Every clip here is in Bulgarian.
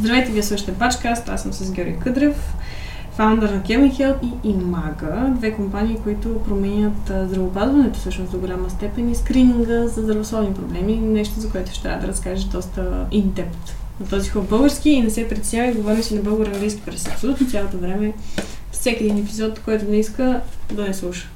Здравейте, вие слушате Бачкаст, аз съм с Георги Къдрев, фаундър на Health и Имага, две компании, които променят здравеопазването всъщност до голяма степен и скрининга за здравословни проблеми, нещо за което ще трябва да разкажеш доста in-depth на този хубав български и не се притеснявай, говоря си на българо-английски през абсолютно цялото време, всеки един епизод, който не иска да не слуша.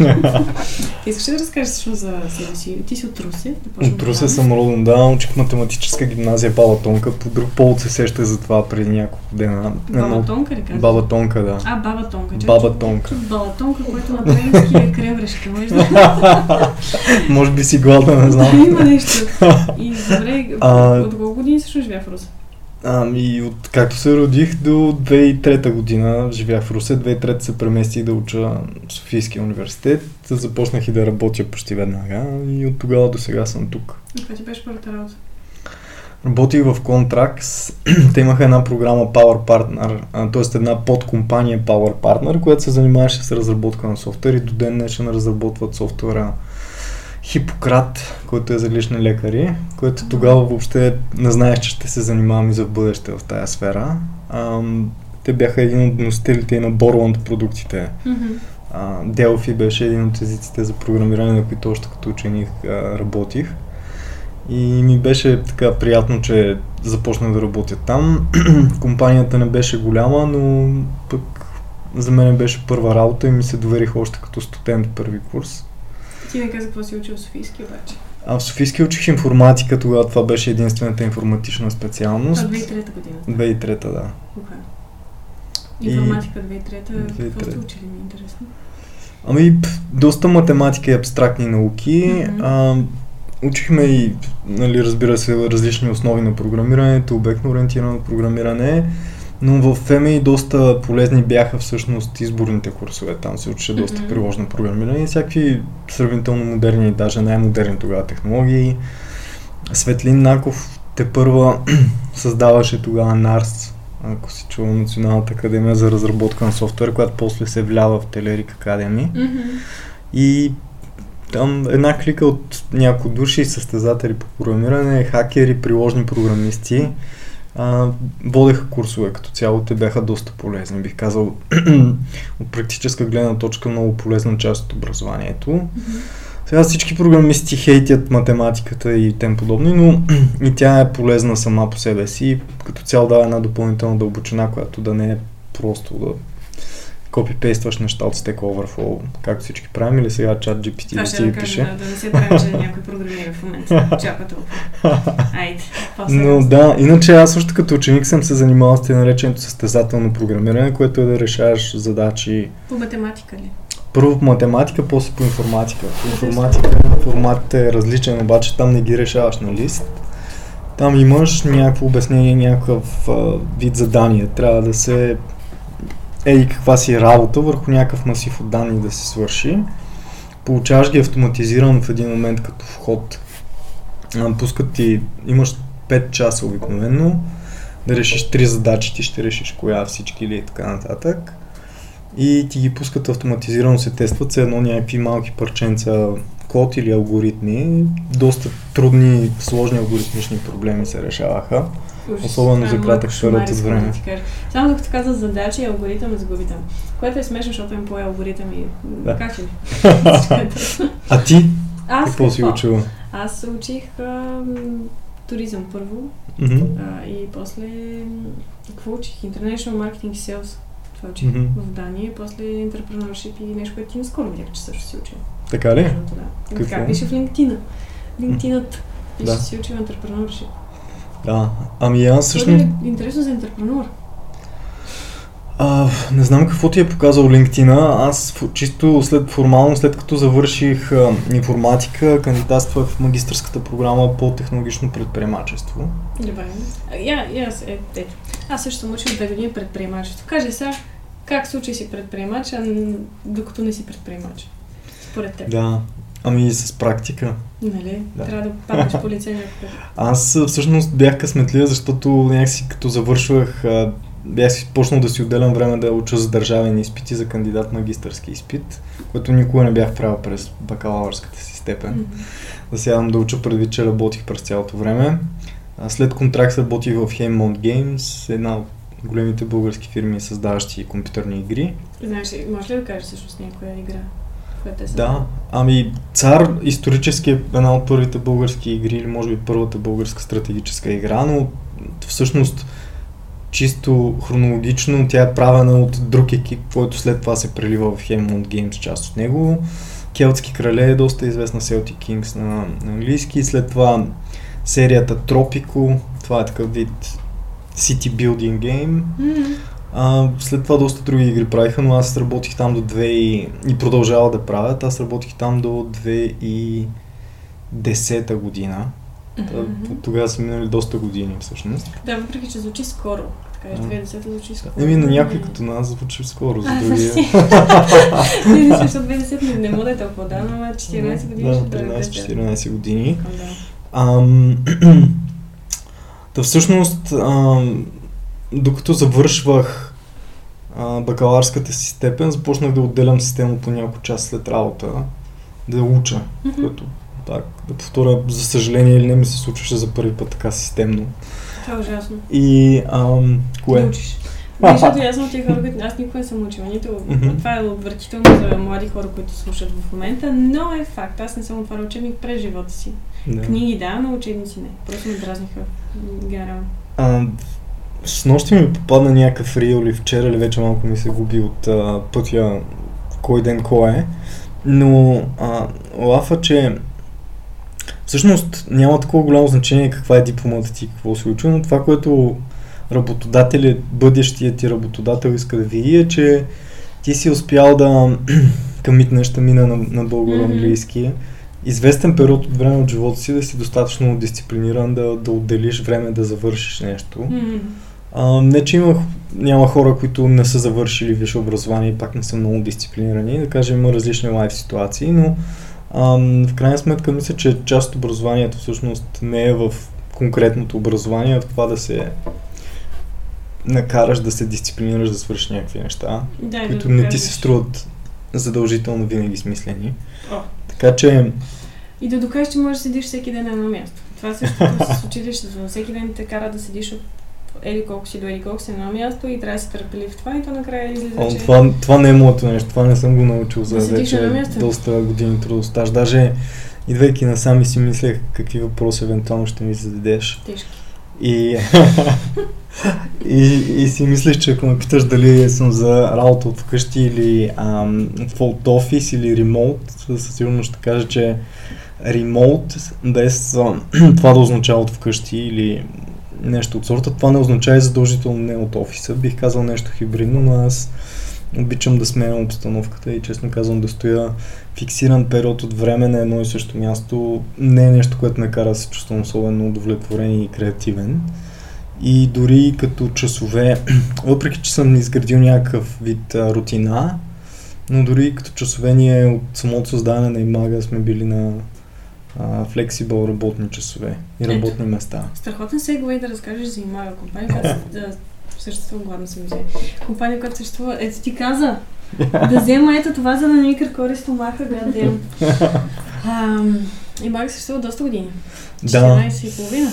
Искаш ли да разкажеш всъщност за себе си? Ти си от Русе. Да От Русе съм роден, да. Учих математическа гимназия Баба Тонка. По друг повод се сещах за това преди няколко дена. Баба Тонка ли казваш? Баба Тонка, да. А, Баба Тонка. Баба Тонка. Баба Тонка, което на български е креврешка. Може да Може би си гладна, не знам. има нещо. И добре, А- от колко години също живя в Русе? Ами, от както се родих до 2003 година, живях в Русе. 2003 се преместих да уча в Софийския университет. Започнах и да работя почти веднага и от тогава до сега съм тук. Това ти беше първата работа. Работих в Contracts. Те имаха една програма Power Partner, т.е. една подкомпания Power Partner, която се занимаваше с разработка на софтуер и до ден днешен разработват софтуера Хипократ, който е за лични лекари, което тогава въобще не знаеш, че ще се занимавам и за бъдеще в тази сфера. Ам, те бяха един от носителите на Borland продуктите. А, Delphi беше един от езиците за програмиране, на които още като ученик а, работих. И ми беше така приятно, че започнах да работя там. Компанията не беше голяма, но пък за мен беше първа работа и ми се доверих още като студент първи курс. Ти не каза какво си учил в Софийски обаче. А в Софийски учих информатика, тогава това беше единствената информатична специалност. Това 2003 година. 2003, да. Okay. Информатика 2003, какво 2003. сте учили ми е интересно? Ами, доста математика и абстрактни науки. Мгм. А, учихме и, нали, разбира се, различни основи на програмирането, обектно ориентирано програмиране, но в ФМИ доста полезни бяха всъщност изборните курсове. Там се учеше доста Мгм. приложно програмиране и всякакви сравнително модерни, даже най-модерни тогава технологии. Светлин Наков те първа създаваше тогава NARS, ако си чува Националната академия за разработка на софтуер, която после се влява в Телерик Академи. Мгм. И там една клика от някои души, състезатели по програмиране, хакери, приложни програмисти, а, водеха курсове като цяло. Те бяха доста полезни. Бих казал, от практическа гледна точка много полезна част от образованието. Сега всички програмисти хейтят математиката и тем подобни, но и тя е полезна сама по себе си. Като цяло дава една допълнителна дълбочина, която да не е просто да копипействаш неща от Stack Overflow, както всички правим, или сега чат GPT Това да ще ти да пише. да, да не се прави, че някой програмира в момента. Чака толкова. Айде. Но да, иначе аз също като ученик съм се занимавал с те нареченото състезателно програмиране, което е да решаваш задачи По математика ли? Първо по математика, после по информатика. По информатика форматът е различен, обаче там не ги решаваш на лист. Там имаш някакво обяснение, някакъв а, вид задание. Трябва да се ей каква си работа върху някакъв масив от данни да се свърши. Получаваш ги автоматизирано в един момент като вход. Пускат ти, имаш 5 часа обикновено, да решиш три задачи, ти ще решиш коя всички или така нататък и ти ги пускат автоматизирано, се тестват се едно някакви малки парченца код или алгоритми. Доста трудни, сложни алгоритмични проблеми се решаваха. Особено Това за е кратък период от време. Само докато каза задача и алгоритъм, ме загубитам. Което е смешно, защото им по алгоритъм и... Да. Как ли? А ти Аз какво си учила? Аз учих ам, туризъм първо Мгм. а, и после... Какво учих? International Marketing Sales. Това учих Мгм. в Дания. После Entrepreneurship и нещо, което ти наскоро видях, че също си учил. Така ли? Да. Какво? Така пише в LinkedIn. LinkedIn пише, Да. си учил Entrepreneurship. Да. Ами аз всъщност... е интересно за интерпренуър. А, не знам какво ти е показал LinkedIn. Аз чисто след, формално, след като завърших а, информатика, кандидатствах в магистърската програма по технологично предприемачество. Добре. Я, аз, е, ето. Аз също съм учил две години предприемачество. Кажи сега, как случай си предприемач, а докато не си предприемач? Според теб. Да. Ами с практика. Нали? Да. Трябва да паднеш по лице някакъв. Аз всъщност бях късметлия, защото някакси като завършвах, бях си почнал да си отделям време да уча за държавен и за кандидат магистърски изпит, което никога не бях правил през бакалавърската си степен. Мгм. Да сядам да уча предвид, че работих през цялото време. След контракт работих в Hammond Games, една от големите български фирми, създаващи компютърни игри. Знаеш ли, може ли да кажеш всъщност някоя игра? Която те са? Да, ами Цар исторически е една от първите български игри, или може би първата българска стратегическа игра, но всъщност чисто хронологично тя е правена от друг екип, който след това се прелива в Hammond Games, част от него. Келтски крале е доста известна Celtic Kings на, на английски. След това серията Tropico, това е такъв вид City Building Game. М, А, след това доста други игри правиха, но аз работих там до 2 и, и продължава да правят. Аз работих там до 2010 година. Мгм. Тогава са минали доста години всъщност. Да, въпреки че звучи скоро. Така А. 2010 звучи скоро. Еми на някой като нас звучи скоро, за А, други. си. Не, не, защото 2010 не, не може да е толкова да, но 14 години Да, ще дойде. 13-14 години. Да. Ам, всъщност, ам, докато завършвах а, бакаларската си степен, започнах да отделям система по няколко часа след работа, да уча, Мгм. което пак да повторя, за съжаление или не ми се случваше за първи път така системно. Това е ужасно. И ам, Да кое? учиш. Не, защото аз съм тези хора, които аз никога не съм учила. Нито Мгм. това е отвратително за млади хора, които слушат в момента, но е факт. Аз не съм отварял учебник през живота си. Да. Книги да, но учебници не. Просто ме дразниха генерално. С нощи ми попадна някакъв рил или вчера или вече малко ми се губи от а, пътя кой ден кой е. Но а, лафа, че всъщност няма такова голямо значение каква е дипломата ти, какво си учил, но това, което работодателят, бъдещият ти работодател иска да види е, че ти си успял да къмитнеш да мина на, на българо-английски. Известен период от време от живота си да си достатъчно дисциплиниран, да, да отделиш време да завършиш нещо. М, А, не, че има, няма хора, които не са завършили висше образование и пак не са много дисциплинирани, да кажем има различни лайф ситуации, но ам, в крайна сметка мисля, че част от образованието всъщност не е в конкретното образование, а това да се накараш да се дисциплинираш да свършиш някакви неща, Да, които да не ти се струват задължително винаги смислени. О. Така че, И да докажеш, че можеш да седиш всеки ден на едно място. Това същото с училището. Всеки ден те кара да седиш от еди колко си до еди колко си на едно място и трябва да си търпелив в това и то накрая излиза, О, че... това, това не е моето нещо, това не съм го научил за Да вече на доста години трудостаж. Даже идвайки насам и си мислех какви въпроси евентуално ще ми зададеш. Тежки. И, и, и си мислех, че ако ме питаш дали съм за работа от вкъщи или ам, в офис или ремоут, със сигурност ще кажа, че ремоут, без това да означава от вкъщи или нещо от сорта, това не означава и задължително не от офиса. Бих казал нещо хибридно, но аз обичам да сменям обстановката и честно казвам да стоя фиксиран период от време на едно и също място не е нещо, което ме кара да се чувствам особено удовлетворен и креативен. И дори като часове, въпреки че съм изградил някакъв вид а, рутина, но дори като часове ние от самото създаване на имага сме били на флексибъл работни часове и Ето. работни места. Страхотен сегвей да разкажеш за Имага, компания, която да, съществува, гладно съм взе. Компания, която съществува, ето ти каза, да взема ето това, за да не ми кръкори стомаха, гадем. Имага съществува доста години. Да. 14 и половина.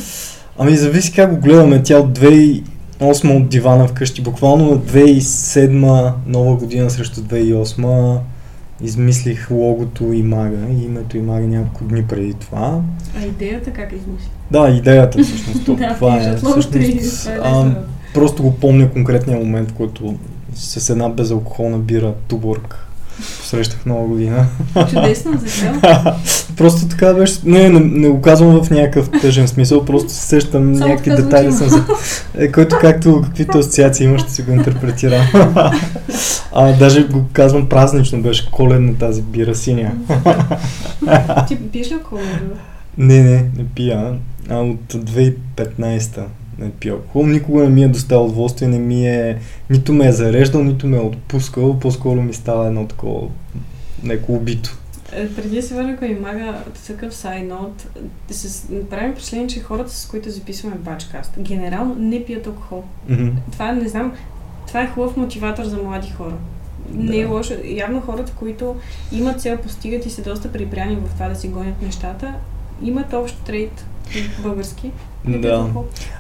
Ами зависи как го гледаме. Тя от 2008 от дивана вкъщи. Буквално на 2007 нова година срещу 2008 измислих логото и мага и името и мага няколко дни преди това. А идеята как е измисли? Да, идеята всъщност. това е. Всъщност, това е а, лесно. просто го помня конкретния момент, който с една безалкохолна бира Туборг посрещах нова година. Чудесно, защо? Просто така беше. Не, не, не го казвам в някакъв тъжен смисъл, просто се сещам Само някакви така детайли съм за... е, който както каквито асоциации има, ще си го интерпретирам. а, даже го казвам празнично, беше коледна тази бира синя. Ти пиеш ли другото? не, не, не пия. А от 2015-та не пия алкохол. Никога не ми е доставил удоволствие, не ми е... Нито ме е зареждал, нито ме е отпускал. По-скоро ми става едно такова неко убито. Е, Преди да се върна към Имага, такъв сайнот, да се правим впечатление, че хората, с които записваме бачкаст, генерално не пият алкохол. Мгм. Това не знам, това е хубав мотиватор за млади хора. Не е Да. лошо. Явно хората, които имат цел, постигат и са доста припряни в това да си гонят нещата, имат общ трейт. Български. Да.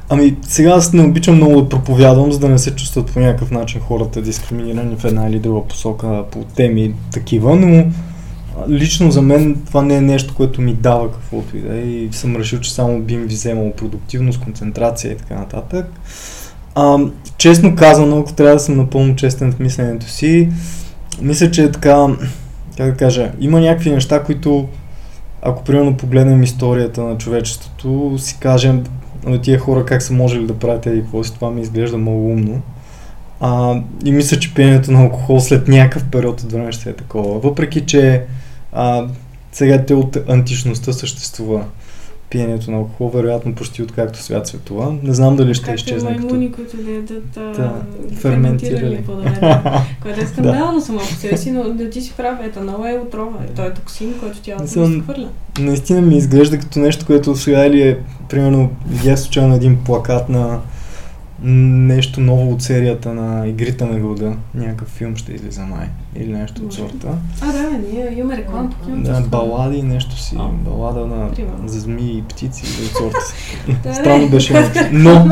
Ами сега аз не обичам много да проповядвам, за да не се чувстват по някакъв начин хората дискриминирани в една или друга посока по теми такива, но лично за мен това не е нещо, което ми дава каквото и да е и съм решил, че само би ми вземало продуктивност, концентрация и така нататък. А, честно казано, ако трябва да съм напълно честен в мисленето си, мисля, че е така, как да кажа, има някакви неща, които ако примерно погледнем историята на човечеството, си кажем, на тия хора как са можели да правят и какво си, това ми изглежда много умно. А, и мисля, че пиенето на алкохол след някакъв период от време ще е такова. Въпреки, че а, сега те от античността съществува пиенето на алкохол, вероятно почти откакто свят светува. Не знам дали ще изчезне. Както маймуни, като гледат да, ферментирали което е скандално само по себе си, но да ти си прав, етанола е отрова, той е токсин, който тялото се хвърля. Наистина ми изглежда като нещо, което сега или е, примерно, видях случайно един плакат на нещо ново от серията на Игрите на гълда. Някакъв филм ще излиза май. Или нещо от сорта. А, да, ние имаме реклама по Да, балади, нещо си. А, балада на за змии и птици или от сорта. Странно беше. Но,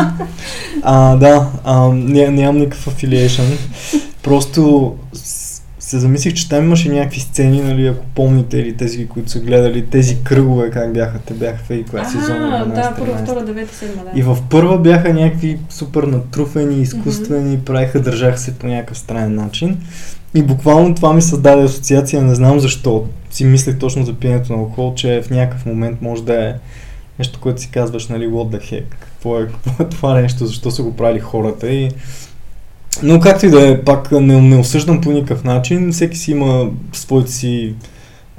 а, да, а, нямам никакъв афилиейшън. Просто се замислих, че там имаше някакви сцени, нали, ако помните, или тези, които са гледали, тези кръгове, как бяха, те бяха в коя сезон. Да, първа, втора, девета, седма, да. И в първа бяха някакви супер натруфени, изкуствени, mm-hmm. правиха, държаха се по някакъв странен начин. И буквално това ми създаде асоциация, не знам защо. Си мислех точно за пиенето на алкохол, че в някакъв момент може да е нещо, което си казваш, нали, what the heck, какво е, какво е това нещо, защо са го правили хората и но както и да е, пак не, не осъждам по никакъв начин. Всеки си има своите си,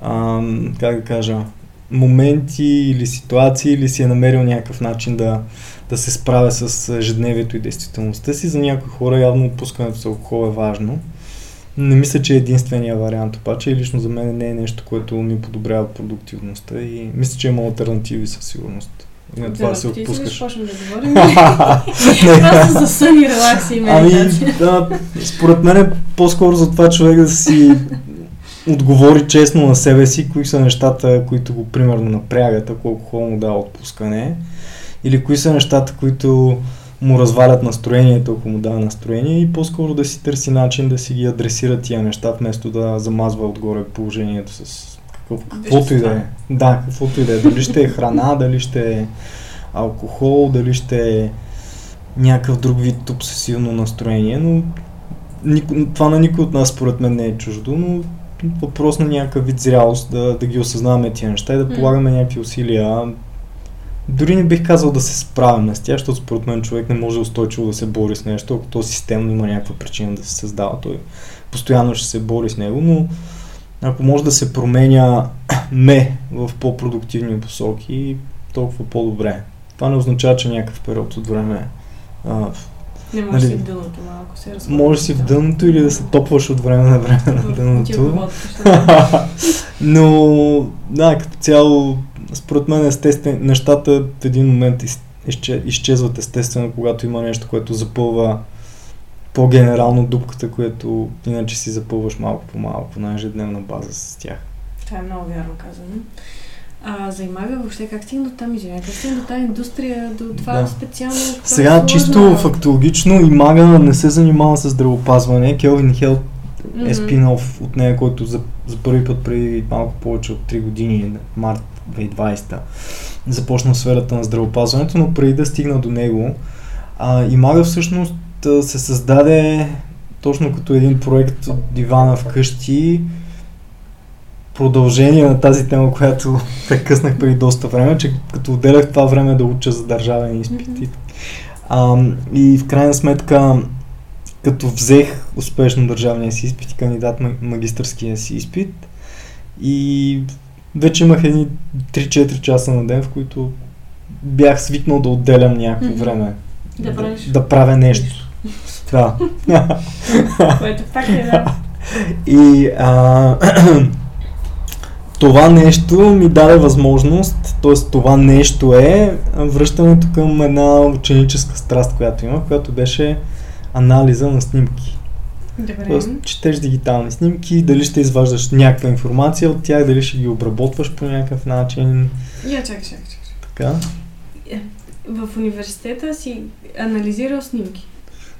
а, как да кажа, моменти или ситуации, или си е намерил някакъв начин да, да се справя с ежедневието и действителността си. За някои хора явно отпускането с алкохол е важно. Не мисля, че е единствения вариант, обаче и лично за мен не е нещо, което ми подобрява продуктивността и мисля, че има альтернативи със сигурност. На това да, се отпускаш. Ти да говорим. Просто за сън и релакси и Ами, да, според мен е по-скоро за това човек да си отговори честно на себе си, кои са нещата, които го примерно напрягат, ако алкохол му дава отпускане, или кои са нещата, които му развалят настроението, ако му дава настроение и по-скоро да си търси начин да си ги адресира тия неща, вместо да замазва отгоре положението с каквото и да е. Да, каквото и да е. Дали ще е храна, дали ще е алкохол, дали ще е някакъв друг вид обсесивно настроение, но това на никой от нас според мен не е чуждо, но въпрос на някакъв вид зрялост, да, да ги осъзнаваме тия неща и да полагаме някакви усилия. Дори не бих казал да се справяме с тях, защото според мен човек не може устойчиво да се бори с нещо, ако то системно има някаква причина да се създава. Той постоянно ще се бори с него, но ако може да се променя ме в по-продуктивни посоки, толкова по-добре. Това не означава, че някакъв период от време а, не може нали, си в дъното малко се Може си в дъното или да се топваш от време на време на дъното. Но да, като цяло, според мен естествено, нещата в един момент изчезват естествено, когато има нещо, което запълва по-генерално дупката, което иначе си запълваш малко по малко на ежедневна база с тях. Това е много вярно казано. А за Имага въобще как стигна до там, извиня? Как стигна до тази индустрия, до това да. специално? Сега е чисто фактологично Имага не се занимава с здравеопазване. Келвин Хелт mm-hmm. е спин-оф от нея, който за, за първи път преди малко повече от 3 години, март 2020, започна в сферата на здравеопазването, но преди да стигна до него, а, Имага всъщност се създаде точно като един проект от дивана вкъщи, продължение на тази тема, която прекъснах преди доста време, че като отделях това време да уча за държавен изпит. Mm-hmm. А, и в крайна сметка, като взех успешно държавния си изпит кандидат магистърския си изпит, и вече имах едни 3-4 часа на ден, в които бях свикнал да отделям някакво mm-hmm. време. Да, да, да правя нещо. Да. Което пак е да. И а, това нещо ми даде възможност, т.е. това нещо е връщането към една ученическа страст, която има, която беше анализа на снимки. Добре. Тоест, четеш дигитални снимки, дали ще изваждаш някаква информация от тях, дали ще ги обработваш по някакъв начин. Я, чакай, чакай, чакай. Така. е, в университета си анализирал снимки.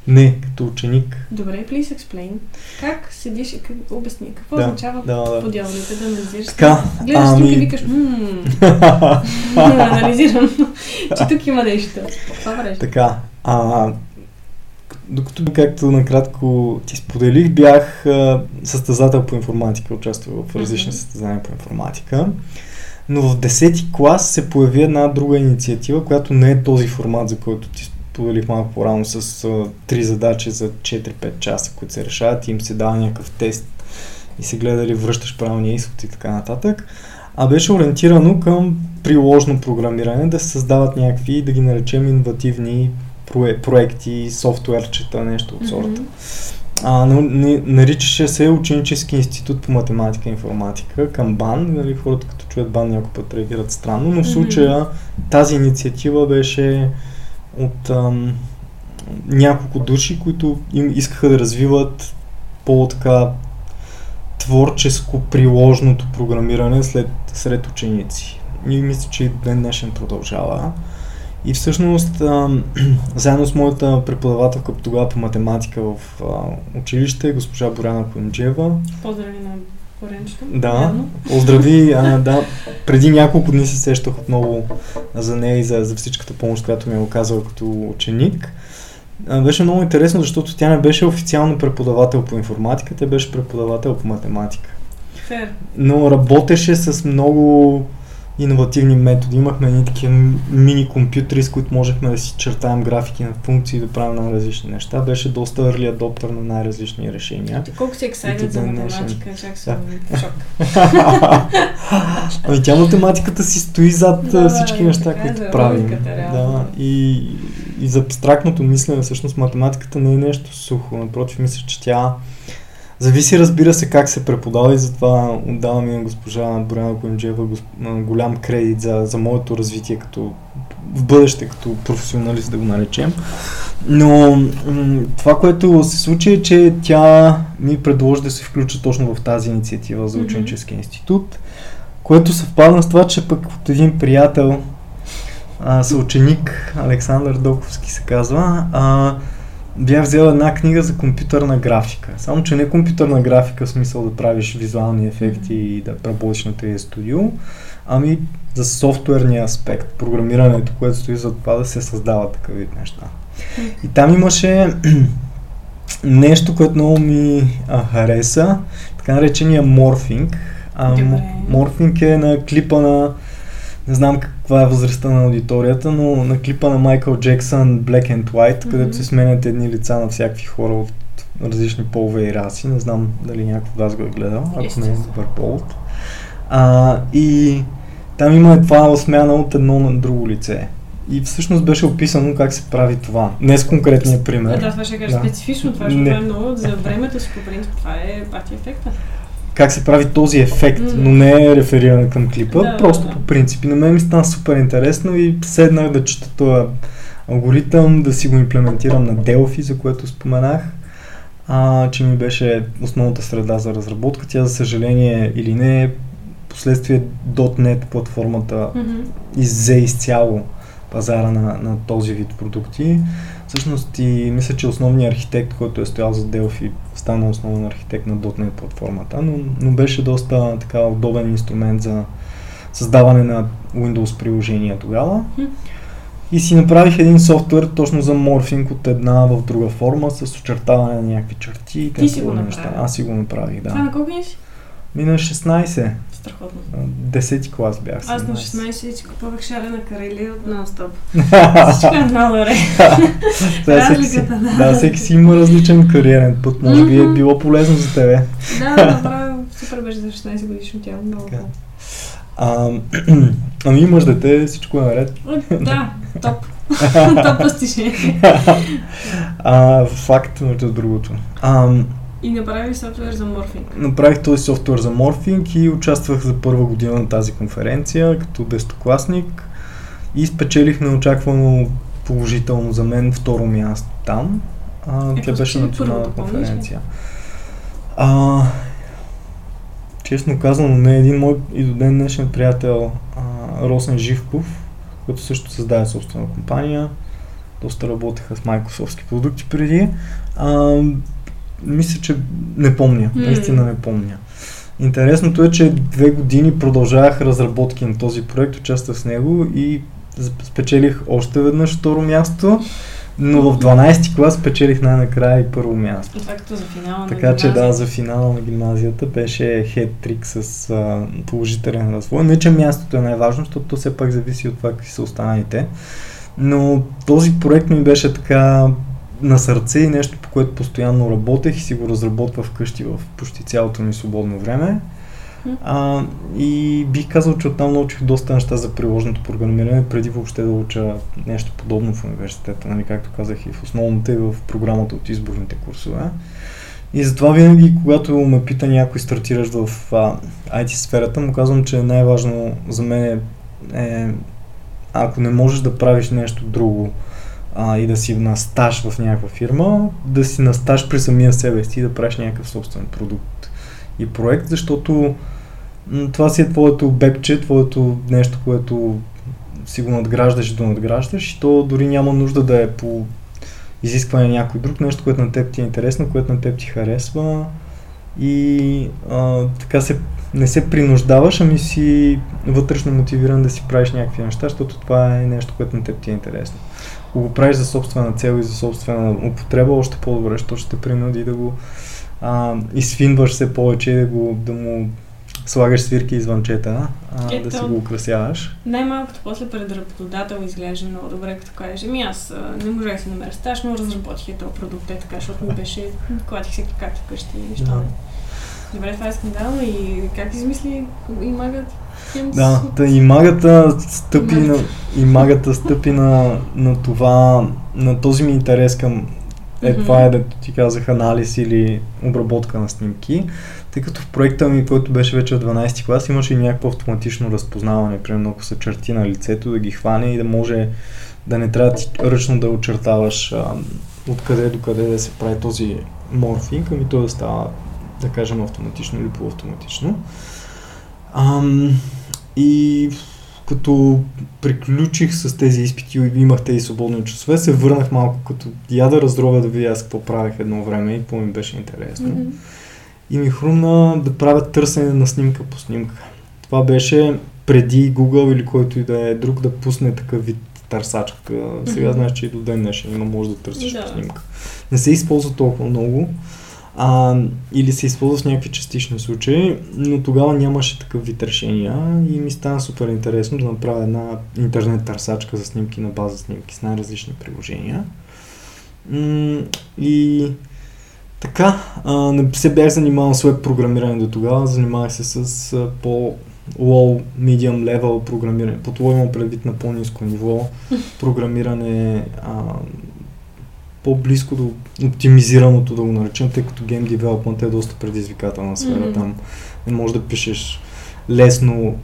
Не, като ученик. Добре, please explain. Как седиш и как, обясни, какво Да, означава да, да. по дяволите да анализираш Така? Гледаш ами- снимки и викаш, ммм, анализирам, че тук има нещо. Това правиш. Така, а, докато, както накратко ти споделих, бях а, състезател по информатика, участвах в различни състезания по информатика. Но в 10-ти клас се появи една друга инициатива, която не е този формат, за който ти споделих малко по-рано с а, три задачи за 4-5 часа, които се решават и им се дава някакъв тест и се гледа дали връщаш правилния изход и така нататък. А беше ориентирано към приложно програмиране, да се създават някакви, да ги наречем, иновативни прое- проекти, софтуерчета, нещо от сорта. Мгм. А, но, не, наричаше се Ученически институт по математика и информатика към БАН. Нали, хората като чуят БАН някой път реагират странно, но в случая тази инициатива беше от ам, няколко души, които им искаха да развиват по-така творческо приложното програмиране след, сред ученици. И мисля, че и ден днешен продължава. И всъщност, ам, заедно с моята преподавателка тогава по математика в а, училище, госпожа Боряна Коинджева, Поздрави на Коренчето. да, Вярно. поздрави, а, да, преди няколко дни се сещах отново за нея и за, за всичката помощ, която ми е оказала като ученик. А, беше много интересно, защото тя не беше официално преподавател по информатика, тя беше преподавател по математика. Фер. Но работеше с много иновативни методи. Имахме едни такива мини компютри, с които можехме да си чертаем графики на функции да правим най-различни неща. Беше доста early adopter на най-различни решения. Ти колко си до за днешен. математика, чак съм шок. ами тя математиката си стои зад Да, да, всички да, неща, така е, които за правим. реално. Да, и, и за абстрактното мислене, всъщност математиката не е нещо сухо. Напротив, мисля, че тя зависи, разбира се, как се преподава и затова отдавам и на госпожа Боряна Коинджева госп... голям кредит за, за моето развитие като в бъдеще като професионалист да го наречем. Но м- това, което се случи е, че тя ми предложи да се включа точно в тази инициатива за ученически институт, което съвпадна с това, че пък от един приятел, а, съученик, Александър Доковски се казва, а, бях взел една книга за компютърна графика. Само, че не компютърна графика в смисъл да правиш визуални ефекти и да работиш на 3D студио, ами за софтуерния аспект, програмирането, което стои за това да се създава такъв вид неща. И там имаше нещо, което много ми а, хареса, така наречения морфинг. А, морфинг е на клипа на не знам каква е възрастта на аудиторията, но на клипа на Майкъл Джексън Black and White, Мгм. където се сменят едни лица на всякакви хора от различни полове и раси. Не знам дали някой от вас го е гледал, ако не е добър повод. А, и там има това смяна от едно на друго лице. И всъщност беше описано как се прави това. Не с конкретния пример. Да, това ще кажа Да. специфично, това, това е много за времето си по принцип, това е пати ефекта. Как се прави този ефект, но не е рефериран към клипа, Да, просто да. по принцип. И на мен ми стана супер интересно и седнах да чета този алгоритъм, да си го имплементирам на Delphi, за което споменах, а, че ми беше основната среда за разработка. Тя, за съжаление или не, последствие .NET платформата Мгм. иззе изцяло пазара на, на този вид продукти. Всъщност и мисля, че основният архитект, който е стоял за Delphi, стана основен архитект на .NET платформата, но, но беше доста така удобен инструмент за създаване на Windows приложения тогава. И си направих един софтуер точно за морфинг от една в друга форма с очертаване на някакви черти и Ти си такива го неща. Аз си го направих, да. на колко? Мина 16. Страхотно. а, 10 клас бях. Аз на 17. 16 си купувах шарена карели от нон-стоп. Всичко е много добре. Да, всеки си, Разликата, да. да, всеки си има различен кариерен път. Може би е било полезно за тебе. Да, направо супер беше за 16 годишно тяло. Много хубаво. А, ами имаш дете, всичко е наред. Да, топ. топ постижение. А, факт, между другото. А, И направи софтуер за морфинг. направих този софтуер за морфинг и участвах за първа година на тази конференция като дестокласник и спечелих неочаквано положително за мен второ място там. А, Е, тя беше национална конференция. А, честно казано, не един мой и до ден днешен приятел а, Росен Живков, който също създаде собствена компания. Доста работеха с Microsoft продукти преди. А, мисля, че не помня. Mm. Наистина не помня. Интересното е, че две години продължавах разработки на този проект, участвах с него и спечелих още веднъж второ място. Но в 12 клас спечелих най-накрая и първо място. Това като за финала така на че да, за финала на гимназията беше хед-трик с а, положителен развой. Не, че мястото е най-важно, защото то все пак зависи от това какви са останалите. Но този проект ми беше така на сърце и нещо, по което постоянно работех и си го разработвах вкъщи в почти цялото ми свободно време. А, и бих казал, че оттам научих доста неща за приложното програмиране, преди въобще да уча нещо подобно в университета, нали, както казах и в основната и в програмата от изборните курсове. И затова винаги, когато ме пита някой стартираш в а, IT сферата, му казвам, че най-важно за мен е, е ако не можеш да правиш нещо друго а, и да си на стаж в някаква фирма, да си на стаж при самия себе си и да правиш някакъв собствен продукт и проект, защото това си е твоето бебче, твоето нещо, което си го надграждаш и до надграждаш и то дори няма нужда да е по изискване на някой друг, нещо, което на теб ти е интересно, което на теб ти харесва и а, така се, не се принуждаваш, ами си вътрешно мотивиран да си правиш някакви неща, защото това е нещо, което на теб ти е интересно. Ако го правиш за собствена цел и за собствена употреба, още по-добре, защото ще те принуди да го а, изфинваш все повече и да, го, да му слагаш свирки и звънчета, а, Ето, да си го украсяваш. Най-малкото после пред работодател изглежда много добре, като кажеш, ами аз не можех да се намеря стаж, но разработих и този продукт, е така, защото ми беше, клатих се както вкъщи и неща. Да. Добре, това е скандал и как измисли и магът? Да, та и магата стъпи, на, и магата стъпи на, на това, на този ми интерес към е, mm-hmm. това е, да ти казах, анализ или обработка на снимки. Тъй като в проекта ми, който беше вече в 12 клас, имаше и някакво автоматично разпознаване, примерно ако са черти на лицето, да ги хване и да може да не трябва ти ръчно да очертаваш а, откъде до къде да се прави този морфинг, ами то да става, да кажем, автоматично или полуавтоматично. Ам, и като приключих с тези изпити и имах тези свободни часове, се върнах малко като я да разровя да видя аз какво правех едно време и какво ми беше интересно. Mm-hmm. И ми хрумна да правя търсене на снимка по снимка. Това беше преди Google или който и да е друг да пусне такъв вид търсачка. Сега mm-hmm. знаеш, че и до ден днешен има може да търсиш да. по снимка. Не се използва толкова много а, или се използва в някакви частични случаи, но тогава нямаше такъв вид решения и ми стана супер интересно да направя една интернет търсачка за снимки на база снимки с най-различни приложения. И така, а, не се бях занимавал с веб програмиране до тогава, занимавах се с а, по low, medium level програмиране. Под low имам предвид на по-низко ниво програмиране, а, по-близко до оптимизираното да го наречем, тъй като Game Development е доста предизвикателна сфера. Mm-hmm. Там не можеш да пишеш лесно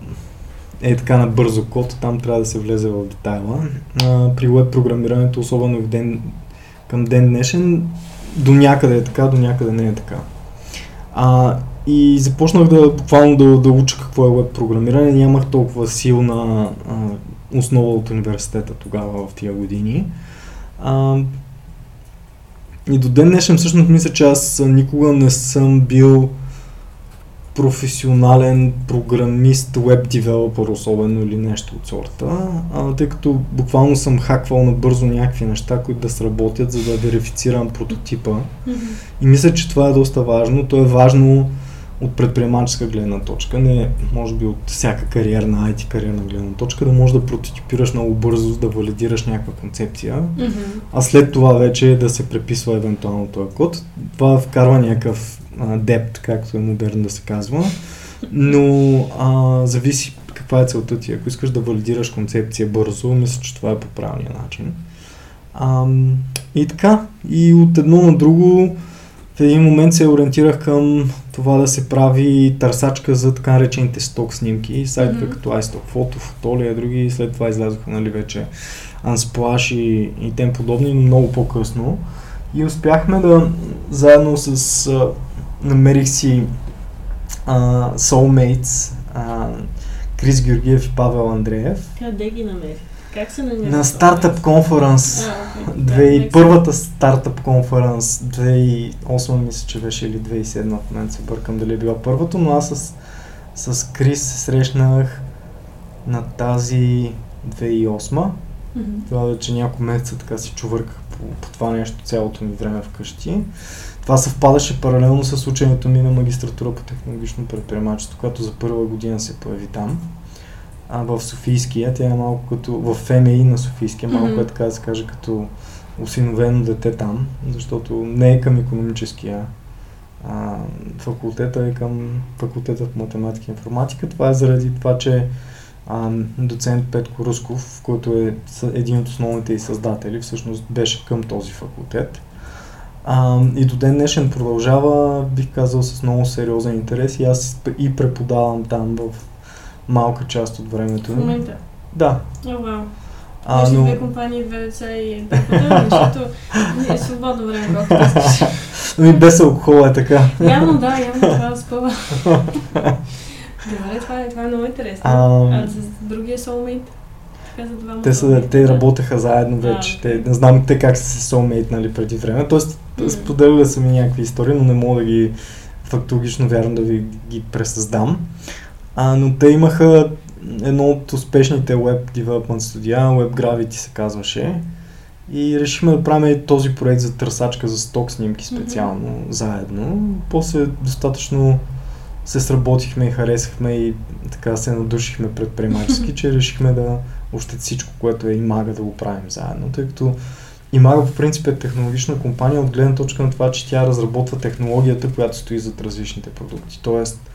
е така на бързо код, там трябва да се влезе в детайла. А, при веб програмирането, особено в ден, към ден днешен, до някъде е така, до някъде не е така. А, и започнах да буквално да, да уча какво е веб програмиране. Нямах толкова силна а, основа от университета тогава в тия години. А, и до ден днешен всъщност мисля, че аз никога не съм бил професионален програмист, веб девелопер особено или нещо от сорта, а, тъй като буквално съм хаквал набързо някакви неща, които да сработят, за да верифицирам прототипа. Mm-hmm. И мисля, че това е доста важно. То е важно от предприемаческа гледна точка, не може би от всяка кариерна IT кариерна гледна точка, да можеш да прототипираш много бързо, да валидираш някаква концепция, mm-hmm. а след това вече да се преписва евентуално този код. Това вкарва някакъв депт, както е модерно да се казва, но а, зависи каква е целта ти. Ако искаш да валидираш концепция бързо, мисля, че това е по правилния начин. А, и така, и от едно на друго в един момент се ориентирах към това да се прави търсачка за така наречените сток снимки, сайтове mm-hmm. като iStock Photo, Fotolia и други, след това излязоха нали, вече Unsplash и, и тем подобни, но много по-късно. И успяхме да заедно с а, намерих си а, Soulmates, а, Крис Георгиев и Павел Андреев. Къде ги намери? Как се намира? На стартъп конференс. Първата стартъп конференс, 2008 мисля, че беше или 2007 в момента се бъркам дали е била първата, но аз с, с Крис се срещнах на тази 2008. Мгм. Това вече няколко месеца така си чувърках по, по това нещо цялото ми време вкъщи. Това съвпадаше паралелно с ученето ми на магистратура по технологично предприемачество, която за първа година се появи там. А в Софийския, тя е малко като в ФМИ на Софийския, малко Мгм. е така да се каже като осиновено дете там, защото не е към економическия а, факултета, е към факултета по математика и информатика. Това е заради това, че а, доцент Петко Русков, който е един от основните и създатели, всъщност беше към този факултет. А, и до ден днешен продължава, бих казал, с много сериозен интерес и аз и преподавам там в малка част от времето В ми. момента. Да. О, вау. А, Беше но... две компании, две деца и преподавател, защото е свободно време, колкото искаш. Ами без алкохол е така. Явно да, явно това спъва. Добре, това е, това е много интересно. А, А, с другия soulmate? Те, са, те работеха заедно вече. А, те, не знам те как са се soulmate преди време. Тоест, М. споделяли са ми някакви истории, но не мога да ги фактологично вярно да ви ги пресъздам. А, но те имаха едно от успешните web development студия, Web Gravity се казваше. И решихме да правим този проект за търсачка за сток снимки специално, mm-hmm. заедно. После достатъчно се сработихме и харесахме и така се надушихме предприемачески, че решихме да още всичко, което е Имага да го правим заедно, тъй като Имага по принцип е технологична компания от гледна точка на това, че тя разработва технологията, която стои зад различните продукти. Тоест,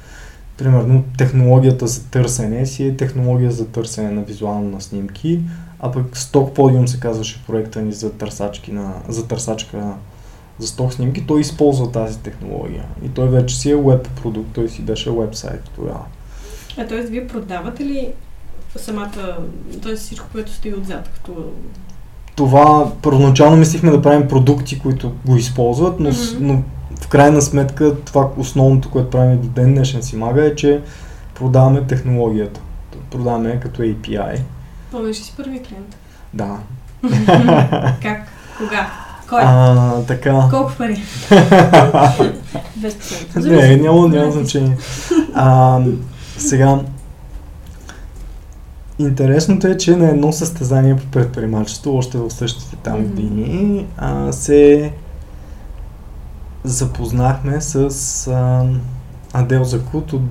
примерно, технологията за търсене си е технология за търсене на визуално на снимки, а пък Stock Podium се казваше проекта ни за, търсачки на, за търсачка за сток снимки, той използва тази технология. И той вече си е веб продукт, той си беше вебсайт тогава. А т.е. вие продавате ли самата, т.е. всичко, което стои отзад, като... Това първоначално мислихме да правим продукти, които го използват, но, mm-hmm. но в крайна сметка това основното, което правим до ден днешен си мага е, че продаваме технологията. Продаваме като API. Помниш ли си първи клиент? Да. как? Кога? Кой? А, така. Колко пари? Без процент. Не, няма, няма значение. А, сега, интересното е, че на едно състезание по предприемачество, още в същите там години, а, се запознахме с а, Адел Закут от.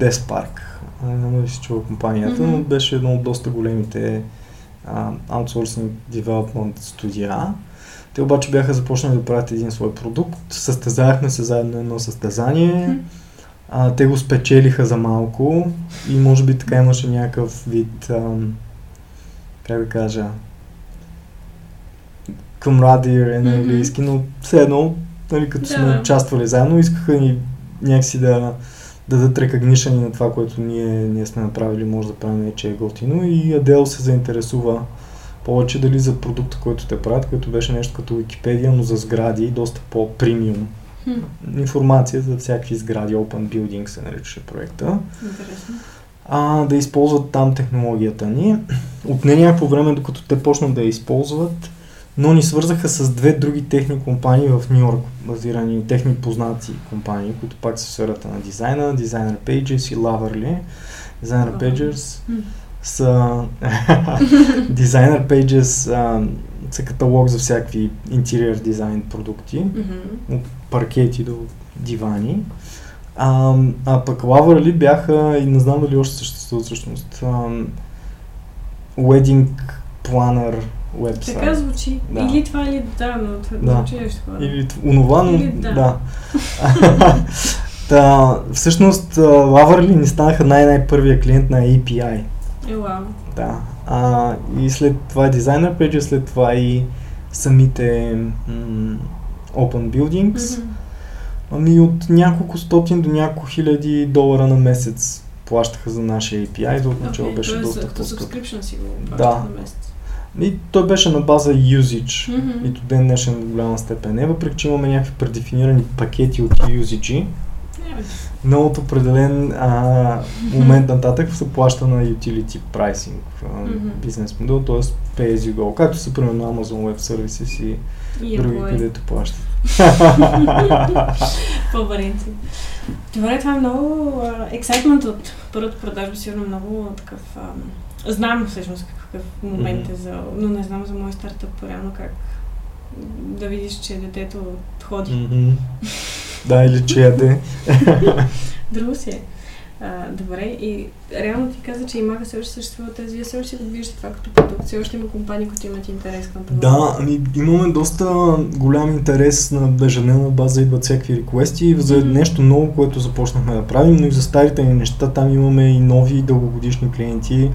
А, Не знам дали си чува компанията, но Мгм. беше едно от доста големите а, аутсорсинг девелопмент студия. Те обаче бяха започнали да правят един свой продукт. Състезавахме се заедно на едно състезание. Мгм. А, те го спечелиха за малко и може би така имаше някакъв вид, ам, как да кажа, camaraderie на Мгм. английски, но все едно, нали, като Да, сме участвали заедно, искаха ни някакси да да дадат recognition на това, което ние, ние сме направили, може да правим, че е готино и Адел се заинтересува повече дали за продукта, който те правят, който беше нещо като Википедия, но за сгради, доста по-премиум. Хм, информация за всякакви сгради, Open Building се наричаше проекта, интересно. а, да използват там технологията ни. Отне някакво време, докато те почнат да я използват, но ни свързаха с две други техни компании в Нью Йорк, базирани техни познати компании, които пак са в сферата на дизайна, Designer Pages и Loverly. Designer. Pages са Designer Pages а, са каталог за всякакви интериер дизайн продукти от паркети до дивани. А, а пък Loverly бяха, и не знам дали още съществуват всъщност, ам, Wedding Planner website. Така звучи. Да. Или това, или да, но това Да. звучи нещо такова. Или онова, но Или да. да. Та, всъщност, Loverly ни станаха най-най-първия клиент на API. Е, вау. Да. А, и след това Designer Page, след това и самите м- Open Buildings. Мгм. Ами от няколко стотин до няколко хиляди долара на месец плащаха за нашия API, за отначало Окей, беше доста като subscription си го Да. на месец. И той беше на база usage Мгм. и до ден днешен до голяма степен е, въпреки че имаме някакви предефинирани пакети от usage, но от определен а, момент нататък се плаща на utility pricing mm-hmm. бизнес модел, т.е. pay as you go, както са примерно Amazon Web Services и, и други, където плащат. По принцип. Добре, това е много ексайтмент от първата продажба, сигурно много такъв... А, знам всъщност какъв момент mm-hmm. е за... Но не знам за мой стартъп, реално как да видиш, че детето ходи. Mm-hmm. да, или че яде. Друго си е. А, добре, и реално ти каза, че имаха все още съществуват тези, вие все още го виждате това като продукт, все още има компании, които имат интерес към това. Да, ами имаме доста голям интерес на ежедневна база, идват всякакви реквести за mm-hmm. нещо ново, което започнахме да правим, но и за старите ни неща, там имаме и нови дългогодишни клиенти,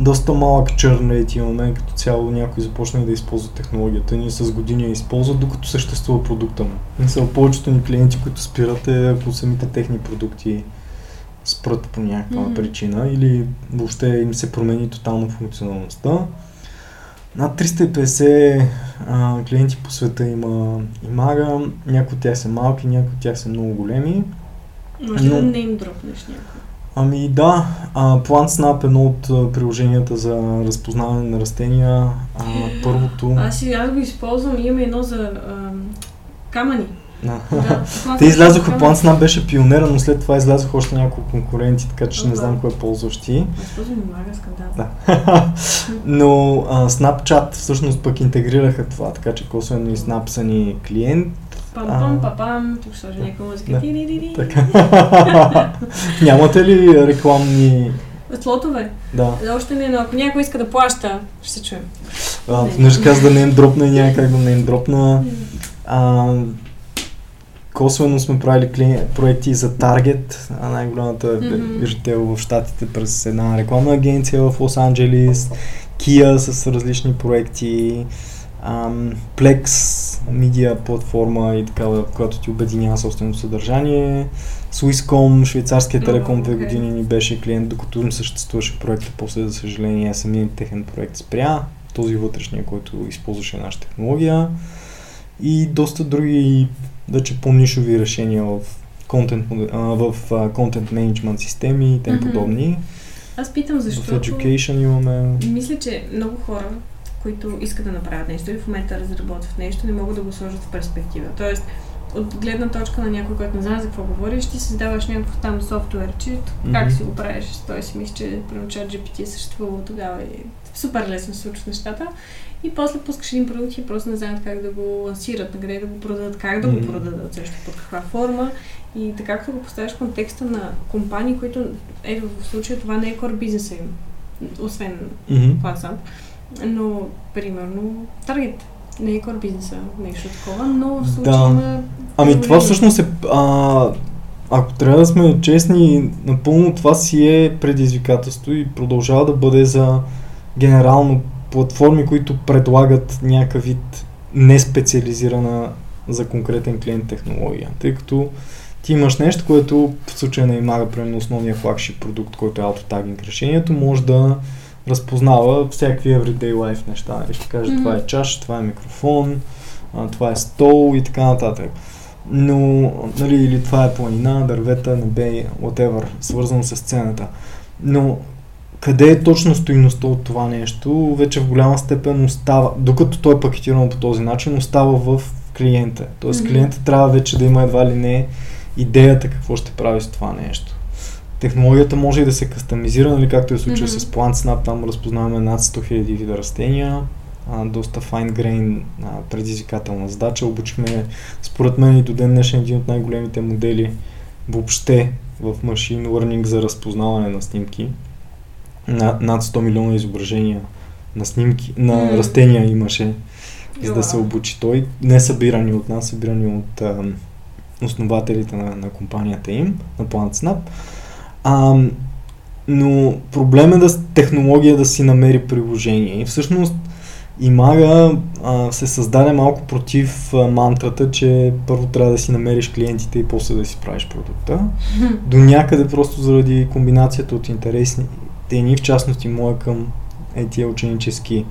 доста малък черн рейт имаме, като цяло някой започна да използва технологията ни с години я използват, докато съществува продукта му. Мисля, повечето ни клиенти, които спират е ако самите техни продукти спрат по някаква mm-hmm. причина или въобще им се промени тотално функционалността. Над 350 а, клиенти по света има Имага, някои от тях са малки, някои от тях са много големи. Може но... да не им дропнеш някой? Ами да, а, PlantSnap е едно от приложенията за разпознаване на растения. А, първото... Аз, аз го използвам, имаме едно за а, камъни. Да. да Те излязоха, PlantSnap беше пионера, но след това излязоха още няколко конкуренти, така че не знам кой ползваш ти. Да. но а, Snapchat всъщност пък интегрираха това, така че косвено и Snap са ни клиент, Пам-пам, папам, тук сложи някаква музика. Да. Нямате ли рекламни Слотове? Да. Още не, но ако някой иска да плаща, ще се чуем. А, не. каза да не им дропна и няма как да не им дропна. А, косвено сме правили кли... проекти за Target, най-голямата mm-hmm. в Штатите през една рекламна агенция в Лос Анджелис, Kia с различни проекти, um, Plex медиа платформа и такава, която ти обединява собственото съдържание. Swisscom, швейцарския телеком, две okay. години ни беше клиент, докато им съществуваше проекта, после за съжаление самият техен проект спря, този вътрешния, който използваше нашата технология и доста други вече по-нишови решения в контент, в контент менеджмент системи и тем подобни. Аз питам защо. В education имаме. Мисля, че много хора които искат да направят нещо и в момента разработват нещо, не могат да го сложат в перспектива. Тоест, от гледна точка на някой, който не знае за какво говориш, ти създаваш някакъв там софтуер, че mm-hmm. как си го правиш. Той си мисли, че примерно GPT е съществувало тогава и супер лесно се случват нещата. И после пускаш един продукт и просто не знаят как да го лансират, на къде да го продадат, как да го продадат, също под каква форма. И така като го поставяш в контекста на компании, които, ето в случая това не е кор бизнеса им, освен mm-hmm. WhatsApp но, примерно, таргет. Не е кор бизнеса, нещо такова, но в случая да. има... Ами това всъщност е... А, ако трябва да сме честни, напълно това си е предизвикателство и продължава да бъде за генерално платформи, които предлагат някакъв вид неспециализирана за конкретен клиент технология. Тъй като ти имаш нещо, което в случая на имага, примерно основния флагшип продукт, който е аутотагинг решението, може да разпознава всякакви everyday life неща. И ще каже, mm-hmm. това е чаш, това е микрофон, това е стол и така нататък. Но, нали, или това е планина, дървета, небе, whatever, свързано с сцената. Но къде е точно стоиността от това нещо, вече в голяма степен остава, докато той е пакетирано по този начин, остава в клиента. Тоест mm-hmm. клиента трябва вече да има едва ли не идеята какво ще прави с това нещо. Технологията може и да се кастомизира, нали, както е случая mm-hmm. с PlantSnap, там разпознаваме над 100 000 вида растения, а, доста fine grain а, предизвикателна задача. Обучихме, според мен и до ден днешен един от най-големите модели въобще в Machine Learning за разпознаване на снимки. На, над 100 милиона изображения на снимки, на mm. растения имаше, за да се обучи той. Не събирани от нас, събирани от а, основателите на, на компанията им, на PlantSnap. А, но проблем е да технология да си намери приложение. И всъщност Имага а, се създаде малко против а, мантрата, че първо трябва да си намериш клиентите и после да си правиш продукта. До някъде просто заради комбинацията от интересните ни, в частности моя към е тия ученически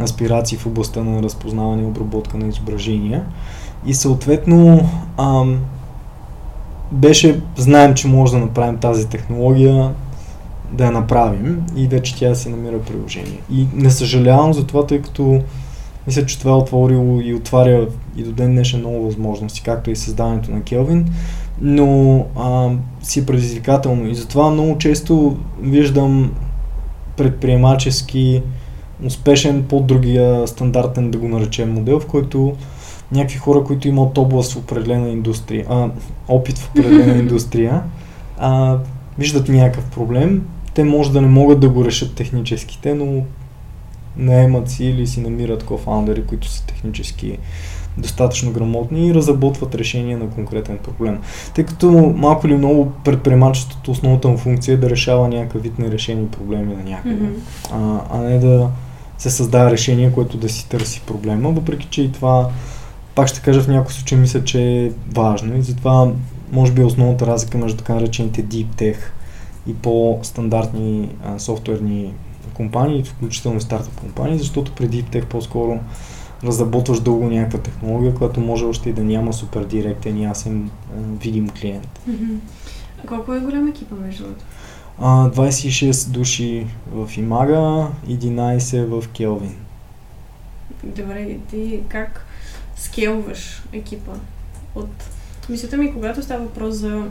аспирации в областта на разпознаване и обработка на изображения. И съответно ам, беше, знаем, че може да направим тази технология, да я направим и вече тя си намира приложение. И не съжалявам за това, тъй като мисля, че това е отворило и отваря и до ден днешен много възможности, както и създаването на Келвин, но а, си предизвикателно и затова много често виждам предприемачески успешен по другия стандартен, да го наречем модел, в който някакви хора, които имат област в определена индустрия, а, опит в определена индустрия, а, виждат някакъв проблем, те може да не могат да го решат техническите, но наемат си или си намират кофаундери, които са технически достатъчно грамотни и разработват решение на конкретен проблем. Тъй като малко или много предприемачеството, основната му функция е да решава някакъв вид нерешени проблеми на някъде, mm-hmm. а, а не да се създава решение, което да си търси проблема, въпреки че и това, пак ще кажа в някои случаи, мисля, че е важно и затова може би е основната разлика между така наречените Deep Tech и по-стандартни а, софтуерни компании, включително стартъп компании, защото преди Tech по-скоро разработваш дълго някаква технология, която може още и да няма супер директен, ясен, видим клиент. Mm-hmm. Колко е голям екипа между другото? 26 души в Имага, 11 в Келвин. Добре, ти как скелваш екипа? От мисълта ми, когато става въпрос за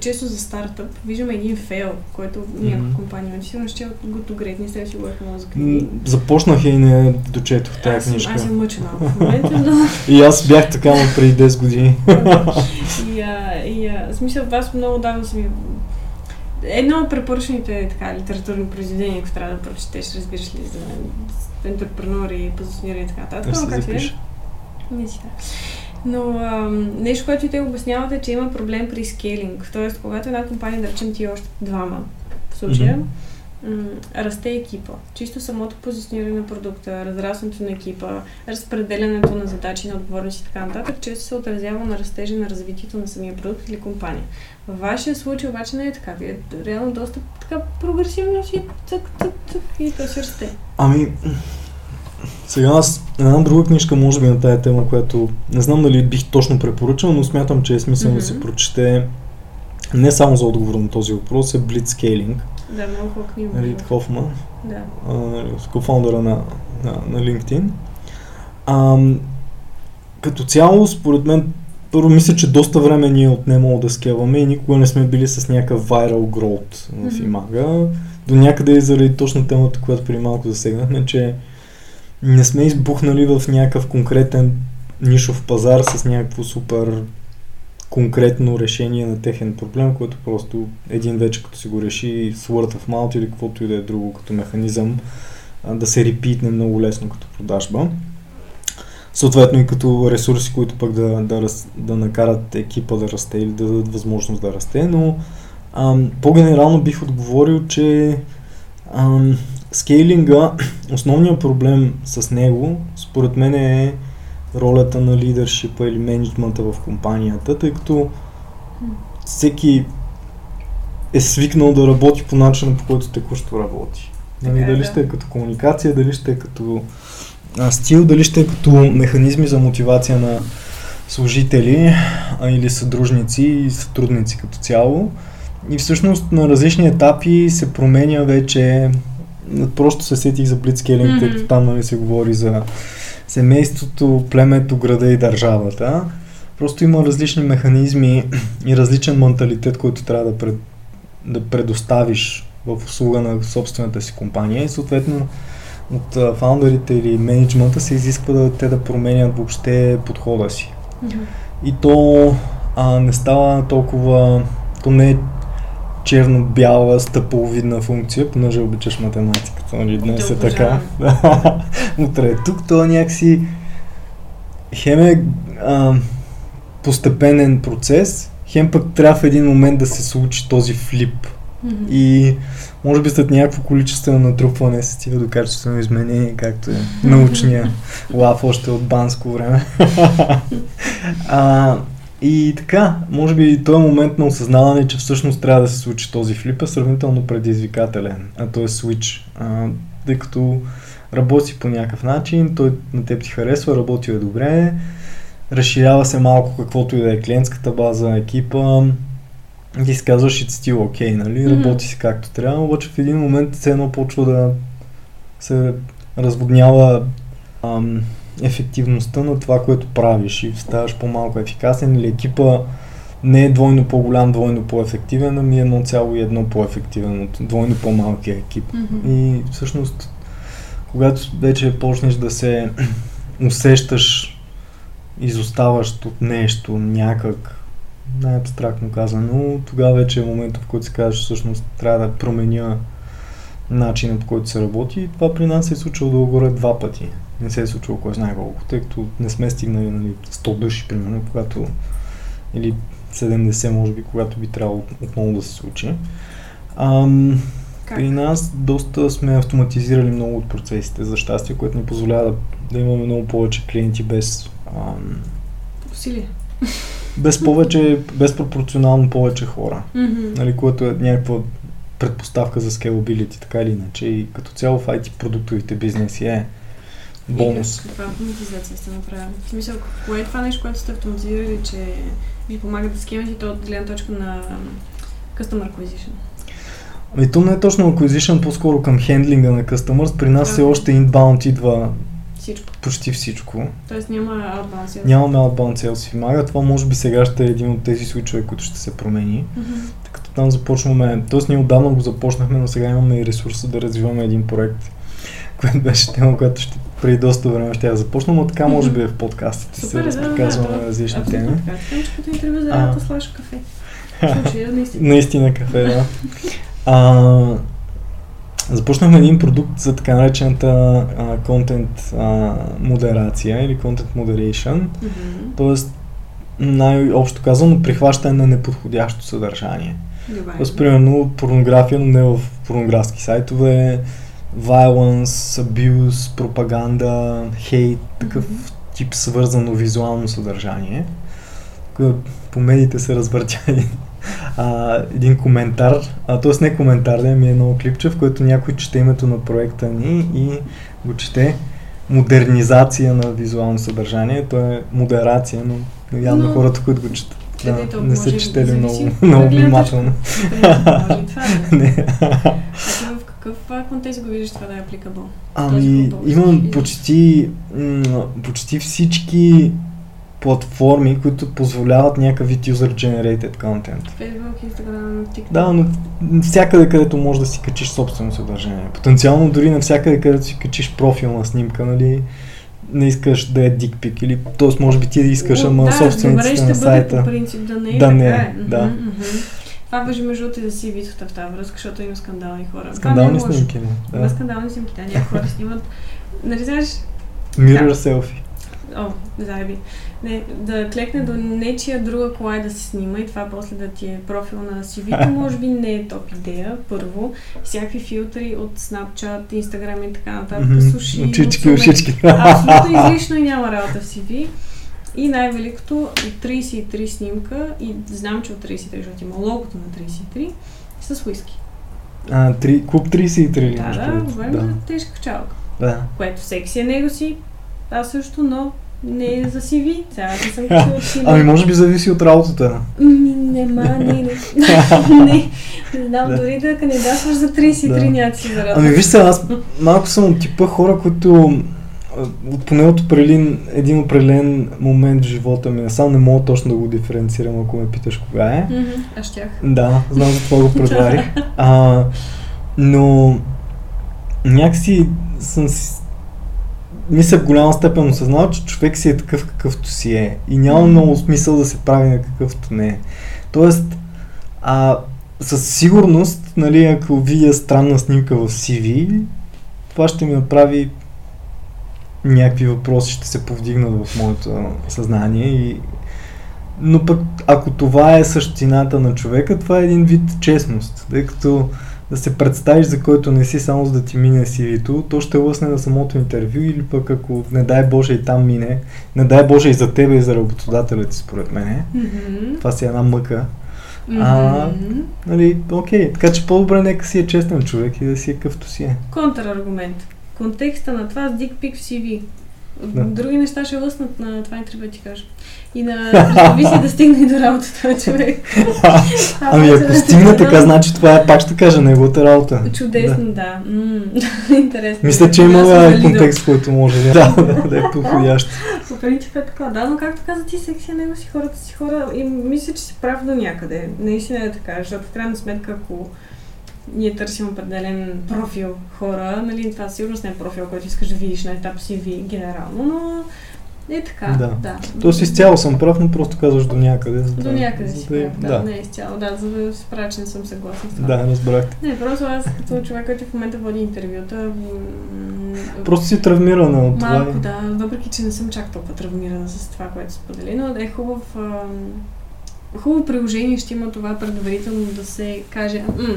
често за стартъп, виждаме един фейл, който някаква mm-hmm. компания. Сигурно ще го догрет, не сте си го мозък. Започнах и не дочетох тази книжка. Аз съм мъчена в момента, но... и аз бях така но преди 10 години. и, а, и а, смисъл, аз много давно съм Едно от препоръчните така, литературни произведения, които трябва да прочетеш, разбираш ли, за ентрепренори, позициониране и така нататък. Аз как е? Да. Но а, нещо, което те обясняват е, че има проблем при скейлинг. Тоест, когато една компания, да речем ти още двама в случая, mm-hmm. м- расте екипа. Чисто самото позициониране на продукта, разрастването на екипа, разпределянето на задачи, на отговорности и така нататък, често се отразява на растежа на развитието на самия продукт или компания. В вашия случай обаче не е така. Вие реално доста така прогресивно си цък, цък, цък и то си расте. Ами, сега аз една друга книжка, може би на тая тема, която не знам дали бих точно препоръчал, но смятам, че е смисъл mm-hmm. да се прочете не само за отговор на този въпрос, е Blitzscaling. Да, много хубава книга. Рид Хофман, да. кофаундъра на, на, на LinkedIn. А, като цяло, според мен, първо мисля, че доста време ни е отнемало да скеваме и никога не сме били с някакъв viral growth в. Имага. До някъде и заради точно темата, която при малко засегнахме, че не сме избухнали в някакъв конкретен нишов пазар с някакво супер конкретно решение на техен проблем, което просто един вече като си го реши с word of mouth или каквото и да е друго като механизъм да се репитне много лесно като продажба. Съответно и като ресурси, които пък да, да, да накарат екипа да расте или да дадат възможност да расте, но ам, по-генерално бих отговорил, че ам, скейлинга, основният проблем с него, според мен е ролята на лидершипа или менеджмента в компанията, тъй като всеки е свикнал да работи по начина, по който текущо работи. Нали, дали ще е като комуникация, дали ще е като а, стил, дали ще е като механизми за мотивация на служители а, или съдружници и сътрудници като цяло. И всъщност на различни етапи се променя вече просто се сетих за Блицкелинг, mm-hmm. тъй като там нали, се говори за семейството, племето, града и държавата. Просто има различни механизми и различен менталитет, който трябва да, пред, да предоставиш в услуга на собствената си компания и съответно от фаундерите или менеджмента се изисква да те да променят въобще подхода си. Mm-hmm. И то а, не става толкова, то не е черно-бяла стъпаловидна функция, понеже обичаш математиката, нали? Днес е така. Утре е тук, това е някакси хем е а, постепенен процес, хем пък трябва в един момент да се случи този флип. Mm-hmm. И може би след някакво количествено натрупване се стига до качествено изменение, както е научния лав още от банско време. а, и така, може би този момент на осъзнаване, че всъщност трябва да се случи този флип е сравнително предизвикателен, а то е свич. А, тъй като работи по някакъв начин, той на теб ти харесва, работи е добре, разширява се малко каквото и да е клиентската база, екипа, ти си казваш и стил окей, нали, работи си както трябва, обаче в един момент все едно почва да се разводнява ам, ефективността на това, което правиш и ставаш по-малко ефикасен или екипа не е двойно по-голям, двойно по-ефективен, ами 1,1 по-ефективен от двойно по-малкия екип. Мгм. И всъщност, когато вече почнеш да се усещаш изоставащ от нещо някак, най-абстрактно казано, тогава вече е момента, в който си кажеш, всъщност трябва да променя начина по който се работи. И това при нас се е случило долу-горе два пъти. Не се е случило кой знае колко, тъй като не сме стигнали нали, 100 души, примерно, когато или 70, може би, когато би трябвало отново да се случи. Ам, Как? при нас доста сме автоматизирали много от процесите за щастие, което ни позволява да, да имаме много повече клиенти без, ам, Усилие. без повече, без пропорционално повече хора. Мгм. Нали, което е някаква предпоставка за scalability, така или иначе. И като цяло в IT продуктовите бизнеси е бонус. Каква автоматизация сте направили? В смисъл, кое е това нещо, което сте автоматизирали, че ви помага да скемете и то от гледна точка на Customer Acquisition? Ами то не е точно acquisition, по-скоро към хендлинга на customers. При нас все Да. още inbound идва Всичко. почти всичко. Тоест няма outbound sales. Нямаме outbound sales в Imaga. Това може би сега ще е един от тези случаи, които ще се промени. Тъй като там започваме, т.е. ние отдавна го започнахме, но сега имаме и ресурса да развиваме един проект, което беше тема, която ще преди доста време ще я започна, но така може би е в подкастите Супер, се да, да, разказваме да, различни Абсолютно теми. като интервю за А. работа слаш кафе. Случая, наистина. Наистина кафе, да. А, започнахме един продукт за така наречената контент модерация или content moderation. Мгм. Тоест, най-общо казано, прихващане на неподходящо съдържание. Добре. Тоест, примерно, порнография, но не в порнографски сайтове, violence, abuse, пропаганда, хейт, такъв Мгм. тип свързано визуално съдържание. Тук по медиите се развъртя а, един коментар, а, т.е. не коментар, да ми е едно клипче, в което някой чете името на проекта ни и го чете модернизация на визуално съдържание. То е модерация, но явно Но- хората, които го четат, да, не са четели много, много внимателно. И това е. Какъв контекст го виждаш това да е applicable? Ами, имам почти, м, почти всички платформи, които позволяват някакъв вид user-generated content. Facebook, Instagram, TikTok. Да, но всякъде, където можеш да си качиш собствено съдържание. Потенциално дори навсякъде, където си качиш профилна снимка, нали, не искаш да е дикпик или, т.е. може би ти да искаш, ама да, собствениците добре, на ще бъде сайта. по принцип да не е Да така не е, да. Мгм. Това въжи между другото и за CV-тата в тази връзка, защото има скандални хора. Това Скандални не е снимки, Има да. скандални снимки, да, някои хора снимат. Нали знаеш, Mirror Да. selfie. О, заеби. Не, да клекне до нечия друга кола и да се снима и това после да ти е профил на CV-то, може би не е топ идея, първо. Всякакви филтри от Snapchat, Instagram и така нататък, Мгм. суши, Очички, ушички. Абсолютно излишно и няма работа в CV. И най-великото, от 33 снимка, и знам, че от 33, защото има логото на 33, с уиски. А, три, клуб 33 или Да, да, говорим да. за тежка чалка. да. Което всеки си е него си, аз също, но не е за CV. Сега не съм чула си. Ами може би зависи от работата. Ми, нема, не, не. не, не знам, Да. дори да кандидатстваш за 33 Да. няма да си зарадваш. Ами виж сега, аз малко съм от типа хора, които поне от определен, един определен момент в живота ми, сам не мога точно да го диференцирам, ако ме питаш кога е. Мгм, Аз щях. Да, знам за това го предварих. А, но някакси съм си мисля в голяма степен осъзнал, че човек си е такъв какъвто си е. И няма много смисъл да се прави на какъвто не е. Тоест, а, със сигурност, нали, ако видя странна снимка в CV, това ще ми направи някакви въпроси, ще се повдигнат в моето съзнание и но пък ако това е същината на човека, това е един вид честност, тъй като да се представиш за който не си само за да ти мине CV-то, то ще лъсне на самото интервю или пък ако не дай Боже и там мине, не дай Боже и за тебе и за работодателя ти според мен. Мгм. Това си е една мъка. А, Мгм. Нали, окей, така че по-добре нека си е честен човек и да си е къвто си е. Контраргумент. Контекста на това с дикпик в CV. Да. Други неща ще лъснат на това интервю, ти кажа. И на представи си да стигне и до работата на човек. Ами ако стигне така, значи това е, пак ще кажа, неговата работа. Чудесно, да. М, Интересно. Мисля, че има валидал. контекст, който може да, да, да, да е подходящ. По принцип е така, да, но както каза ти, всеки си е него си хората си хора и мисля, че си прав до някъде. Наистина е така, защото в крайна сметка, ако ние търсим определен профил хора, нали, това сигурно не е профил, който искаш да видиш на етап CV генерално, но е така, Да. да. Тоест изцяло съм прав, но просто казваш до някъде. За До да, някъде за си да, прав, да, не е изцяло, да, за да се правя, че не съм съгласна с това. да, разбрахте. Не, просто аз като човек, който в момента води интервюта, Просто си травмирана от това. Малко, да, въпреки че не съм чак толкова травмирана с това, което сподели, но е хубав, ам, хубаво приложение ще има това предварително да се каже «М,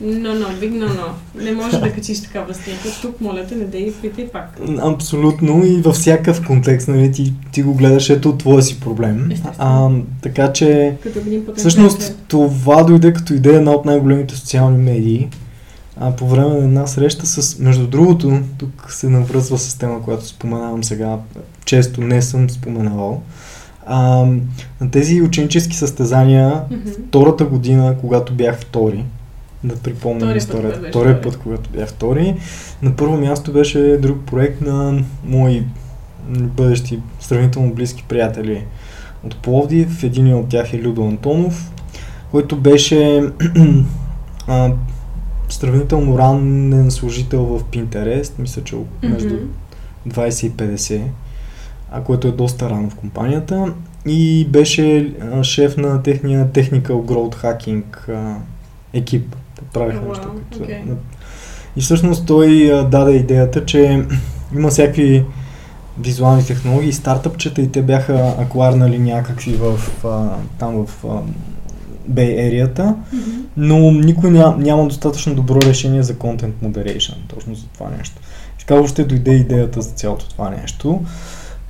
но, но, big no, no. Не може да качиш такава снимка. Тук, моля те, не дей, питай пак. Абсолютно и във всякакъв контекст, нали, ти, ти го гледаш, ето твоя си проблем. Естествено. А, така че, всъщност, това дойде като идея една от най-големите социални медии. А по време на една среща с, между другото, тук се навръзва с тема, която споменавам сега, често не съм споменавал. А, на тези ученически състезания, Мгм. втората година, когато бях втори, да припомням историята. Втория втори. път, когато бях втори, на първо място беше друг проект на мои бъдещи сравнително близки приятели от Пловдив. Един от тях е Людо Антонов, който беше а, сравнително ранен служител в Pinterest, мисля, че между Мгм. 20 и 50, а което е доста рано в компанията. И беше а, шеф на техния Technical Growth Hacking а, екип. Правиха Вау, неща. като- окей. И всъщност той а, даде идеята, че има всякакви визуални технологии, стартъпчета и те бяха акварнали някакви в, а, там в а, Bay Area-та, Мгм. но никой ня, няма достатъчно добро решение за content moderation, точно за това нещо. И така въобще дойде идеята за цялото това нещо.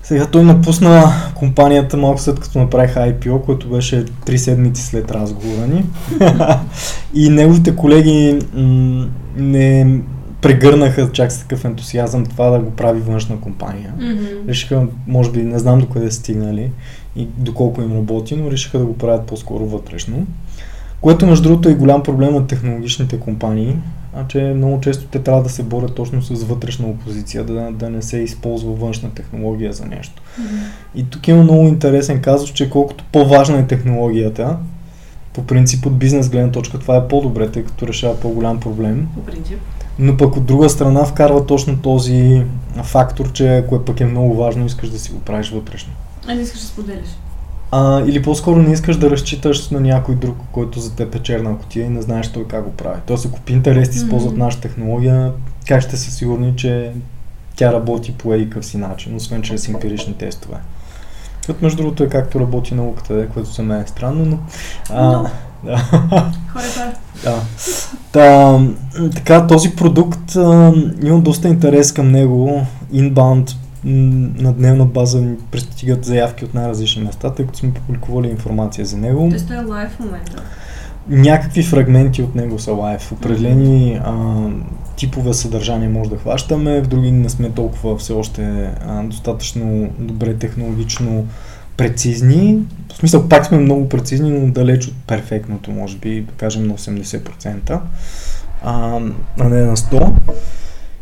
Сега той напусна компанията малко след като направиха IPO, което беше 3 седмици след разговора ни. и неговите колеги м- не прегърнаха чак с такъв ентусиазъм това да го прави външна компания. Мгм. Решиха, може би, не знам до къде са стигнали и доколко им работи, но решиха да го правят по-скоро вътрешно. Което, между другото, е голям проблем от технологичните компании, а че много често те трябва да се борят точно с вътрешна опозиция, да, да не се използва външна технология за нещо. Мгм. И тук има много интересен казус, че колкото по-важна е технологията, по принцип от бизнес гледна точка това е по-добре, тъй като решава по-голям проблем. По принцип. Но пък от друга страна вкарва точно този фактор, че ако е пък е много важно, искаш да си го правиш вътрешно. А не искаш да споделиш. А, или по-скоро не искаш да разчиташ на някой друг, който за теб е черна котия и не знаеш той как го прави. Тоест ако Pinterest използват Мгм. нашата технология, как ще са сигурни, че тя работи по едикъв си начин, освен чрез емпирични тестове. Което между другото е както работи науката, де, което за мен е странно, но... А, Но. да. Хората. Да. Та, така, този продукт а, има доста интерес към него. Inbound на дневна база ни пристигат заявки от най-различни места, тъй като сме публикували информация за него. Те стоя лайв в момента. Някакви фрагменти от него са лайв. Определени а, типове съдържание може да хващаме, в други не сме толкова все още а, достатъчно добре технологично прецизни. В смисъл пак сме много прецизни, но далеч от перфектното, може би, да кажем на 80%, а, а не на 100%.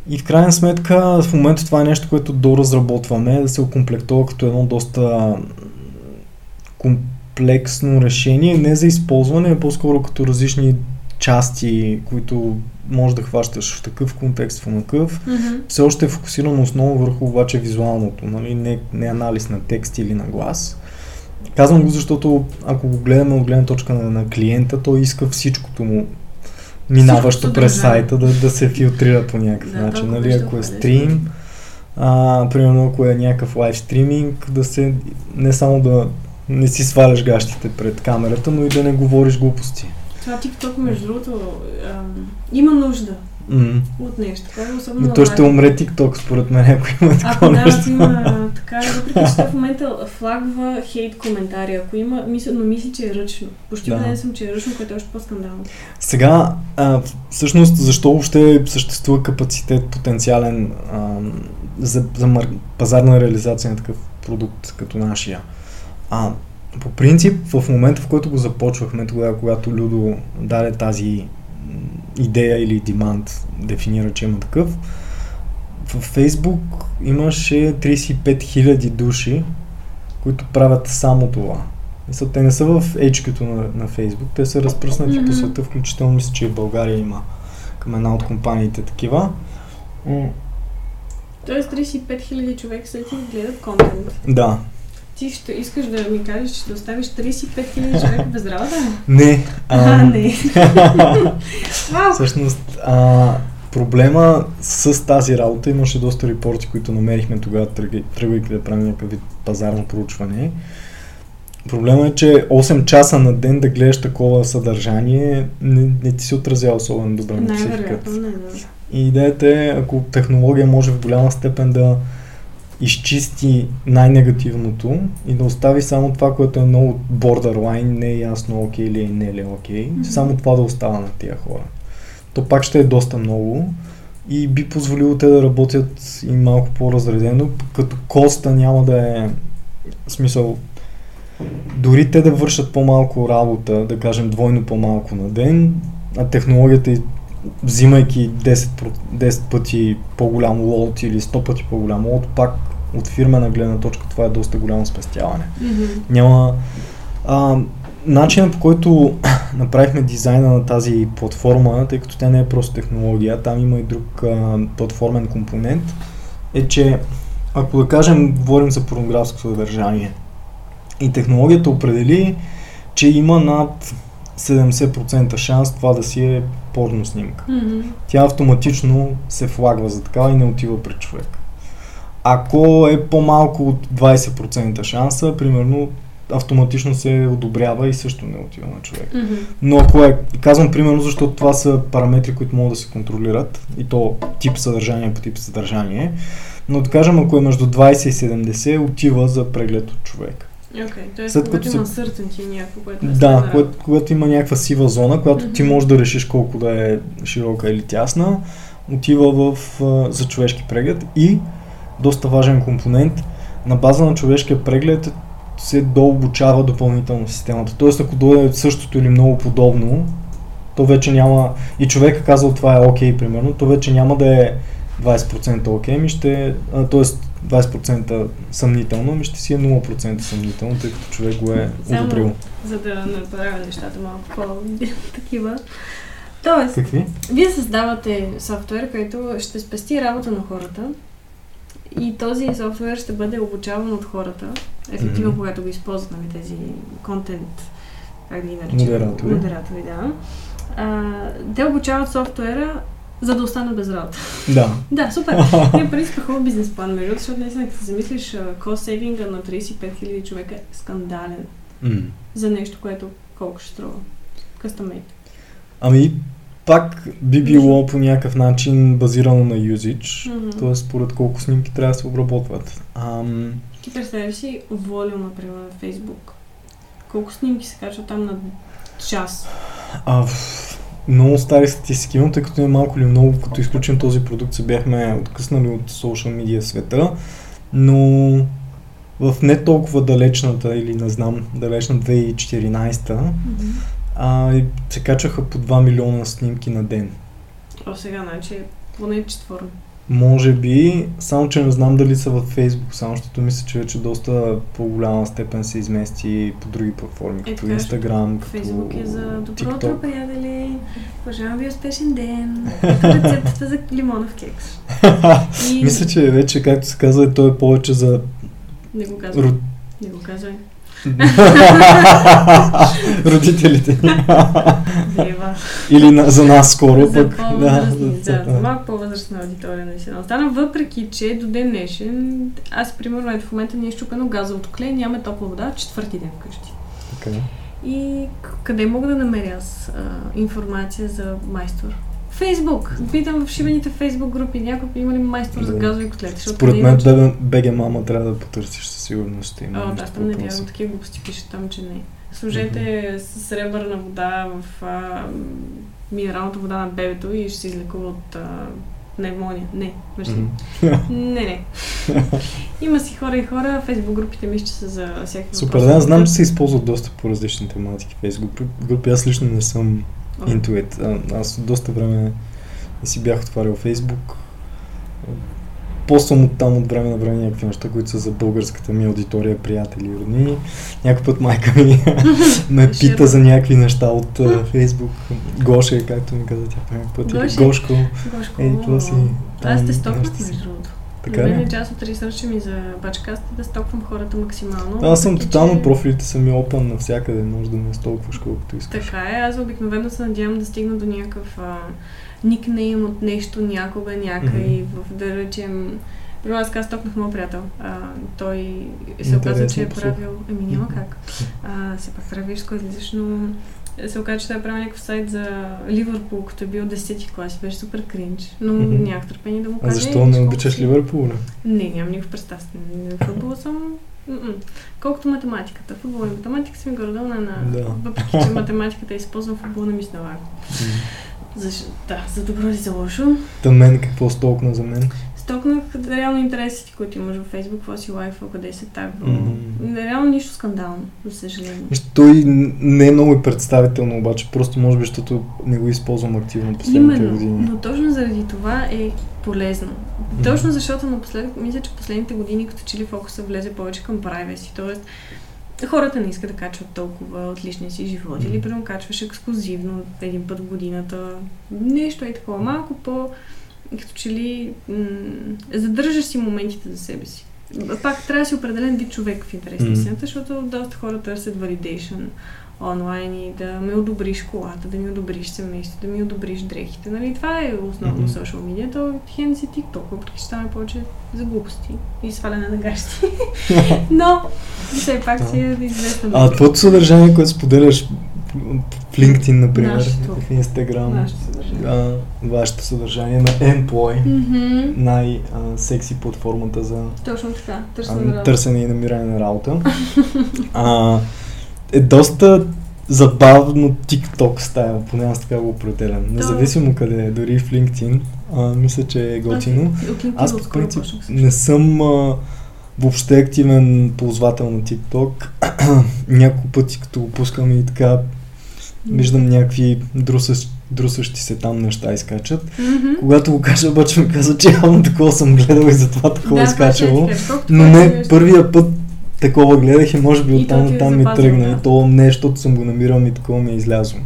И в крайна сметка, в момента това е нещо, което доразработваме, да се окомплектува като едно доста комплексно решение, не за използване, а по-скоро като различни части, които може да хващаш в такъв контекст, в онакъв. Мгм. Все още е фокусирано основно върху обаче визуалното, нали? не, не анализ на текст или на глас. Казвам го, защото ако го гледаме от гледна точка на, на клиента, той иска всичкото му минаващо през сайта да, да се филтрира по някакъв Да, начин. Нали? Ако е стрим, а, примерно ако е някакъв лайв стриминг, да се не само да не си сваляш гащите пред камерата, но и да не говориш глупости. Това TikTok, между другото, има нужда М. от нещо такова, особено Но той ще умре TikTok, според мен, ако има Ако такова да, нещо. ако има така, въпреки че в момента флагва хейт коментари, ако има, мисля, но мисля, че е ръчно. Почти Да. убеден съм, че е ръчно, което е още по-скандално. Сега, а, всъщност, защо въобще съществува капацитет потенциален а, за, за мар... пазарна реализация на такъв продукт като нашия. А по принцип, в момента, в който го започвахме, тогава, когато Людо даде тази идея или демант, дефинира, че има такъв, в Фейсбук имаше 35 000 души, които правят само това. Мисля, те не са в ечкото на, на Фейсбук, те са разпръснати mm-hmm. по света, включително мисля, че в България има към една от компаниите такива. Тоест 35 000 човек след гледат контент. Да. Ти ще искаш да ми кажеш, че да оставиш 35 000 човека без работа? Не. А, а не. Всъщност, а, проблема с тази работа имаше доста репорти, които намерихме тогава, тръгвайки да правим някакъв пазарно проучване. Проблема е, че 8 часа на ден да гледаш такова съдържание не, не ти се отразява особено добре на психиката. И идеята е, ако технология може в голяма степен да изчисти най-негативното и да остави само това, което е много borderline, не е ясно окей okay или не е ли окей, okay, mm-hmm. само това да остава на тия хора. То пак ще е доста много и би позволило те да работят и малко по-разредено, като коста няма да е в смисъл дори те да вършат по-малко работа, да кажем двойно по-малко на ден, а технологията взимайки 10, 10 пъти по-голям лот или 100 пъти по-голям лот, пак от фирмена гледна точка това е доста голямо спестяване. Mm-hmm. Няма... А, начинът по който направихме дизайна на тази платформа, тъй като тя не е просто технология, там има и друг а, платформен компонент, е, че ако да кажем, говорим за порнографско съдържание и технологията определи, че има над 70% шанс това да си е порно снимка. Mm-hmm. Тя автоматично се флагва за такава и не отива при човек. Ако е по-малко от 20% шанса, примерно автоматично се одобрява и също не отива на човек. Mm-hmm. Но ако е, казвам примерно, защото това са параметри, които могат да се контролират и то тип съдържание по тип съдържание, но да кажем, ако е между 20 и 70, отива за преглед от човек. Okay, т.е. След когато има се... certainty някакво, което Да, когато, когато има някаква сива зона, която mm-hmm. ти можеш да решиш колко да е широка или тясна, отива в, за човешки преглед и доста важен компонент, на база на човешкия преглед се дообучава допълнително системата. Тоест, ако дойде същото или много подобно, то вече няма, и човека казал това е окей, okay, примерно, то вече няма да е 20% окей, okay, ми ще, т.е. 20% съмнително, ми ще си е 0% съмнително, тъй като човек го е одобрил. За да направя нещата малко по-такива. Тоест, Какви? вие създавате софтуер, който ще спести работа на хората и този софтуер ще бъде обучаван от хората, ефективно, mm-hmm. когато го използват нали, тези контент, как ги наричат? Модератори. Модератори, да. А, те обучават софтуера за да остана без работа. Да. да, супер. Ние принцип хубав бизнес план, между защото наистина, като замислиш, кост сейвинга на 35 000 човека е скандален. Mm. За нещо, което колко ще струва. Made. Ами, пак би било по някакъв начин базирано на юзич, mm-hmm. т.е. според колко снимки трябва да се обработват. Ам... Ти представяш си волю, например, на Фейсбук. Колко снимки се качват там на час? А, много стари статистики имам, тъй като е малко или много, като изключим този продукт, се бяхме откъснали от социал медиа света, но в не толкова далечната или не знам, далечна 2014 mm-hmm. А, се качаха по 2 милиона снимки на ден. О, сега, значи, поне четворно. Може би, само че не знам дали са във Фейсбук, само защото мисля, че вече доста по-голяма степен се измести по други платформи, е, като Инстаграм, като Фейсбук е за добро утро, приятели. Пожелавам ви успешен ден. Ето рецептата за лимонов кекс. И... мисля, че вече, както се казва, той е повече за... Не го казвай. Ру... Не го казвай. Родителите. Или на, за нас скоро. За пък, да, да, за малко по-възрастна аудитория наистина. Остана въпреки, че до ден днешен, аз примерно ето в момента ни е щупено газовото клей, нямаме топла вода, четвърти ден вкъщи. Okay. И къде мога да намеря аз а, информация за майстор? Фейсбук. Питам в шибените Фейсбук групи, някой има ли майстор за газови котлети? Според мен да БГ мама трябва да потърсиш със сигурност. Има О, да, там не вярвам, такива глупости пишат там, че не. Служете mm-hmm. с сребърна вода в а, минералната вода на бебето и ще се излекува от а, пневмония. Не, мърси. Мгм. Не, не. Има си хора и хора, фейсбук групите мисля, че са за всякакви Супер, да, знам, че се използват доста по различни тематики Facebook групи. Аз лично не съм О, into it. А, Аз доста време не си бях отварял Facebook. Поствам от там от време на време някакви неща, които са за българската ми аудитория, приятели и роднини. Някой път майка ми ме пита за някакви неща от uh, Facebook. Гоша, е, както ми каза тя някакъв път. Гоше. Гошко. Гошко. Ей, това си. Аз те си. между другото. Така мен ли? е част от ресърча ми за бачкаста да стоквам хората максимално. Да, аз съм въпреки, тотално че- профилите са ми open навсякъде, може да ме столкваш колкото искаш. Така е, аз обикновено се надявам да стигна до някакъв а, никнейм от нещо някога, някъде, в да речем... Примерно аз казах стокнах моят приятел. А, той се оказа, че е правил... Еми няма как. А, все пак кой излизаш, но се оказа, че той е правил някакъв сайт за Ливърпул, като е бил 10-ти клас. Беше супер кринч. Но Мгм. нямах търпение да му А кажа. защо «Ей, не обичаш си». Ливърпул? бе? Не, нямам никакъв представа. В футбола съм... Колкото математиката. Футбол и математика съм горе-долу на... на... Да. Въпреки, че математиката използвам, футбол не ми се налага. Защо? Да, за добро или за лошо. Та мен какво столкна за мен? Стокнах реално интересите, които имаш във Facebook, какво си лайфа, къде се тагва. Мгм. Реално нищо скандално, за съжаление. Той не е много представително, обаче просто може би, защото не го използвам активно последните Именно, години. но точно заради това е полезно. Точно защото напоследък, мисля, че последните години като че ли фокуса влезе повече към privacy, т.е. хората не искат да качват толкова от личния си живот Мгм. или примерно качваш ексклюзивно един път в годината. Нещо е такова, малко по като че ли м- задържаш си моментите за себе си. Пак трябва да си определен вид човек в интерес на истината, защото доста хора търсят validation онлайн и да ми одобриш колата, да ми одобриш семейството, да ми одобриш дрехите. Нали? Това е основно Мгм. social media. То хен си TikTok, въпреки че там е повече за глупости и сваляне на гащи. Но все пак си е известна. А твоето съдържание, което споделяш в LinkedIn, например, Нашето. в Instagram, Нашето съдържание. а, вашето съдържание на Employ, Мгм. най-секси платформата за Точно така. а, Търсене на работа. търсене и намиране на работа. а, е доста забавно TikTok стайл, поне аз така го определям. Независимо къде е, дори в LinkedIn, а, мисля, че е готино. От LinkedIn Аз по принцип не съм а, въобще активен ползвател на TikTok. Няколко пъти, като го пускам и така, виждам някакви друсъщ, друсъщи се там неща изкачат. Мгм. Когато го кажа, обаче ми каза, че явно такова съм гледал и затова такова Да, е е изкачало. така. Колкото Но не, нещо- първия път такова гледах и може би оттам е оттам ми тръгна. да. И то не, защото съм го намирал и такова ми е излязло.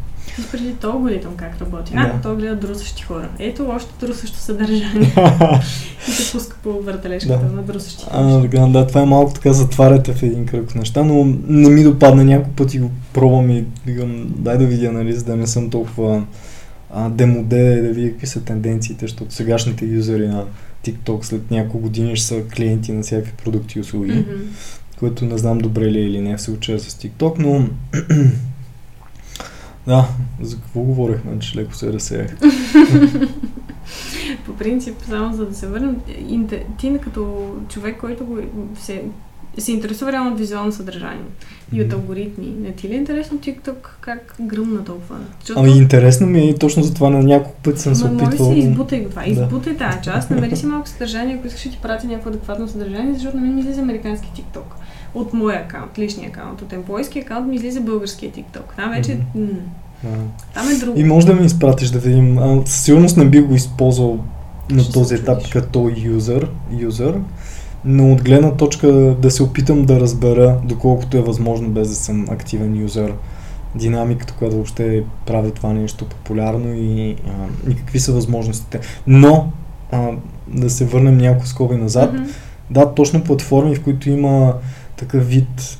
Преди то алгоритъм как работи. А, Да. то гледа друсащи хора. Ето още друсащо съдържание. И се пуска по въртележката Да. на друсащи А, неща. така, да, това е малко така затваряте в един кръг неща, но не ми допадна няколко пъти го пробвам и викам, дай да видя, нали, за да не съм толкова а, демоде, да видя какви са тенденциите, защото сегашните юзери на TikTok след няколко години ще са клиенти на всякакви продукти и услуги, Мгм. което не знам добре ли е или не в случая с TikTok, но да, за какво говорихме, че леко се разсеях. По принцип, само за да се върнем, ти като човек, който го се, се интересува реално от визуално съдържание и от алгоритми, не ти ли е интересно TikTok как гръмна толкова? Защото- Ами интересно ми е и точно за това на няколко пъти съм се Ма, моля опитвал. се, но- избутай го това. Да. Избутай тази част, намери си малко съдържание, ако искаш да ти пратя някакво адекватно съдържание, защото на мен ми излиза американски TikTok. От моя акаунт, личния акаунт. От емплойски акаунт ми излиза българския TikTok. Там вече... Мгм. м- там е друго. И може да ми изпратиш да видим. А, със сигурност не би го използвал на Ще този етап чудиш. като юзър, юзър, но от гледна точка да се опитам да разбера, доколкото е възможно без да съм активен юзър, динамиката, която въобще прави това нещо популярно и, а, и какви са възможностите. Но а, да се върнем няколко скоби назад. Мгм. Да, точно платформи, в които има такъв вид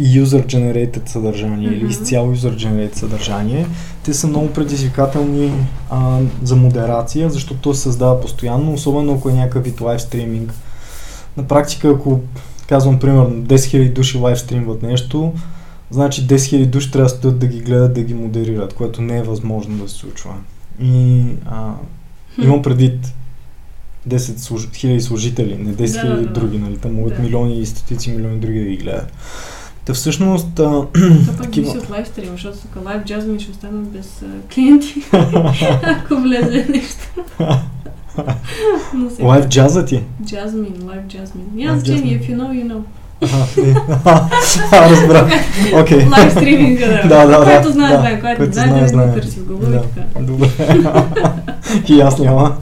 user-generated съдържание или Мгм. изцяло user-generated съдържание, те са много предизвикателни а, за модерация, защото то се създава постоянно, особено ако е някакъв вид лайв стриминг. На практика, ако казвам примерно 10 000 души лайв стримват нещо, значи 10 000 души трябва да стоят да ги гледат, да ги модерират, което не е възможно да се случва. И а, имам предвид 10 служ... хиляди служители, не 10 Да, хиляди да, да. други, нали? Там могат Да. милиони и стотици милиони други да ги гледат. Та всъщност, а, То пък такива... от лайв стрим, защото тук лайв джазми ще останат без а, клиенти, ако влезе нещо. Лайв джаза ти? Jasmine. Live Няма значение, Jasmine. if you know, you know. Е. А, разбрах. Окей. Лайв стриминга, да. Да, да, да. Който знае, да. знае, който не знае, знае, да не търси в и така. Добре. И аз няма.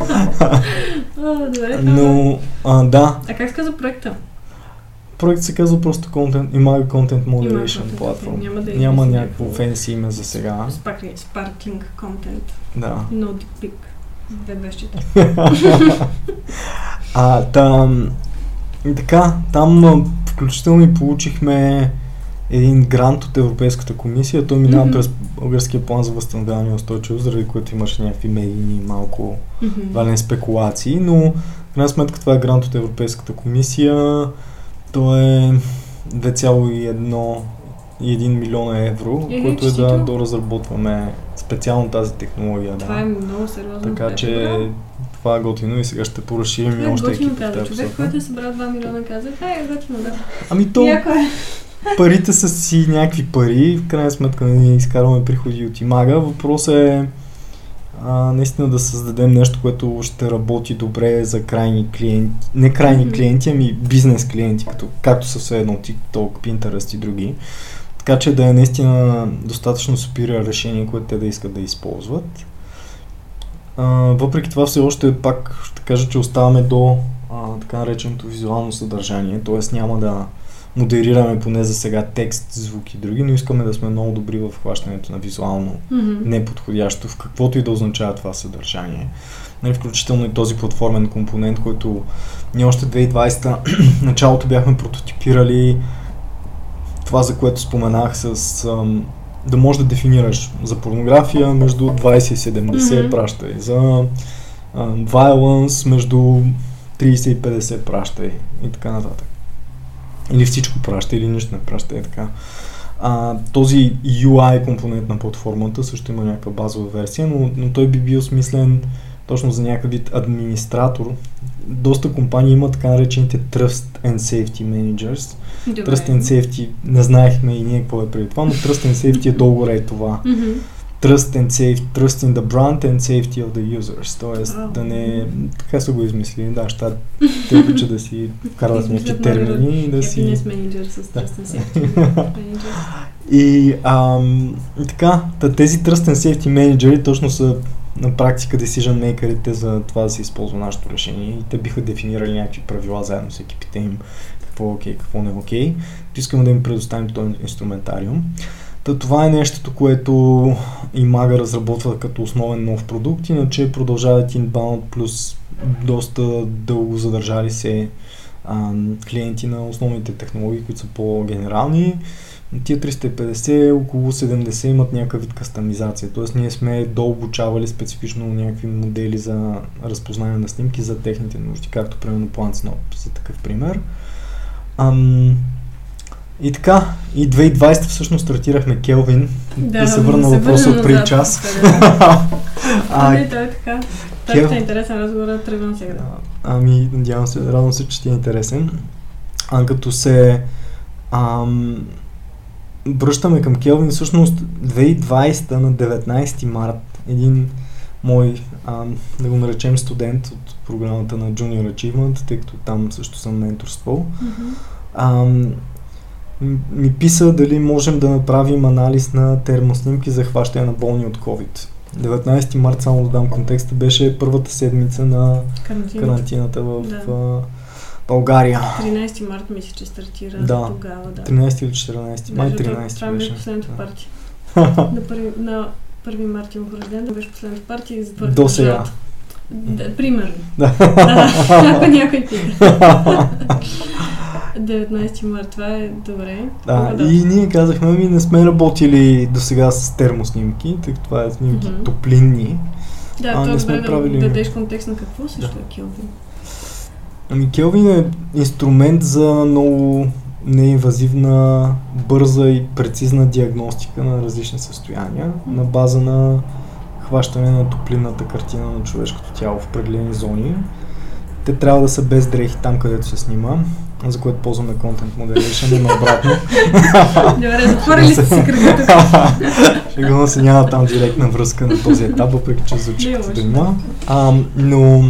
А, добре. Но, а, да, А как се казва проекта? проект се казва просто Content, Imago Content Moderation content, Platform. Няма да Няма някакво фенси име за сега. Sparkling, content. Да. No dick pic. Две вещите. А, там, така, там включително и получихме един грант от Европейската комисия. Той минава Мгм. през българския план за възстановяване и устойчивост, заради което имаше някакви медийни малко това не е спекулации, но в крайна сметка това е грант от Европейската комисия. То е 2,1 и 1 милиона евро, Е, което е да доразработваме специално тази технология. Това да. е много сериозно. Така Е, че това е готино и сега ще поразширим и Това е още готино екипи в каза. тази Човек, който е събрал 2 милиона, каза, хай, е готино, да. Ами то, Яко е. Парите са си някакви пари, в крайна сметка ние изкарваме приходи от Имага. Въпросът е а, наистина да създадем нещо, което ще работи добре за крайни клиенти. Не крайни клиенти, ами бизнес клиенти, като, както са все едно TikTok, Pinterest и други. Така че да е наистина достатъчно superior решение, което те да искат да използват. А, въпреки това все още пак ще кажа, че оставаме до а, така нареченото визуално съдържание, т.е. няма да модерираме поне за сега текст, звук и други, но искаме да сме много добри в хващането на визуално Мгм. неподходящо в каквото и да означава това съдържание. Нали, включително и този платформен компонент, който ние още 2020 началото бяхме прототипирали това, за което споменах с ам, да можеш да дефинираш за порнография между 20 и 70 Мгм. пращай, за ам, violence между 30 и 50 пращай и така нататък. Или всичко праща, или нищо не праща и така. А, този UI компонент на платформата също има някаква базова версия, но, но той би бил смислен точно за някакъв вид администратор. Доста компании имат така наречените Trust and Safety Managers. Добре. Trust and Safety, не знаехме и ние какво е преди това, но Trust and Safety е долу ред това. Мгм. Trust and safety, trust in the brand and safety of the users. Тоест Вау. да не... Така са го измислили, да, ще те обичат да си вкарват някакви термини и да си... Happiness Manager с. Trust and Safety. И, ам, така, та тези Trust and Safety Manager точно са на практика decision makerите за това да се използва нашето решение и те биха дефинирали някакви правила заедно с екипите им, какво е окей, какво не е окей. То искаме да им предоставим този инструментариум. Та това е нещото, което Имага разработва като основен нов продукт, иначе продължават Inbound плюс доста дълго задържали се ам, клиенти на основните технологии, които са по-генерални. Тия 350, около 70 имат някакъв вид кастомизация. Тоест ние сме дообучавали специфично някакви модели за разпознаване на снимки за техните нужди, както примерно PlantSnap за такъв пример. Ам, и така, и 2020 всъщност стартирахме Келвин. Да, се върна въпроса от преди час. да. а, Не, той е така. Той Кел- е интересен разговор, тръгвам сега. А, Ами, надявам се, радвам се, че ти е интересен. А като се ам, връщаме към Келвин, всъщност 2020 на 19 март един мой, ам, да го наречем студент от програмата на Junior Achievement, тъй като там също съм менторствал, Мгм. ам, м- ми писа дали можем да направим анализ на термоснимки за хващане на болни от COVID. 19 март, само да дам контекста, беше първата седмица на Карантина. карантината в Да. България. 13 март мисля, че стартира Да. тогава, да. 13 или 14, май Даже това- 13 Това ми беше последното Да. парти. на, първи, на 1 март имах рожден, беше последното парти и затворих До сега. държавата. Да, примерно. Да. Да, ако някой пита. 19 март, това е добре. Да, да. и ние казахме, ми не сме работили до сега с термоснимки, тъй като това е снимки Мгм. топлинни. Да, А, не е сме добре правили- да дадеш контекст на какво също е Келвин. Ами Келвин е инструмент за много неинвазивна, бърза и прецизна диагностика на различни състояния на база на хващане на топлинната картина на човешкото тяло в определени зони. Те трябва да са без дрехи там, където се снима, за което ползваме Content Moderation и наобратно. Добре, затворили сте се кръга тук. Шегувам се, няма там директна връзка на този етап, въпреки че звучи като да има. Но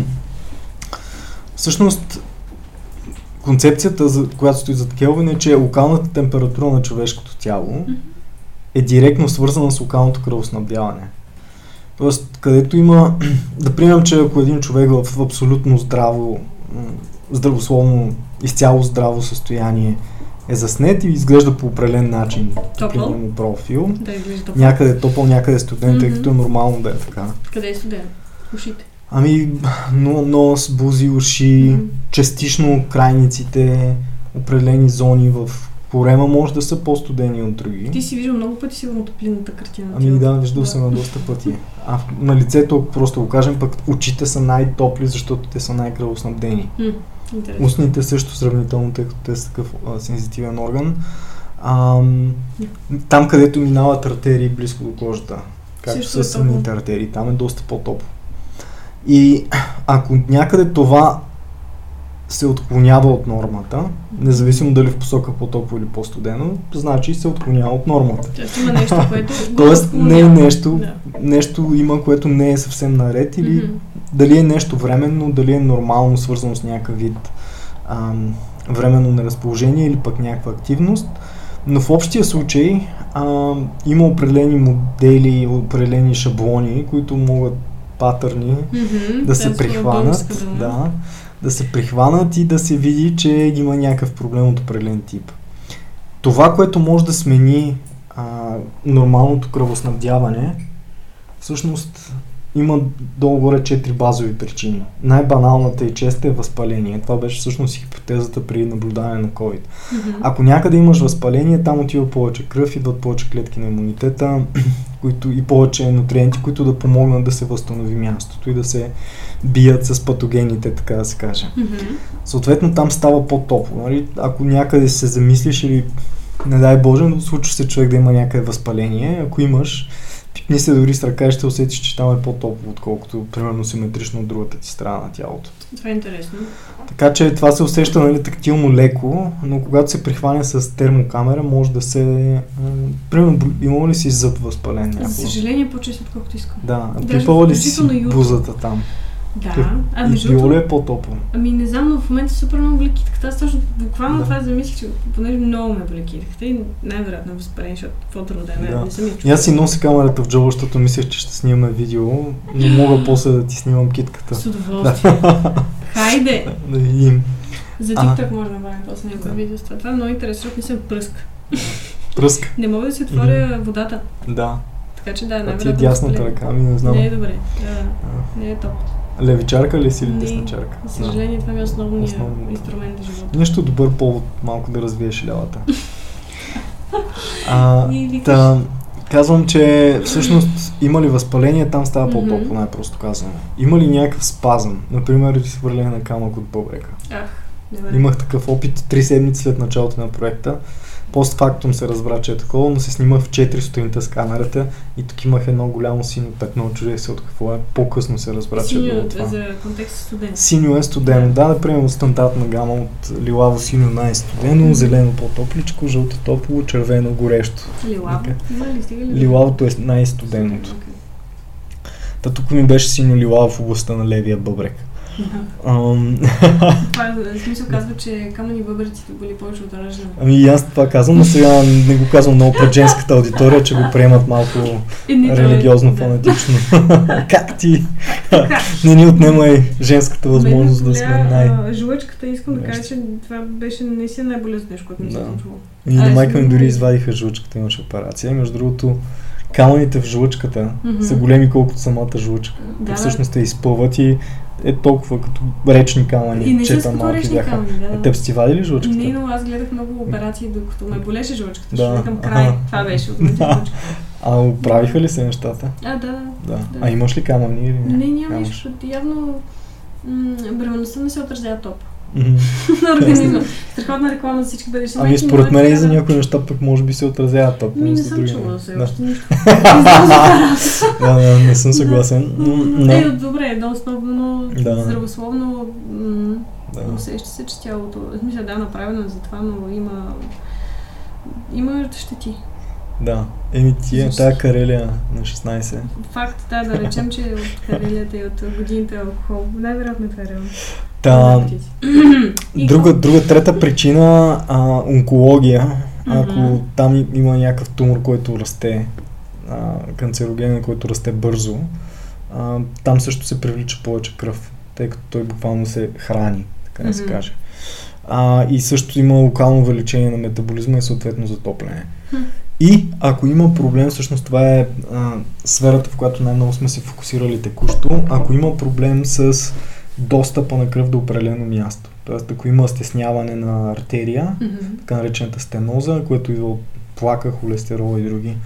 Всъщност, концепцията, за, която стои зад Келвин е, че локалната температура на човешкото тяло е директно свързана с локалното кръвоснабдяване. Тоест, където има, да приемем, че ако един човек в абсолютно здраво, здравословно, изцяло здраво състояние е заснет и изглежда по определен начин. Топъл? му профил. Да, изглежда топъл. Някъде е топъл, някъде е студент, тъй като е нормално да е така. Къде е студен? Ушите. Ами, но, нос, бузи, уши, Мгм. частично крайниците, определени зони в корема може да са по-студени от други. Ти си виждал много пъти сигурно топлинната картина. на Ами да, виждал съм на доста пъти. А на лицето, просто го кажем, пък очите са най-топли, защото те са най-кръвоснабдени. М, Интересно. Устните също сравнително, тъй като те са такъв а, сензитивен орган. Ам, там, където минават артерии близко до кожата, както е са самите топло. артерии, там е доста по-топло. И ако някъде това се отклонява от нормата, независимо дали в посока по-топло или по-студено, значи се отклонява от нормата. Тоест има нещо, което Тоест не е нещо, Да. нещо има, което не е съвсем наред или Мгм. дали е нещо временно, дали е нормално свързано с някакъв вид ам, временно неразположение или пък някаква активност. Но в общия случай ам, има определени модели, определени шаблони, които могат патърни Мгм. да се прихванат, да, да се прихванат и да се види, че има някакъв проблем от определен тип. Това, което може да смени а, нормалното кръвоснабдяване, всъщност има долу-горе четири базови причини. Най-баналната и честа е възпаление. Това беше всъщност хипотезата при наблюдаване на COVID. Мгм. Ако някъде имаш възпаление, там отива повече кръв, идват повече клетки на имунитета които, и повече нутриенти, които да помогнат да се възстанови мястото и да се бият с патогените, така да се каже. Мгм. Съответно там става по-топло. Нали? Ако някъде се замислиш или не дай Боже, но случва се човек да има някъде възпаление, ако имаш, пипни се дори с ръка и ще усетиш, че там е по-топло, отколкото примерно симетрично от другата ти страна на тялото. Това е интересно. Така че това се усеща нали, тактилно леко, но когато се прихване с термокамера, може да се... м, Примерно, имало ли си зъб възпален За някога? съжаление, по-често, отколкото искам. Да, пипала ли си бузата там? Да. А и между било ли е по-топло? ами не знам, но в момента супер много боли китката. Аз точно буквално Да. това замислих, че понеже много ме боли китката и най-вероятно е възпаление, защото друго да е, Да. не съм я И чувала. аз си нося камерата в джоба, защото мислех, че ще снимаме видео, но мога после да ти снимам китката. С удоволствие. Хайде! Да видим. За А. TikTok може да направим после някое Да. видео с това. Това е много интересно, защото съм пръска. Пръска. Не мога да си отворя водата. Да. Така че да, А ти е най-вероятно дясната ръка, ами не знам. Не е добре. Да, А, не е топ. Левичарка ли си или десничарка? За съжаление, това ми е основният Основно. инструмент в живота. Нещо добър повод малко да развиеш лявата. А, Та, казвам, че всъщност има ли възпаление, там става по-топло, най-просто казано. Има ли някакъв спазъм? Например, свърляне на камък от бъбрека. Ах. Имах такъв опит три седмици след началото на проекта. Постфактум се разбра, че е такова, но се снимах в 4 сутринта с камерата и тук имах едно голямо синьо петно, чудех се от какво е. По-късно се разбра, че е било Синьо, това. за контекст студент. Синьо е студено. Да, да приемем стандартна гама от лилаво синьо най-студено, зелено по-топличко, жълто топло, червено горещо. Лилаво. Ли ли? Лилавото е най-студеното. Окей. Та тук ми беше синьо лилаво в областта на левия бъбрек. Това е, смисъл казва, че камъни бъбреците боли повече от раждане. Ами и аз това казвам, но сега не го казвам много пред женската аудитория, че го приемат малко религиозно, фанатично. как ти? Не ни отнемай женската възможност да ме сме най... Жлъчката, искам да кажа, че това беше наистина най-болезнено нещо, което ми се Да. случило. И на майка ми дори извадиха жлъчката, имаше операция. Между другото, камъните в жлъчката Мгм. са големи колкото самата жлъчка. Да. всъщност те изпълват и е толкова като речни камъни. И не чета малки речни бяха. камъни, да. А теб сте вадили ли жлъчката? Не, но аз гледах много операции, докато ме болеше жлъчката. Да. Ще към край. Това беше от Да. А оправиха ли се нещата? А, да, да. Да. А имаш ли камъни или не? Не, няма Нямаш. нищо. Явно м, бременността не се отразява топ Мгм. на организма. Страхотна реклама за всички бъдещи Ами според е мен и за някои неща пък може би се отразяват топ. Ми не съм не. все още нищо. Не това да, не съм съгласен. Но, но, Е, добре, едно основно, здравословно, да. усеща се, че тялото, смисъл да, направено е за това, но има, има щети. да. Еми ти е тая Карелия на 16. Факт, да, да речем, че от карелията и от годините алкохол, най-вероятно е това е реално. Та, друга, друга трета причина, а, онкология. Ако mm-hmm. там има някакъв тумор, който расте, а, канцерогенен, който расте бързо, а, там също се привлича повече кръв, тъй като той буквално се храни, така да mm-hmm. се каже. А, и също има локално увеличение на метаболизма и съответно затопляне. Mm-hmm. И ако има проблем, всъщност това е а, сферата, в която най-много сме се фокусирали текущо, ако има проблем с достъпа на кръв до определено място. Тоест, ако има стесняване на артерия, mm-hmm. така наречената стеноза, което идва от плака, холестерол и други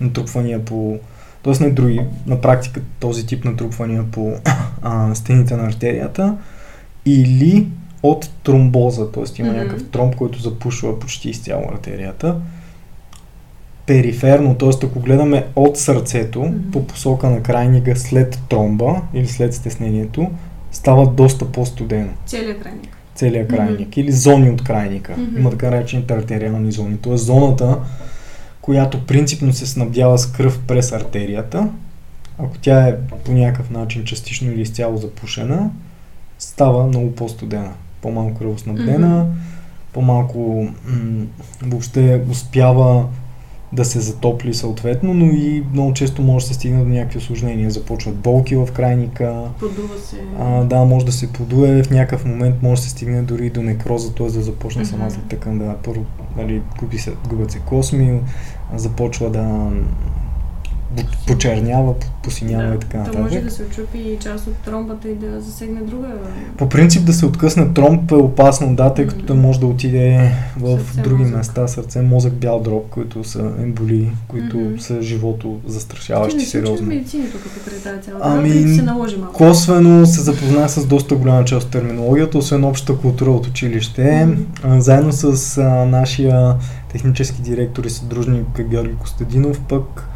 натрупвания по... Тоест не други, на практика този тип натрупвания по а, стените на артерията или от тромбоза, т.е. има mm-hmm. някакъв тромб, който запушва почти изцяло артерията. Периферно, т.е. ако гледаме от сърцето mm-hmm. по посока на крайника след тромба или след стеснението, става доста по-студено. Целият крайник. Целият крайник. Mm-hmm. Или зони от крайника. Mm-hmm. Има така наречените артериални зони. Т.е. зоната, която принципно се снабдява с кръв през артерията, ако тя е по някакъв начин частично или изцяло запушена, става много по-студена. По-малко кръвоснабдена, mm-hmm. по-малко м- въобще успява да се затопли съответно, но и много често може да се стигне до някакви осложнения. Започват болки в крайника. Подува се. А, да, може да се подуе. В някакъв момент може да се стигне дори до некроза, т.е. да започне mm-hmm. самата тъкан да първо нали, губи се, губят се косми, започва да почернява, посинява да, и така нататък. Да може да се очупи част от тромбата и да засегне друга. По принцип да се откъсне тромб е опасно, да, тъй като той може да отиде в сърце, други мозък. места, сърце, мозък, бял дроб, които са емболи, които mm-hmm. са живото застрашаващи Ти сериозно. Не се тук покрай тази цялата ами, се наложи малко. Косвено се запознах с доста голяма част от терминологията, освен общата култура от училище. Mm-hmm. Заедно с а, нашия технически директор и съдружник Георги Костадинов, пък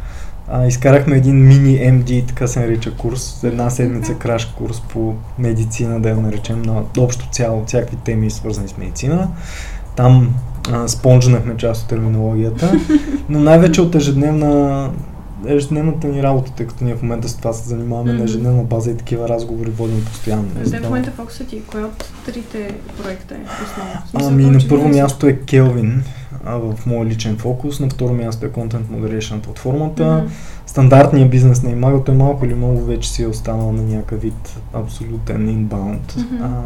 а, изкарахме един мини MD, така се нарича курс, една седмица краш курс по медицина, да я наречем, на общо цяло, всякакви теми свързани с медицина. Там а, спонжнахме част от терминологията, но най-вече от ежедневна ежедневната ни работа, тъй като ние в момента с това се занимаваме mm-hmm. на ежедневна база и такива разговори водим постоянно. Къде в момента фокусът ти? Кой от трите проекта е основно? Ами на първо място е Келвин, а, в моят личен фокус. На второ място е Content Moderation платформата. Mm-hmm. Стандартният бизнес на Imago е малко или много вече си е останал на някакъв вид абсолютен инбаунд. Mm-hmm. А,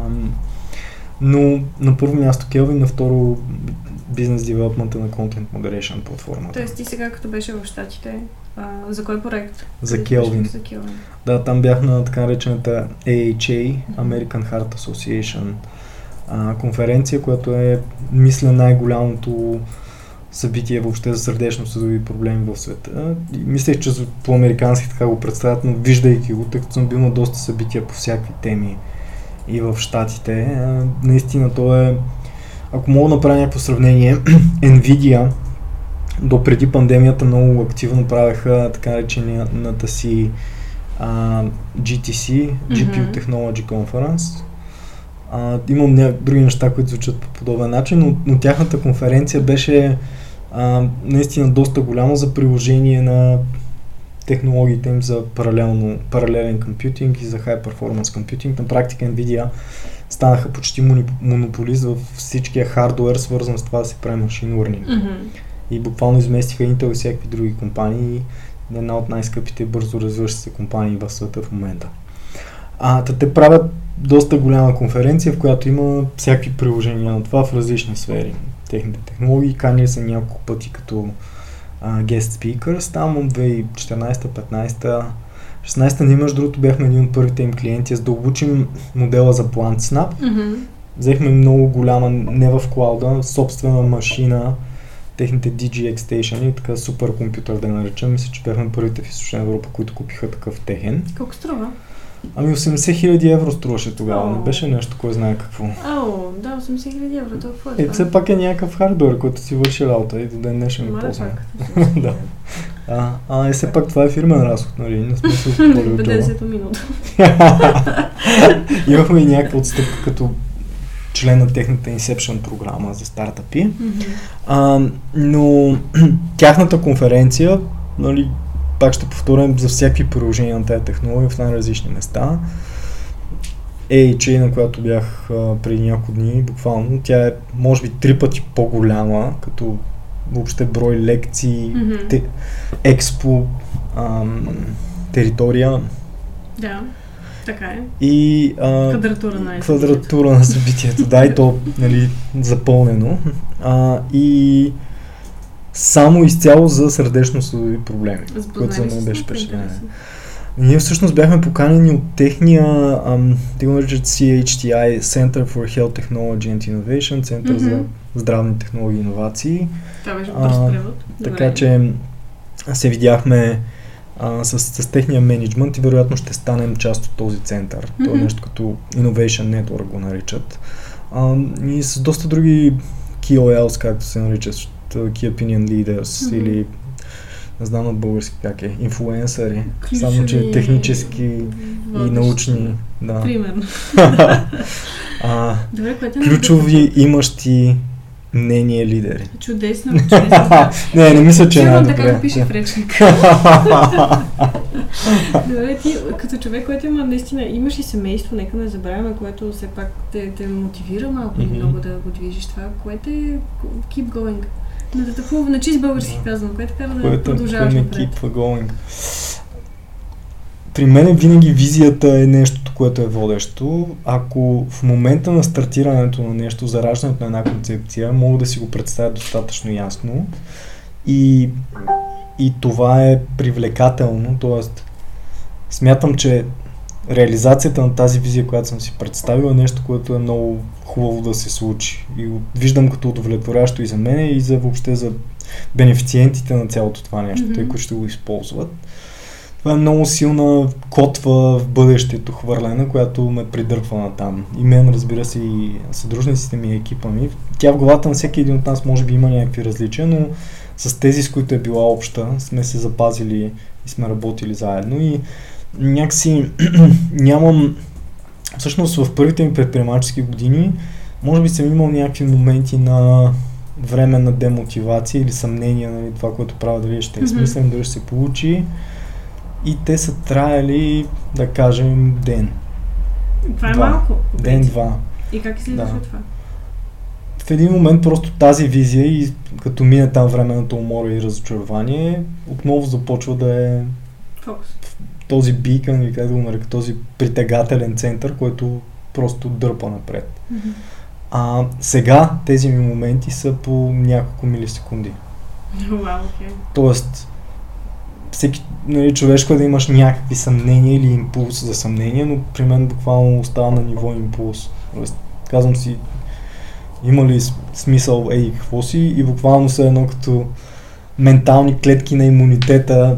но на първо място Келвин, на второ бизнес девелопмента на Content Moderation платформата. Тоест ти сега като беше в Штатите, а, за кой проект? За Келвин. За Келвин. Да, там бях на така наречената AHA, American Heart Association а, конференция, която е, мисля, най-голямото събитие въобще за сърдечно-съдови проблеми в света. И мислех, че по-американски така го представят, но виждайки го, тъй като съм бил на доста събития по всякакви теми и в Штатите, наистина то е, ако мога да направя някакво сравнение, Nvidia до преди пандемията много активно правеха така наречената си а, GTC, GPU mm-hmm. Technology Conference, а, имам ня... други неща, които звучат по подобен начин, но, но тяхната конференция беше а, наистина доста голяма за приложение на технологиите им за паралелно, паралелен компютинг и за high performance компютинг. На практика NVIDIA станаха почти монополист в всичкия хардуер, свързан с това да се прави машин learning. Mm-hmm. И буквално изместиха Intel и всякакви други компании. Една от най-скъпите бързо развиващи се компании в света в момента. А, те правят доста голяма конференция, в която има всякакви приложения на това в различни сфери. Техните технологии канили са няколко пъти като а, guest speakers, там от 2014-15 16-та ние между другото бяхме един от първите им клиенти, за да обучим модела за PlantSnap. Mm-hmm. Взехме много голяма, не в клауда, собствена машина, техните DGX Station, така супер компютър да наречем. Мисля, че бяхме първите в Източна Европа, които купиха такъв техен. Колко струва? Ами 80 хиляди евро струваше тогава, не беше нещо, кой знае какво. Ало, да, 80 хиляди евро, това е. Е, все пак е някакъв хардвер, който си върши работа и до ден днешен го ползваме. да. А, а, е, все пак това е фирмен разход, нали? Не сме се отворили от 50 минута. Имахме и някаква отстъпка като член на техната Inception програма за стартъпи. Mm-hmm. А, но тяхната конференция, нали, пак ще повторям, за всякакви приложения на тази технология в най-различни места. AHA, на която бях а, преди няколко дни, буквално, тя е може би три пъти по-голяма, като въобще брой лекции, Мгм. те, експо, ам, територия Да, така е. и а, Квадратура на квадратура на събитието, да, и то нали, запълнено. А, и само изцяло за сърдечно-съдови проблеми, което за мен беше впечатление. Ние всъщност бяхме поканени от техния, ам, те го наричат CHTI, Center for Health Technology and Innovation, Център за Мгм. здравни технологии и иновации. Това беше бърз превод. Така Добре. че се видяхме а, с, с техния менеджмент и вероятно ще станем част от този център. То е нещо като Innovation Network го наричат. А, и с доста други KOLs, както се наричат, Key Opinion Leaders Мгм. или не знам на български как е, инфлуенсъри, само че технически и научни. Да. Примерно. а, Добре, което е ключови имащи мнение лидери. Чудесно, чудесно. не, не мисля, че е най-добре. така го пише в речник. Добре, ти като човек, който има наистина, имаш и семейство, нека не забравяме, което все пак те, те мотивира малко mm-hmm. много да го движиш това, което е keep going. Да хубаво, на чист български Да. казвам, което кара да което продължаваш кое ме напред. keep going. При мен винаги визията е нещото, което е водещо. Ако в момента на стартирането на нещо, зараждането на една концепция, мога да си го представя достатъчно ясно и, и това е привлекателно, т.е. смятам, че реализацията на тази визия, която съм си представил е нещо, което е много хубаво да се случи. И виждам като удовлетворящо и за мен, и за въобще за бенефициентите на цялото това нещо, Мгм. тъй които ще го използват. Това е много силна котва в бъдещето хвърлена, която ме придърпва на там. И мен, разбира се, и съдружниците ми и екипа ми. Тя в главата на всеки един от нас може би има някакви различия, но с тези, с които е била обща, сме се запазили и сме работили заедно. И някакси нямам... Всъщност в първите ми предприемачески години може би съм имал някакви моменти на време на демотивация или съмнение, нали, това, което правя, дали ще е смислено, дали ще се получи. И те са траяли, да кажем, ден. Това е Два. малко. Ден-два. И как излизаш Да. от това? В един момент просто тази визия и като мине там временната умора и разочарование, отново започва да е Фокус. Този бикън или как да го нарека, този притегателен център, който просто дърпа напред. Мгм. А сега тези ми моменти са по няколко милисекунди. Вау, окей. Тоест, всеки нали, човешко е да имаш някакви съмнения или импулс за съмнение, но при мен буквално остава на ниво импулс. Тоест, казвам си, има ли смисъл, ей, какво си, и буквално са едно като ментални клетки на имунитета,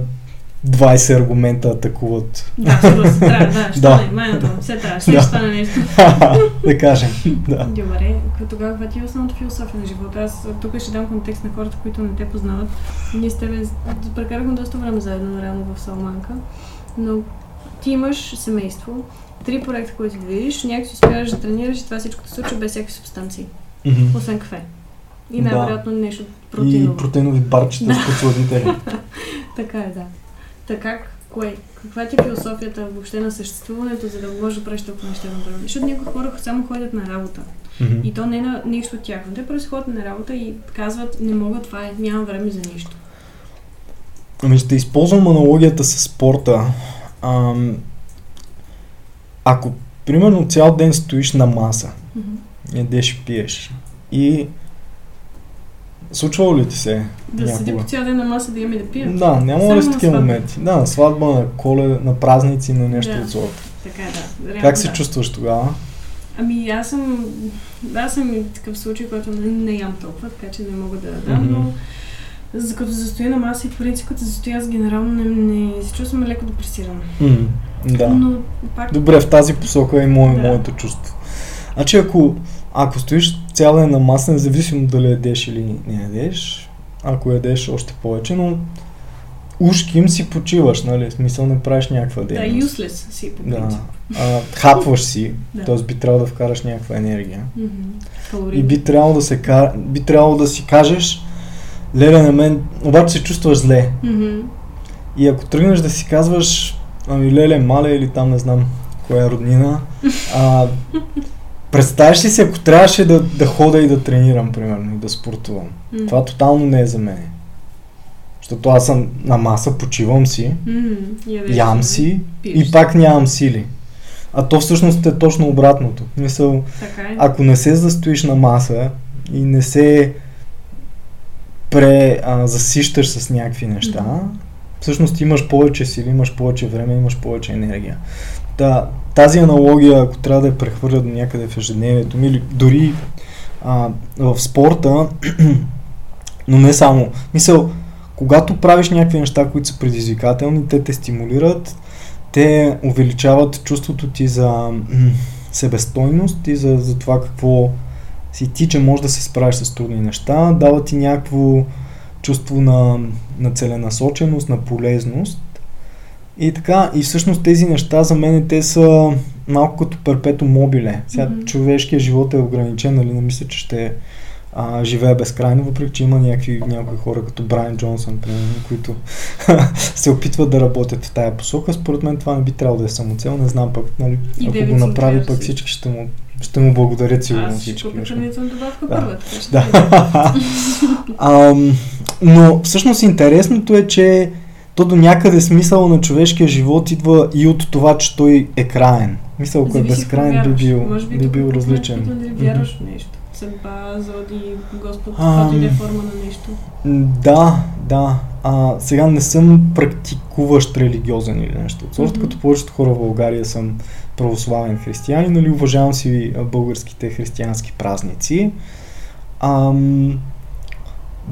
20 аргумента атакуват. Да, съгласен. Трябва, да, ще Да. майната, все трябва, ще Да. стане нещо. да кажем. Да. Добре, тогава каква ти е основната философия на живота? Аз тук ще дам контекст на хората, които не те познават. Ние с тебе прекарахме доста време заедно, реално в Салманка, но ти имаш семейство, три проекта, които движиш, някак си успяваш да тренираш и това всичко се случва без всякакви субстанции, Мгм. освен кафе. И Да. най-вероятно нещо И протеиново. протеинови барчета с подсладители. Така е, да. Така, кое? Каква ти е философията въобще на съществуването, за да можеш да правиш толкова неща едновременно? Защото някои хора само ходят на работа. Мгм. И то не е на нищо от тях. Но те просто ходят на работа и казват, не мога, това е, нямам време за нищо. Ами ще използвам аналогията с спорта. Ам, ако, примерно, цял ден стоиш на маса, ядеш и пиеш и случвало ли ти се Да седи някога? по цял ден на маса да ям и да пия. Да, няма ли с такива моменти? Да, на сватба, на коле, на празници, на нещо Да. от сорта. Така е, да. Реално, Как се да. чувстваш тогава? Ами аз съм, аз съм и такъв случай, който не, не ям толкова, така че не мога да дам, Мгм. но за като застоя на маса и по принцип като застоя аз генерално не, не се чувствам леко депресирана. М, да. Но пак Добре, в тази посока е мое, Да. моето чувство. Значи ако, ако стоиш цял ден на маса, независимо дали ядеш или не ядеш, ако ядеш още повече, но ушким си почиваш, нали? В смисъл не правиш някаква да, дейност. useless си по Да. А, хапваш си, Да. т.е. би трябвало да вкараш някаква енергия. Калорийно. И би трябвало да се би трябвало да си кажеш, леле на мен, обаче се чувстваш зле. Мгм. И ако тръгнеш да си казваш, ами леле, мале или там не знам, коя е роднина. А, представяш ли си, ако трябваше да, да хода и да тренирам, примерно, и да спортувам. М. Това тотално не е за мен. Защото аз съм на маса, почивам си, ядеш, ям си Пиеш. и пак нямам сили. А то всъщност е точно обратното. Мисъл, е. ако не се застоиш на маса и не се пре, а, засищаш с някакви неща, Мгм. всъщност имаш повече сили, имаш повече време, имаш повече енергия. Та, тази аналогия, ако трябва да я прехвърля до някъде в ежедневието ми, или дори а, в спорта, но не само. Мисъл, когато правиш някакви неща, които са предизвикателни, те те стимулират, те увеличават чувството ти за себестойност и за, за това какво си ти, че можеш да се справиш с трудни неща, дава ти някакво чувство на, на целенасоченост, на полезност. И така, и всъщност тези неща за мен те са малко като перпето мобиле. Сега Мгм. човешкият живот е ограничен, нали? Не мисля, че ще а, живее безкрайно, въпреки че има някакви, някои хора като Брайан Джонсън, примерно, които се опитват да работят в тая посока. Според мен това не би трябвало да е самоцел, не знам пък, нали, И ако го направи, пък си. всички ще му, ще му благодарят сигурно Аз ще всички. защото- хранителна добавка Да. първа. така ще да. Ам, но всъщност интересното е, че то до някъде смисъл на човешкия живот идва и от това, че той е краен. Мисъл, ако е безкрайен, би бил, Може би би бил тук различен. Питам дали вярваш в нещо. Съдба, зоди, Господ, каквато и да е форма на нещо. Да, да. А, сега не съм практикуващ религиозен или нещо. от сорта, Мгм. като повечето хора в България съм православен християнин, нали, уважавам си българските християнски празници. Ам,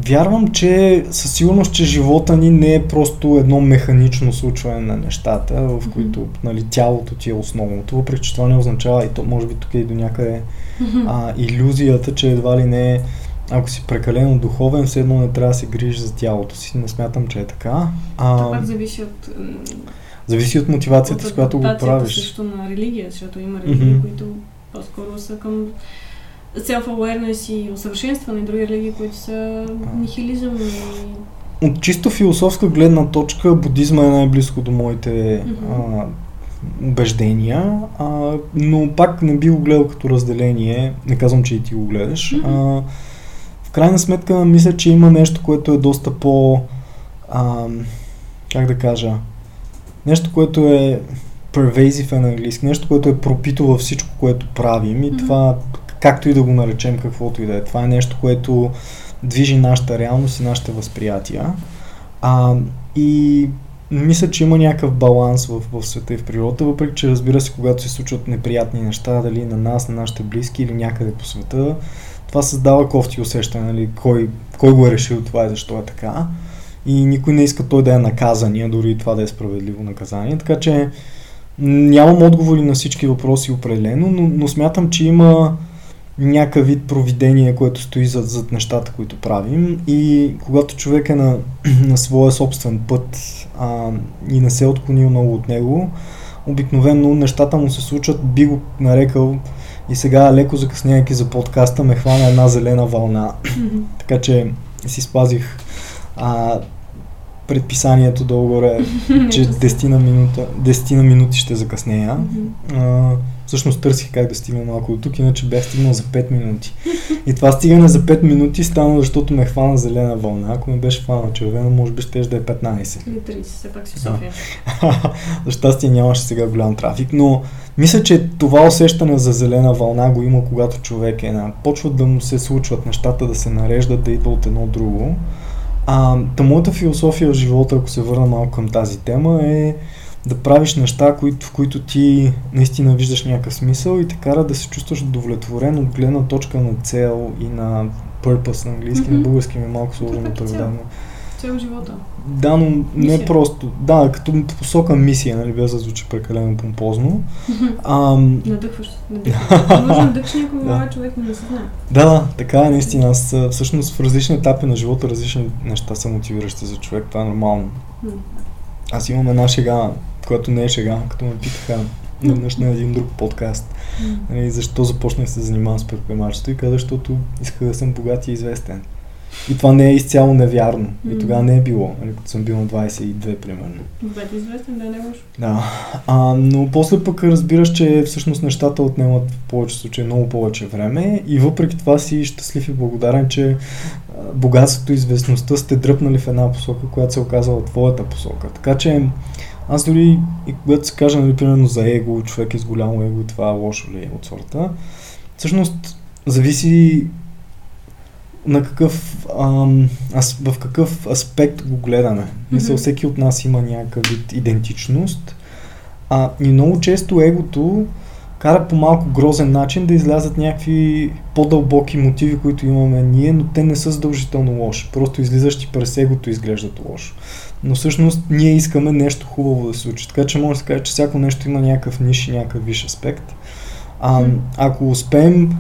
вярвам, че със сигурност, че живота ни не е просто едно механично случване на нещата, в които нали, тялото ти е основното, въпреки че това не означава, и то може би тук е и до някъде а, иллюзията, че едва ли не, ако си прекалено духовен, все едно не трябва да се грижиш за тялото си. Не смятам, че е така. Това пак зависи от, зависи от мотивацията, от с която го правиш. също на религия, защото има религии, Мгм. които по-скоро са към self-awareness и усъвършенстване, и други религии, които са нихилизъм и От чисто философска гледна точка, будизма е най-близко до моите Мгм. а, убеждения, а, но пак не би го гледал като разделение. Не казвам, че и ти го гледаш. Мгм. А, в крайна сметка, мисля, че има нещо, което е доста по... А, как да кажа? Нещо, което е pervasive е на английски, нещо, което е пропито във всичко, което правим и Мгм. това, както и да го наречем, каквото и да е. Това е нещо, което движи нашата реалност и нашите възприятия. А, и мисля, че има някакъв баланс в, в света и в природата, въпреки че разбира се, когато се случват неприятни неща, дали на нас, на нашите близки или някъде по света, това създава кофти усещане, нали, кой, кой го е решил това и защо е така. И никой не иска той да е наказания, дори и това да е справедливо наказание. Така че нямам отговори на всички въпроси определено, но, но смятам, че има някакъв вид провидение, което стои зад, зад нещата, които правим. И когато човек е на, на своя собствен път а, и не се е отклонил много от него, обикновено нещата му се случват, би го нарекал и сега леко закъснявайки за подкаста ме хвана една зелена вълна. така че си спазих а, предписанието долу-горе, че 10 на, минута, 10 на минути ще закъснея. А, всъщност търсих как да стигна малко от тук, иначе бях стигнал за 5 минути. И това стигане за 5 минути стана, защото ме хвана зелена вълна. Ако ме беше хвана червена, може би ще да е 15. Или 30, все пак си. София. За щастие нямаше сега голям трафик, но мисля, че това усещане за зелена вълна го има, когато човек е на... Почват да му се случват нещата, да се нареждат, да идва от едно друго. А, та моята философия в живота, ако се върна малко към тази тема, е да правиш неща, които, в които ти наистина виждаш някакъв смисъл и те кара да се чувстваш удовлетворен от гледна точка на цел и на purpose на английски, на Мгм. български ми е малко сложно цел? преведено. Цял живота. Да, но не Мисия. просто. Да, като посока мисия, нали, без да звучи прекалено помпозно. Ам, Надъхваш. Надъхваш. Може да надъхаш някой Да. човек, не се знае. да, да, така е наистина. Аз а, всъщност в различни етапи на живота различни неща са мотивиращи за човек. Това е нормално. Аз имам една шега, която не е шега, като ме питаха веднъж на един друг подкаст. Нали, защо започнах да се занимавам с предприемачество и каза, защото исках да съм богат и известен. И това не е изцяло невярно. И тогава не е било, нали, като съм бил на 22, примерно. Добре, известен, да, не е Да. А, но после пък разбираш, че всъщност нещата отнемат в повече случаи много повече време и въпреки това си щастлив и благодарен, че богатството и известността сте дръпнали в една посока, която се оказала твоята посока. Така че аз дори и когато се кажа, нали, примерно за его, човек е с голямо его, това лошо ли е от сорта, всъщност зависи на какъв, ам, аз, в какъв аспект го гледаме. Mm-hmm. Мисля, всеки от нас има някакъв вид идентичност. А, и много често егото кара по малко грозен начин да излязат някакви по-дълбоки мотиви, които имаме ние, но те не са задължително лоши. Просто излизащи през егото изглеждат лошо. Но всъщност ние искаме нещо хубаво да се случи. Така че може да се каже, че всяко нещо има някакъв ниш и някакъв виш аспект. А, ако успеем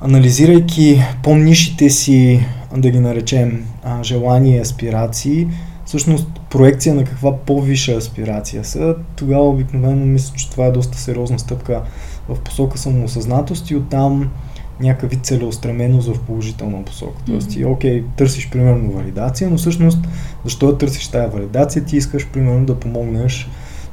анализирайки по-нишите си, да ги наречем, а, желания и аспирации, всъщност проекция на каква по-висша аспирация са, тогава обикновено мисля, че това е доста сериозна стъпка в посока самоосъзнатост и оттам някакъв вид целеустременост в положителна посока. Тоест ти, окей, търсиш примерно валидация, но всъщност защо да търсиш тази валидация? Ти искаш примерно да помогнеш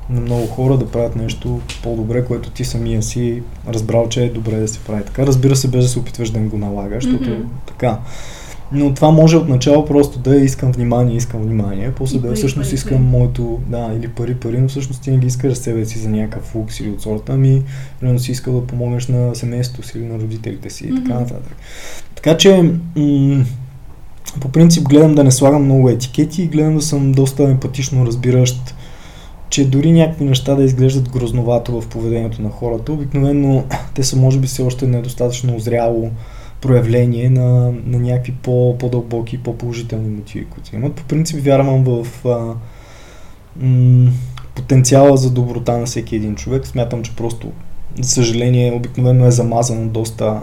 на много хора да правят нещо по-добре, което ти самия си разбрал, че е добре да се прави така. Разбира се, без да се опитваш да им го налагаш, защото mm-hmm. така. Но това може отначало просто да искам внимание, искам внимание, после да всъщност пари, искам пари. моето, да, или пари, пари, но всъщност ти не ги искаш себе си за някакъв фукс или от сорта, ами примерно си искал да помогнеш на семейството си или на родителите си mm-hmm. и така нататък. Така че, м- по принцип гледам да не слагам много етикети и гледам да съм доста емпатично разбиращ че дори някакви неща да изглеждат грозновато в поведението на хората, обикновено те са може би все още недостатъчно озряло проявление на, на някакви по, по-дълбоки, по-положителни мотиви, които имат. По принцип вярвам в а, м- потенциала за доброта на всеки един човек. Смятам, че просто, за съжаление, обикновено е замазано доста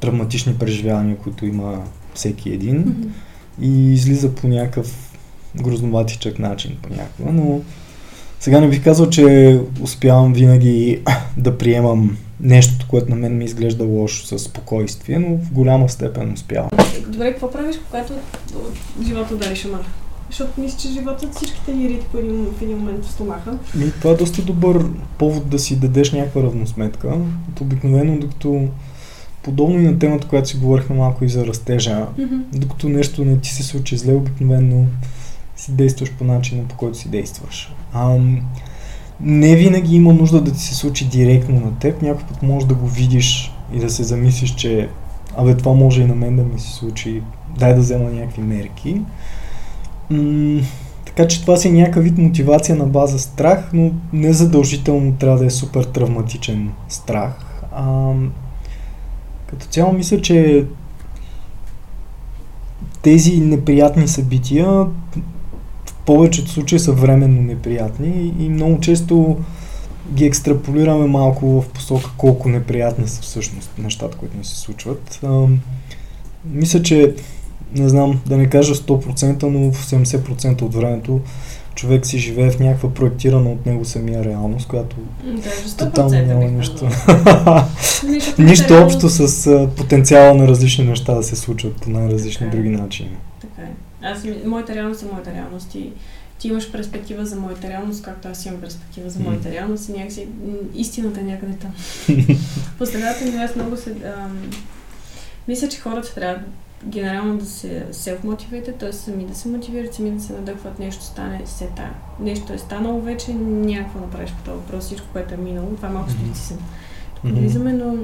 травматични преживявания, които има всеки един mm-hmm. и излиза по някакъв грозноватичък начин понякога, но сега не бих казал, че успявам винаги да приемам нещото, което на мен ми изглежда лошо със спокойствие, но в голяма степен успявам. Добре, какво правиш, когато живота удари шамар? Защото мисля, че животът всичките ни по един, в един момент в стомаха. И това е доста добър повод да си дадеш някаква равносметка. От обикновено, докато подобно и на темата, която си говорихме малко и за растежа, mm-hmm. докато нещо не ти се случи зле, обикновено си действаш по начина, по който си действаш. Ам, не винаги има нужда да ти се случи директно на теб, някой път може да го видиш и да се замислиш, че абе това може и на мен да ми се случи, дай да взема някакви мерки. М- така че това си е някакъв вид мотивация на база страх, но не задължително трябва да е супер травматичен страх. А, като цяло мисля, че тези неприятни събития повечето случаи са временно неприятни и много често ги екстраполираме малко в посока колко неприятни са всъщност нещата, които ни се случват. А, мисля, че не знам да не кажа 100%, но в 70% от времето човек си живее в някаква проектирана от него самия реалност, която тотално няма нищо. нищо общо с потенциала на различни неща да се случват по най-различни други начини. Аз, моята реалност е моята реалност и ти имаш перспектива за моята реалност, както аз имам перспектива за моята реалност и някакси истината е някъде там. По средата ми аз много се... Ам, мисля, че хората трябва генерално да се селф-мотивирате, т.е. сами да се мотивират, сами да се надъхват, нещо стане, се та. Нещо е станало вече, някакво направиш по този въпрос, всичко, което е минало. Това е малко стоицизъм. Mm-hmm. Влизаме, но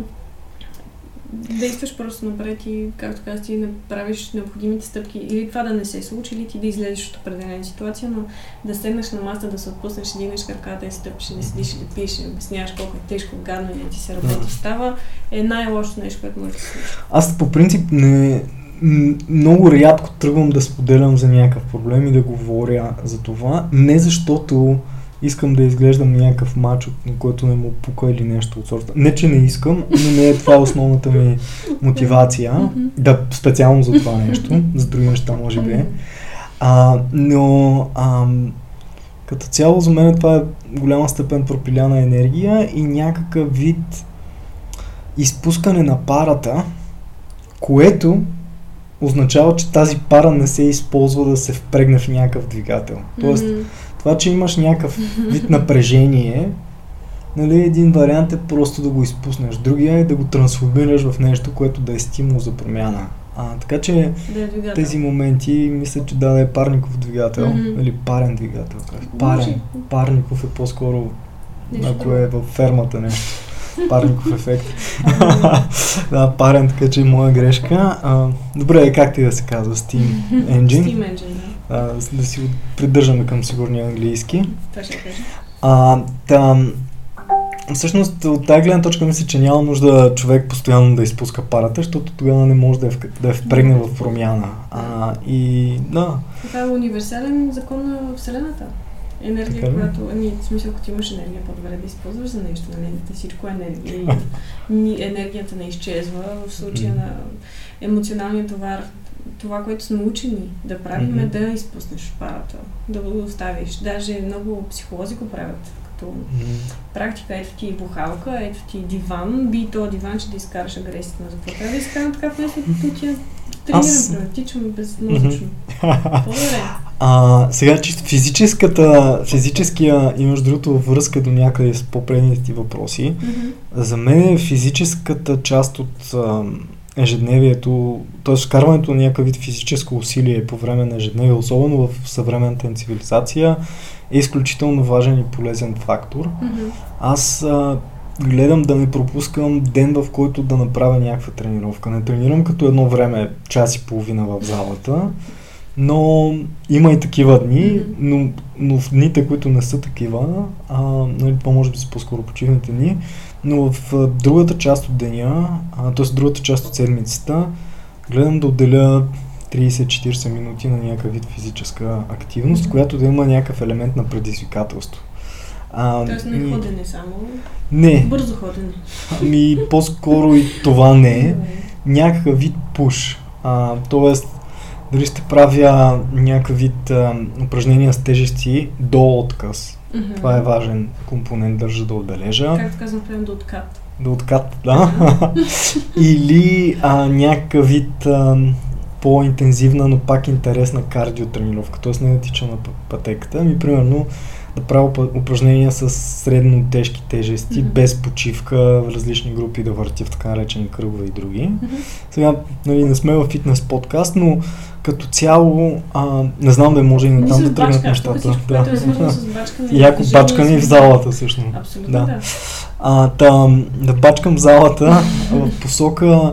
действаш просто напред и, както казах, ти направиш необходимите стъпки. Или това да не се случи, или ти да излезеш от определена ситуация, но да седнеш на маста, да се отпуснеш, да дигнеш краката и стъпиш, да седиш и да пиеш, да обясняваш колко е тежко, гадно и да ти се работи става, е най-лошото нещо, което може да се случи. Аз по принцип не, много рядко тръгвам да споделям за някакъв проблем и да говоря за това, не защото искам да изглеждам някакъв мачо, на който не му пука или нещо от сорта. Не, че не искам, но не е това основната ми мотивация. да, специално за това нещо, за други неща може би. А, но а, като цяло за мен това е голяма степен пропиляна енергия и някакъв вид изпускане на парата, което означава, че тази пара не се използва да се впрегне в някакъв двигател. Тоест, Мгм. Това, че имаш някакъв вид напрежение, нали, един вариант е просто да го изпуснеш. Другия е да го трансформираш в нещо, което да е стимул за промяна. А, така че Да е тези моменти, мисля, че да, да е парников двигател Мгм. или парен двигател. Парен. Парников е по-скоро, Нещо ако е във фермата нещо. Парников ефект. Да, парен, така че е моя грешка. А, добре, как ти да се казва? Steam Engine. Steam Engine, да. А, да си придържаме към сигурния английски. Това ще кажа. А, там, всъщност от тази гледна точка мисля, че няма нужда човек постоянно да изпуска парата, защото тогава не може да е, в, да е впрегне в промяна. А, и да, Това е универсален закон на Вселената. Енергия, Така която, ами, в смисъл, като имаш енергия, по-добре да използваш за нещо, нали? Да Всичко е енергия. Ни, енергията не изчезва. В случая на емоционалния товар, това, което сме учени да правим, е да изпуснеш парата, да го оставиш. Даже много психолози го правят. Като м, практика, ето ти бухалка, ето ти диван, би то диван, че да изкараш агресията на трябва да изкарам така, вместо да ти я тренирам, Аз- безмозъчно. По-добре. А, сега, чисто физическата, физическия и между другото връзка до някъде с по-предните ти въпроси, Мгм. за мен физическата част от а, ежедневието, т.е. вкарването на някакъв вид физическо усилие по време на ежедневие, особено в съвременната ни цивилизация, е изключително важен и полезен фактор. Мгм. Аз а, гледам да не пропускам ден, в който да направя някаква тренировка. Не тренирам като едно време, час и половина в залата, но има и такива дни, но, но в дните, които не са такива, а, нали, това може би са по-скоро почивните дни, но в другата част от деня, т.е. другата част от седмицата, гледам да отделя 30-40 минути на някакъв вид физическа активност, Мгм. която да има някакъв елемент на предизвикателство. А, Тоест не ходене само, Не, бързо ходене. ами по-скоро и това не е. Някакъв вид пуш. А, тоест, дали ще правя някакъв вид а, упражнения с тежести до отказ. Мгм. Това е важен компонент, държа да отбележа. Както казвам, прям до откат. До откат, да. Или а, някакъв вид а, по-интензивна, но пак интересна кардиотренировка. Тоест не да тича на пътеката, ами примерно да правя упражнения с средно тежки тежести, Мгм. без почивка, в различни групи да въртя в така наречени кръгове и други. Мгм. Сега, нали, не сме в фитнес подкаст, но като цяло, а, не знам да може и Не натам с да тръгнат нещата. което е свързано с бачкане. И яко бачкане в залата всъщност. Абсолютно Да. да. А, там, да бачкам залата в посока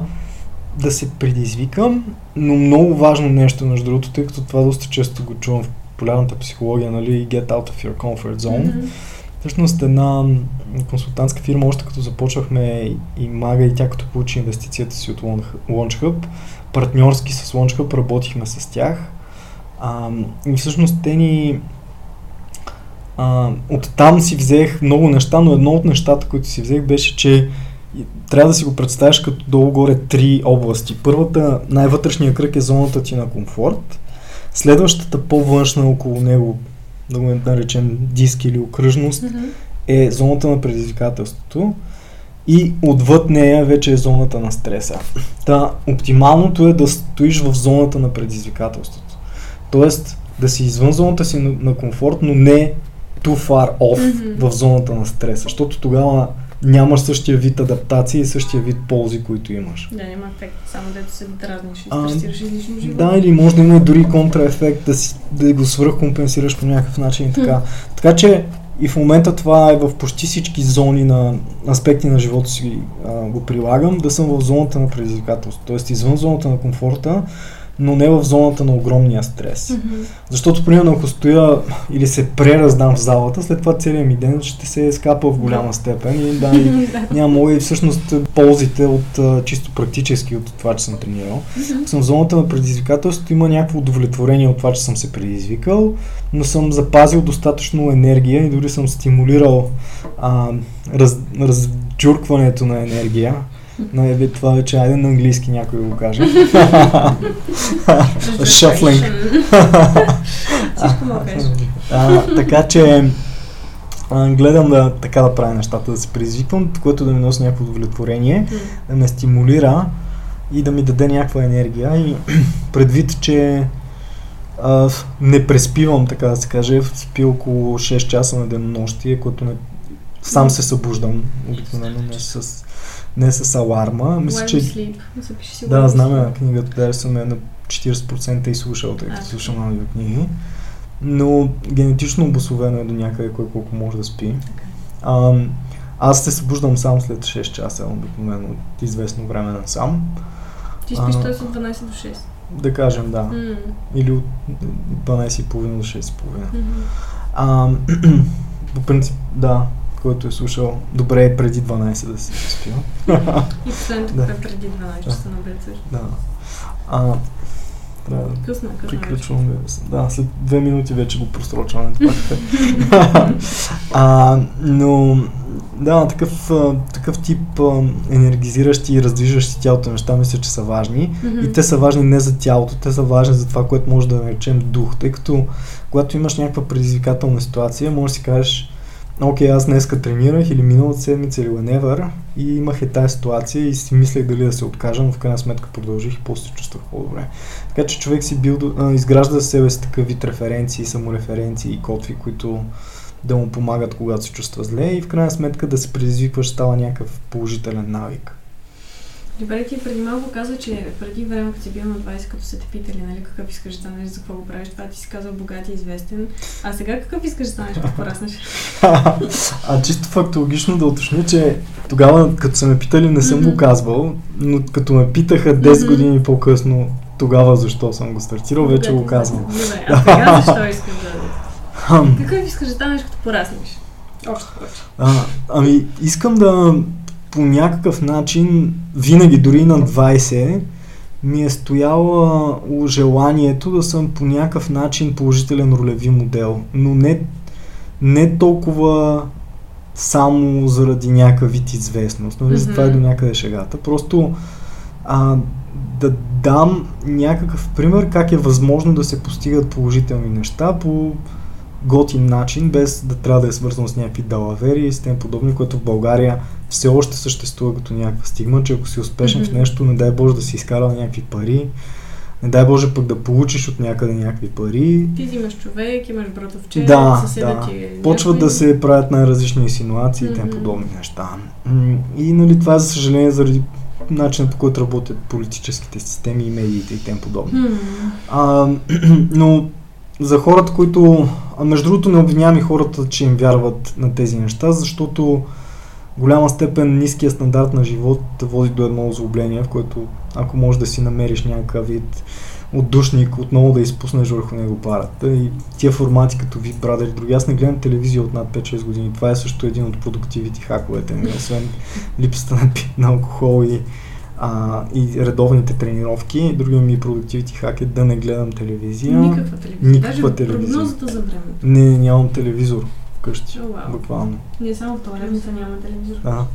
да се предизвикам, но много важно нещо, между другото, тъй като това доста често го чувам в популярната психология, нали, get out of your comfort zone. Мгм. Всъщност една консултантска фирма, още като започнахме и мага и тя като получи инвестицията си от Launch- LaunchHub, партньорски с LaunchHub работихме с тях. А, и всъщност те ни а, оттам си взех много неща, но едно от нещата, които си взех беше, че и- трябва да си го представиш като долу-горе три области. Първата, най-вътрешния кръг е зоната ти на комфорт. Следващата по-външна около него, да го наречем диск или окръжност, Мгм. е зоната на предизвикателството и отвъд нея вече е зоната на стреса. Та, оптималното е да стоиш в зоната на предизвикателството. Тоест, да си извън зоната си на, на комфорт, но не too far off Мгм. в зоната на стреса, защото тогава нямаш същия вид адаптации и същия вид ползи, които имаш. Да, няма ефект, само дето се дразниш и стресираш излишно в живота. Да, или може да има дори контраефект, да, си, да го свръхкомпенсираш по някакъв начин и така. Така че и в момента това е в почти всички зони на аспекти на живота си а, го прилагам, да съм в зоната на предизвикателство, т.е. извън зоната на комфорта, но не в зоната на огромния стрес. Мгм. Защото, примерно, ако стоя или се прераздам в залата, след това целият ми ден ще се скапа в голяма степен и да, и няма мога и всъщност ползите от чисто практически от това, че съм тренирал. Ако съм в зоната на предизвикателството, има някакво удовлетворение от това, че съм се предизвикал, но съм запазил достатъчно енергия и дори съм стимулирал а, раз, разджуркването на енергия. На е, това вече, айде на английски някой го каже. Кажа. А, така че гледам да така да правя нещата, да се предизвиквам, което да ми носи някакво удовлетворение, да ме стимулира и да ми даде някаква енергия и предвид, че а, не преспивам, така да се каже, спи около 6 часа на денонощие, което не, сам се събуждам обикновено, не с, не с аларма. Мисля, че... Да, знам на книгата, даже съм на 40% и слушал, тъй като слушам аудиокниги. Но генетично обословено е до някъде кой колко може да спи. А, аз се събуждам само след 6 часа, обикновено от известно време на сам. Ти спиш т.е. от 12 до 6? Да кажем, да. Mm. Или от 12.30 до 6.30. Mm-hmm. А, по принцип, да, който е слушал, добре е преди 12 да се спил. И последното да. е преди 12 часа на обед Да. А, трябва да късно, късно приключвам. Да, след две минути вече го просрочваме. а, но да, такъв, такъв тип енергизиращи и раздвижващи тялото неща мисля, че са важни. Mm-hmm. И те са важни не за тялото, те са важни за това, което може да наречем дух. Тъй като когато имаш някаква предизвикателна ситуация, може да си кажеш, окей, аз днеска тренирах или миналата седмица или whenever и имах е тази ситуация и си мислех дали да се откажа, но в крайна сметка продължих и после се чувствах по-добре. Така че човек си бил, изгражда себе си такъв вид референции, самореференции и котви, които да му помагат, когато се чувства зле и в крайна сметка да се предизвикваш става някакъв положителен навик. Добре, ти преди малко каза, че преди време, като си бил на 20, като са те питали, нали, какъв искаш да станеш, за какво го правиш, това ти си казал богат и известен. А сега какъв искаш да станеш, като пораснеш? а чисто фактологично да уточня, че тогава, като са ме питали, не съм mm-hmm. го казвал, но като ме питаха 10 mm-hmm. години по-късно, тогава защо съм го стартирал, вече го казвам. Добре, а сега защо искаш да... Какъв искаш да станеш, като пораснеш? Още повече. А, ами, искам да по някакъв начин, винаги дори на 20, ми е стояло желанието да съм по някакъв начин положителен ролеви модел. Но не, не толкова само заради някакъв вид известност. Нали? Mm-hmm. За това е до някъде шегата. Просто а, да дам някакъв пример как е възможно да се постигат положителни неща по готин начин, без да трябва да е свързано с някакви далавери и с тем подобни, което в България все още съществува като някаква стигма, че ако си успешен mm-hmm. в нещо, не дай Боже да си изкарал някакви пари, не дай Боже пък да получиш от някъде някакви пари. Ти взимаш човек, имаш братовче, да, да. ти е Почват някой... да се правят най-различни инсинуации mm-hmm. и тем подобни неща. И нали, това е за съжаление заради начина по който работят политическите системи и медиите и тем подобни. Mm-hmm. А, но за хората, които... А между другото не обвинявам и хората, че им вярват на тези неща, защото голяма степен ниския стандарт на живот води до едно озлобление, в което ако можеш да си намериш някакъв вид отдушник, отново да изпуснеш върху него парата. И тия формати като Big Brother и други. Аз не гледам телевизия от над 5-6 години. Това е също един от продуктивите хаковете ми, освен липсата на, на алкохол и а, и редовните тренировки. Другия ми продуктивити хак е да не гледам телевизия. Никаква телевизия. Никаква Даже телевизия. прогнозата за времето. Не, нямам телевизор вкъщи. О, вау. Буквално. Ние само в туалетната няма телевизор. А.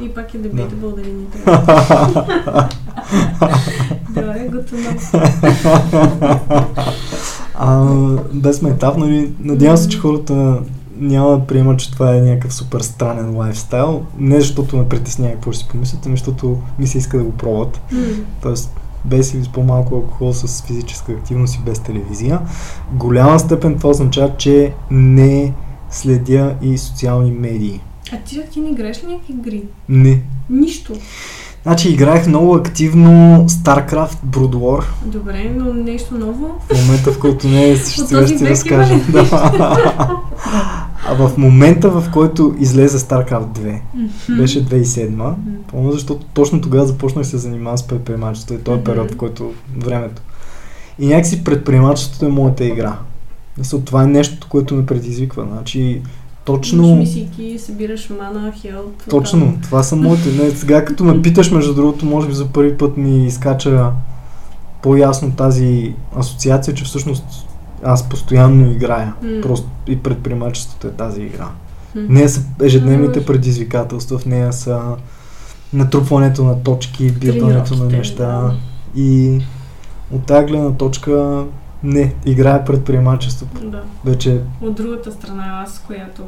И пак е дебите да. дали ни Добре, готово. без метав, нали, надявам се, че хората няма да приема, че това е някакъв супер странен лайфстайл. Не защото ме притеснява какво ще си помислят, ами защото ми се иска да го пробват. Mm. Тоест, без или с по-малко алкохол, с физическа активност и без телевизия. Голяма степен това означава, че не следя и социални медии. А ти, ти не играеш ли някакви игри? Не. Нищо. Значи играех много активно StarCraft Brood War. Добре, но нещо ново? В момента, в който не е, ще ти разкажа. Да. А в момента, в който излезе StarCraft 2, mm-hmm. беше 2007, mm-hmm. помня, защото точно тогава започнах се занимавам с предприемачеството и този mm-hmm. период, в който времето. И някакси предприемачеството е моята игра. Мисля, това е нещо, което ме предизвиква. Значи, точно... мисийки, събираш мана, хелп. Точно, там. това са моите. Не, сега като ме питаш, между другото, може би за първи път ми изкача по-ясно тази асоциация, че всъщност аз постоянно играя. Mm. Просто и предприемачеството е тази игра. Mm. Не са ежедневните предизвикателства, в нея са натрупването на точки, биването на неща. И от тази гледна точка не, играе предприемачеството. Да. Вече... От другата страна аз, която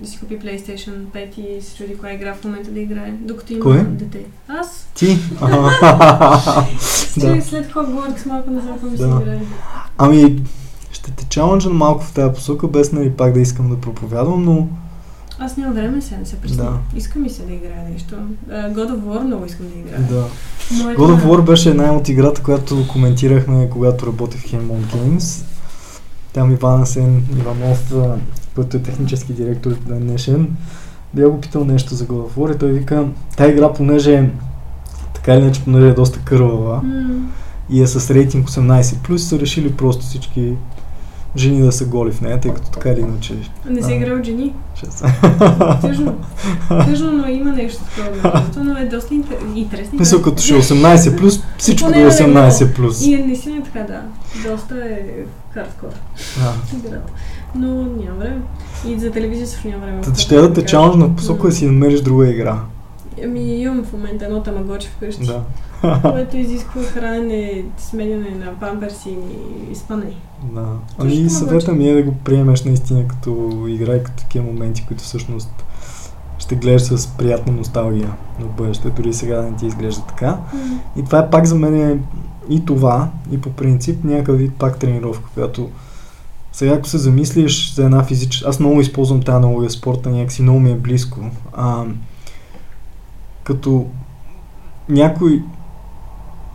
да си купи PlayStation 5 и се чуди коя игра в момента да играе, докато има Кой? дете. Аз? Ти? Да. След Hogwarts малко не знам Да. се играе. Ами, ще те чаленджа малко в тази посока, без нали пак да искам да проповядвам, но Аз нямам време сега, не се представя. Да. Искам ми се да играя нещо. Uh, God of War много искам да играя. да. Моето God of War беше една от играта, която коментирахме, когато работех в Hemon Games. Там Иван Асен Иванов, който е технически директор на днешен, бях го питал нещо за God of War и той вика, тази игра, понеже така или иначе, понеже е доста кървава М, и е с рейтинг 18+, са решили просто всички жени да са голи в нея, тъй като така или иначе Не се А. играе от жени. ще са. Тъжно. Тъжно, но има нещо такова. но е доста интер- интересно. Мисля, като ще е 18+, плюс, всичко е е 18+. Плюс. И е наистина така, да. Доста е хардкор. Да. Но няма време. И за телевизия също няма време. Та ще да те чалендж на посока да си намериш друга игра. Ами имам в момента едно тамагочи вкъщи, Да. Което изисква хранене, сменяне на памперси и спане. Да. Ами това съвета ми е да го приемеш наистина като игра и като такива моменти, които всъщност ще гледаш с приятна носталгия на бъдеще, дори сега да не ти изглежда така. И това е пак за мен е и това, и по принцип някакъв вид пак тренировка, която сега ако се замислиш за една физическа... Аз много използвам тази аналогия спорта, някакси много ми е близко. А, като някой,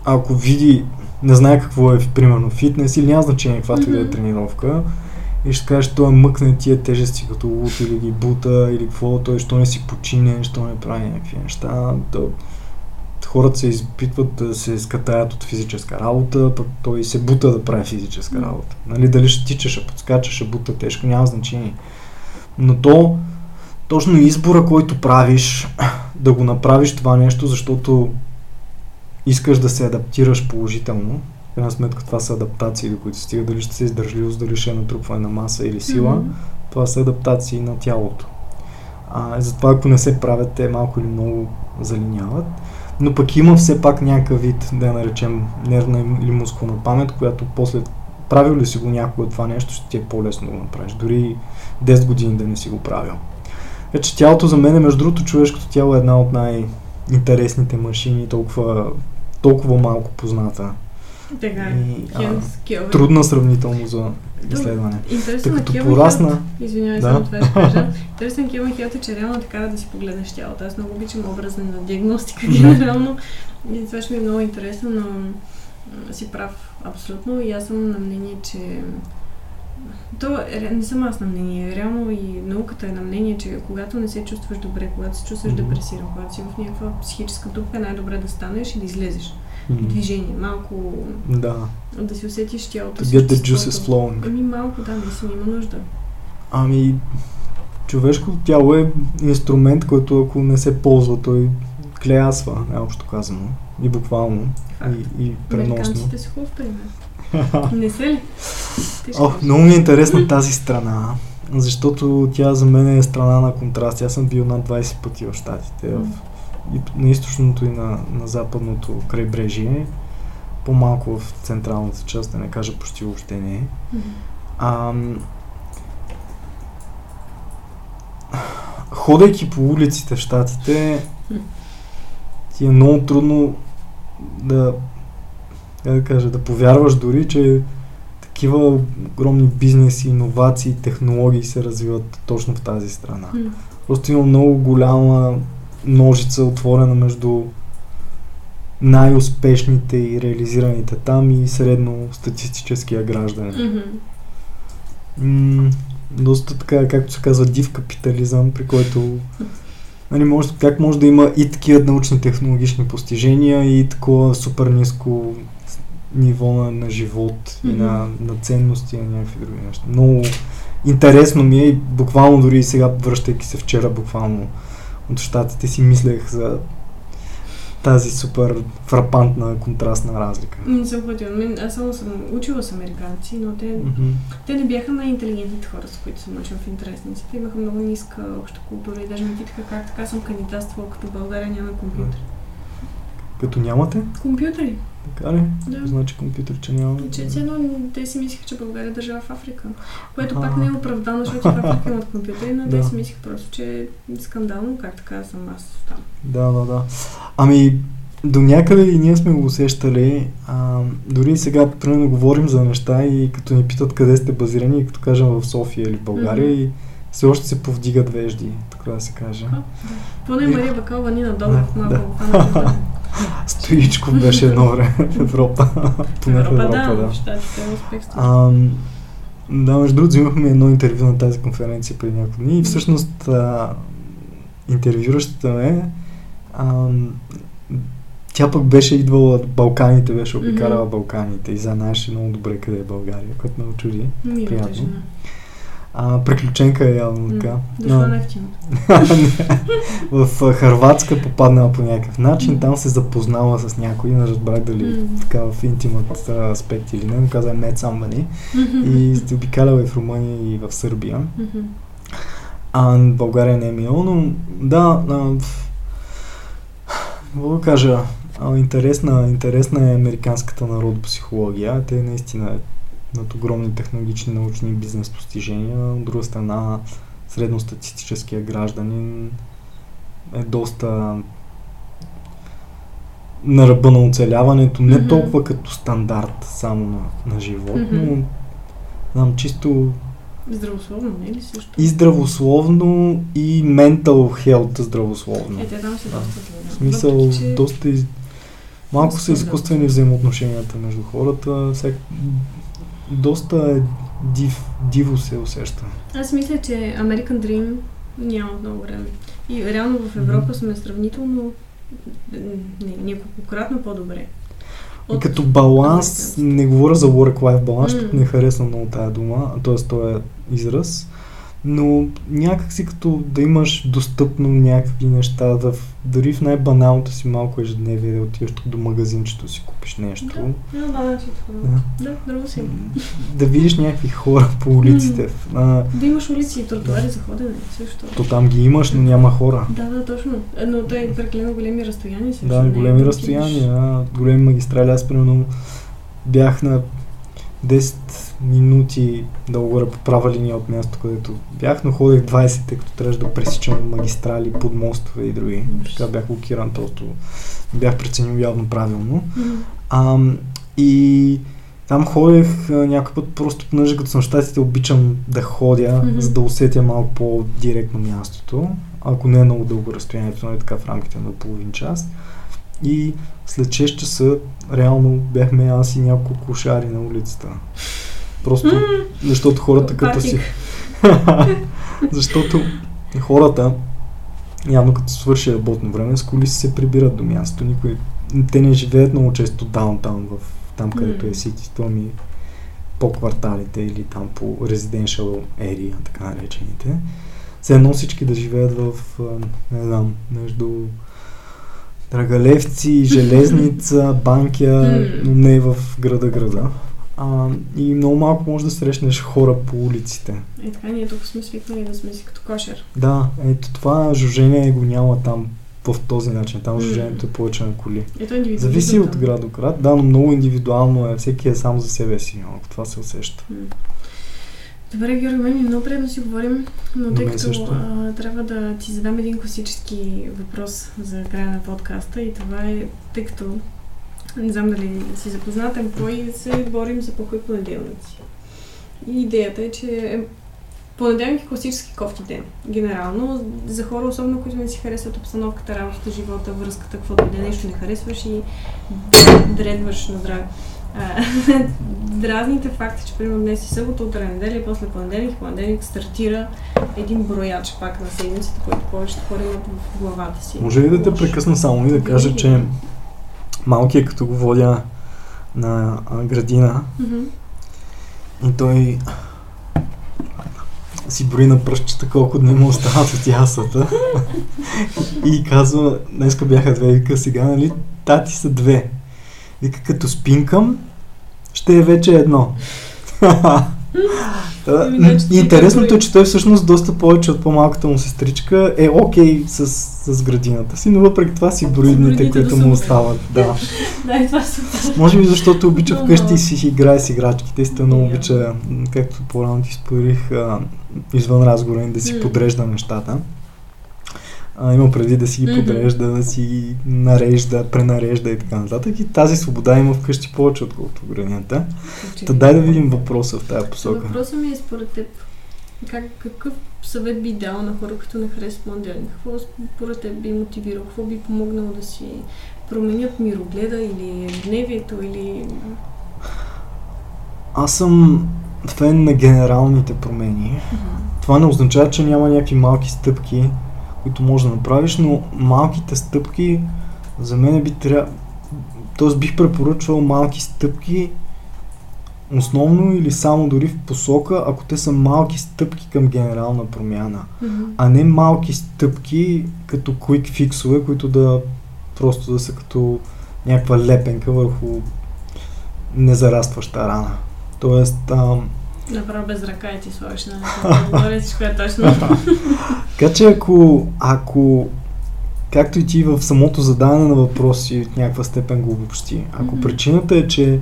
ако види, не знае какво е примерно фитнес или няма значение каквато и да е тренировка, и ще кажеш, той мъкне тия тежести като лут или ги бута или какво, той що не си почине, що не прави някакви неща. То, хората се изпитват да се скатаят от физическа работа, пък той се бута да прави физическа работа. Нали, дали ще тича, ще подскача, ще бута тежко, няма значение. Но то, точно избора, който правиш, да го направиш това нещо, защото искаш да се адаптираш положително, в крайна сметка това са адаптации, до които стига дали ще се издържливост, дали ще е натрупване на маса или сила, Мгм. това са адаптации на тялото. А, затова ако не се правят, те малко или много залиняват. Но пък има все пак някакъв вид, да я наречем, нервна или мускулна памет, която после правил ли си го някога това нещо, ще ти е по-лесно да го направиш. Дори 10 години да не си го правил. Вече тялото за мен, е, между другото, човешкото тяло е една от най-интересните машини, толкова, толкова малко позната. Така е. И, а. Трудна сравнително за изследване. Интересно на Кио порасна, Извинявай, Да. само това ще кажа. Интересно на Кио Михелт е, че реално така да си погледнеш тялото. Аз много обичам образа на диагностика генерално. И това ще ми е много интересно, но си прав абсолютно. И аз съм на мнение, че то е, не съм аз на мнение. Реално и науката е на мнение, че когато не се чувстваш добре, когато се чувстваш Мгм. депресиран, когато си в някаква психическа дупка, е най-добре да станеш и да излезеш. м, Движение, малко да, да си усетиш тялото. to си, get the juices flowing. Ами малко, да, наистина има нужда. Ами, човешкото тяло е инструмент, който ако не се ползва, той клеясва, най-общо казано. И буквално, Факт. и, и преносно. Американците са хубав пример. Не се ли? Ти ще О, кажеш. много ми е интересна тази страна, защото тя за мен е страна на контраст. Аз съм бил над 20 пъти в Штатите, в, и на източното и на, на западното крайбрежие, по-малко в централната част, да не кажа почти въобще не. Мгм. Ам... Ходейки по улиците в Штатите, ти е много трудно да, как да кажа, да повярваш дори, че такива огромни бизнеси, иновации, технологии се развиват точно в тази страна. М. Просто има много голяма ножица отворена между най-успешните и реализираните там и средно статистическия гражданин. М, доста така, както се казва, див капитализъм, при който нали, може, как може да има и такива научни технологични постижения и такова супер ниско ниво на, на живот и на, на ценности и на някакви други неща. Много интересно ми е и буквално дори и сега, връщайки се вчера буквално от щатите си мислех за тази супер фрапантна контрастна разлика. Не съм ходила. Мен, аз само съм учила с американци, но те, Мгм. те не бяха най-интелигентните хора, с които съм учила в интересниците. Имаха много ниска обща култура и даже ме питаха как така съм кандидатствала, като България няма компютри. Като нямате? Компютри? Така ли? Да. Значи компютър, че няма. Че едно те си мислиха, че България е държава в Африка. Което А. пак не е оправдано, защото в Африка имат компютъри, но те Да. си мислиха просто, че е скандално, как така съм аз там. Да, да, да. Ами, до някъде и ние сме го усещали. А, дори сега, примерно, говорим за неща и като ни питат къде сте базирани, и като кажем в София или в България, Мгм. и все още се повдигат вежди, така да се каже. Поне Мария Бакалова ни надолу Да, в малко да. Стоичков беше едно време в Европа. Поне в Европа, да, да. щатите успех. А, да, между другото, взимахме едно интервю на тази конференция преди няколко дни и всъщност а, интервюращата ме, а, тя пък беше идвала от Балканите, беше обикаляла Мгм. Балканите и знаеше много добре къде е България, което ме очуди. Приятно. жена. А, приключенка е явно така. Дошла в а, Харватска попаднала по някакъв начин, там се запознала с някой, не разбрах дали така в интимът аспект или не, но каза не самбани. И сте обикаляла и в Румъния и в Сърбия. А България не е минало, но да, а, в- какво да кажа, интересна, интересна е американската народопсихология. Те наистина имат огромни технологични, научни и бизнес постижения. От друга страна, средностатистическия гражданин е доста на ръба на оцеляването, не Мгм. толкова като стандарт само на, на живот, Мгм. но знам, чисто Здравословно, не е ли също? и здравословно, и mental health здравословно. Е, те там доста зле. да. В смисъл, Въпреки, че- доста из... Малко са Доста изкуствени взаимоотношенията между хората. Всек... Доста е див... диво се усеща. Аз мисля, че American Dream няма много време. И реално в Европа сме сравнително не, неколкократно по-добре. И като баланс, не говоря за work-life баланс, защото М. не харесвам много тая дума, т.е. този израз, но някак си като да имаш достъпно някакви неща, да в, дори в най-баналното си малко ежедневие да отиваш до магазинчето си купиш нещо. Да, да, да. Да. Да, друго си. да видиш някакви хора по улиците. А, Да имаш улици и тротуари за ходене, също. то там ги имаш, но няма хора. Да, да, точно. Но те прекалено големи разстояния също. Да, е големи да разстояния, а, големи магистрали. Аз примерно бях на 10 минути долу по права линия от място, където бях, но ходех 20, тъй като трябваше да пресичам магистрали, под мостове и други. Така бях блокиран, просто бях преценил явно правилно. А, и там ходех някой път просто, понеже като съм щатите, обичам да ходя, за да усетя малко по-директно мястото. Ако не е много дълго разстоянието, нали така в рамките на половин час. И след 6 часа реално бяхме аз и няколко кошари на улицата. Просто защото хората като си... Защото хората явно като свърши работно време, с коли се прибират до място. Никой... Те не живеят много често даунтаун, в там където е. Сити, то ми по кварталите или там по residential area, така наречените. Все едно всички да живеят в, не знам, между Драгалевци, Железница, Банкя, М. но не в града-града. А, и много малко може да срещнеш хора по улиците. Е, така ние тук сме свикнали да сме си като кошер. Да, ето това жужение го няма там в този начин. Там жужението е повече на коли. Ето индивидуализъм. Зависи от град до град. Да, но много индивидуално е. Всеки е сам за себе си. Малко това се усеща. Добре, Георги, мен е много приятно да си говорим, но тъй като а, трябва да ти задам един класически въпрос за края на подкаста и това е, тъй като не знам дали си запознат, Емплой се борим за похуй понеделници. И идеята е, че е понеделник е класически кофти ден. Генерално, за хора, особено които не си харесват обстановката, работата, живота, връзката, каквото да е, нещо не харесваш и дредваш на здраве. Дразните факти, че примерно днес е събота, утре е неделя после понеделник, понеделник стартира един брояч пак на седмицата, който повечето хора имат в главата си. Може ли да те прекъсна само и да кажа, че малкият като го водя на а, градина Мгм. и той си брои на пръщчета колко дни му остават от ясата. и казва, днеска бяха две, вика сега, нали, тати са две. Вика, като спинкам, ще е вече едно. Да, Еми, значи Интересното е, че той всъщност доста повече от по-малката му сестричка е окей с, с градината си, но въпреки това си брои Си брои дните, дните които му остават. Да. Да, и това е супер. Може би защото обича вкъщи и си играе с играчките. Истина много обича, както по-рано ти споделих, извън разговора да си подрежда нещата. А, има преди да си ги подрежда, да си нарежда, пренарежда и така нататък. И тази свобода има вкъщи повече, отколкото градината. Та дай да видим въпроса в тази посока. Въпросът ми е според теб. Как, какъв съвет би дал на хора, които не харесват модерни? Какво според теб би мотивирал? Какво би помогнало да си променят мирогледа или ежедневието или... Аз съм фен на генералните промени. Това не означава, че няма някакви малки стъпки, които можеш да направиш, но малките стъпки за мен би трябва... Тоест бих препоръчвал малки стъпки основно или само дори в посока, ако те са малки стъпки към генерална промяна, Мгм. а не малки стъпки като quick фиксове, които да просто да са като някаква лепенка върху незарастваща рана. Тоест, ам, Направо без ръка и ти слагаш на Говоря всичко е точно. Така че ако, ако както и ти в самото задаване на въпроси в някаква степен го обобщи, ако Мгм. причината е, че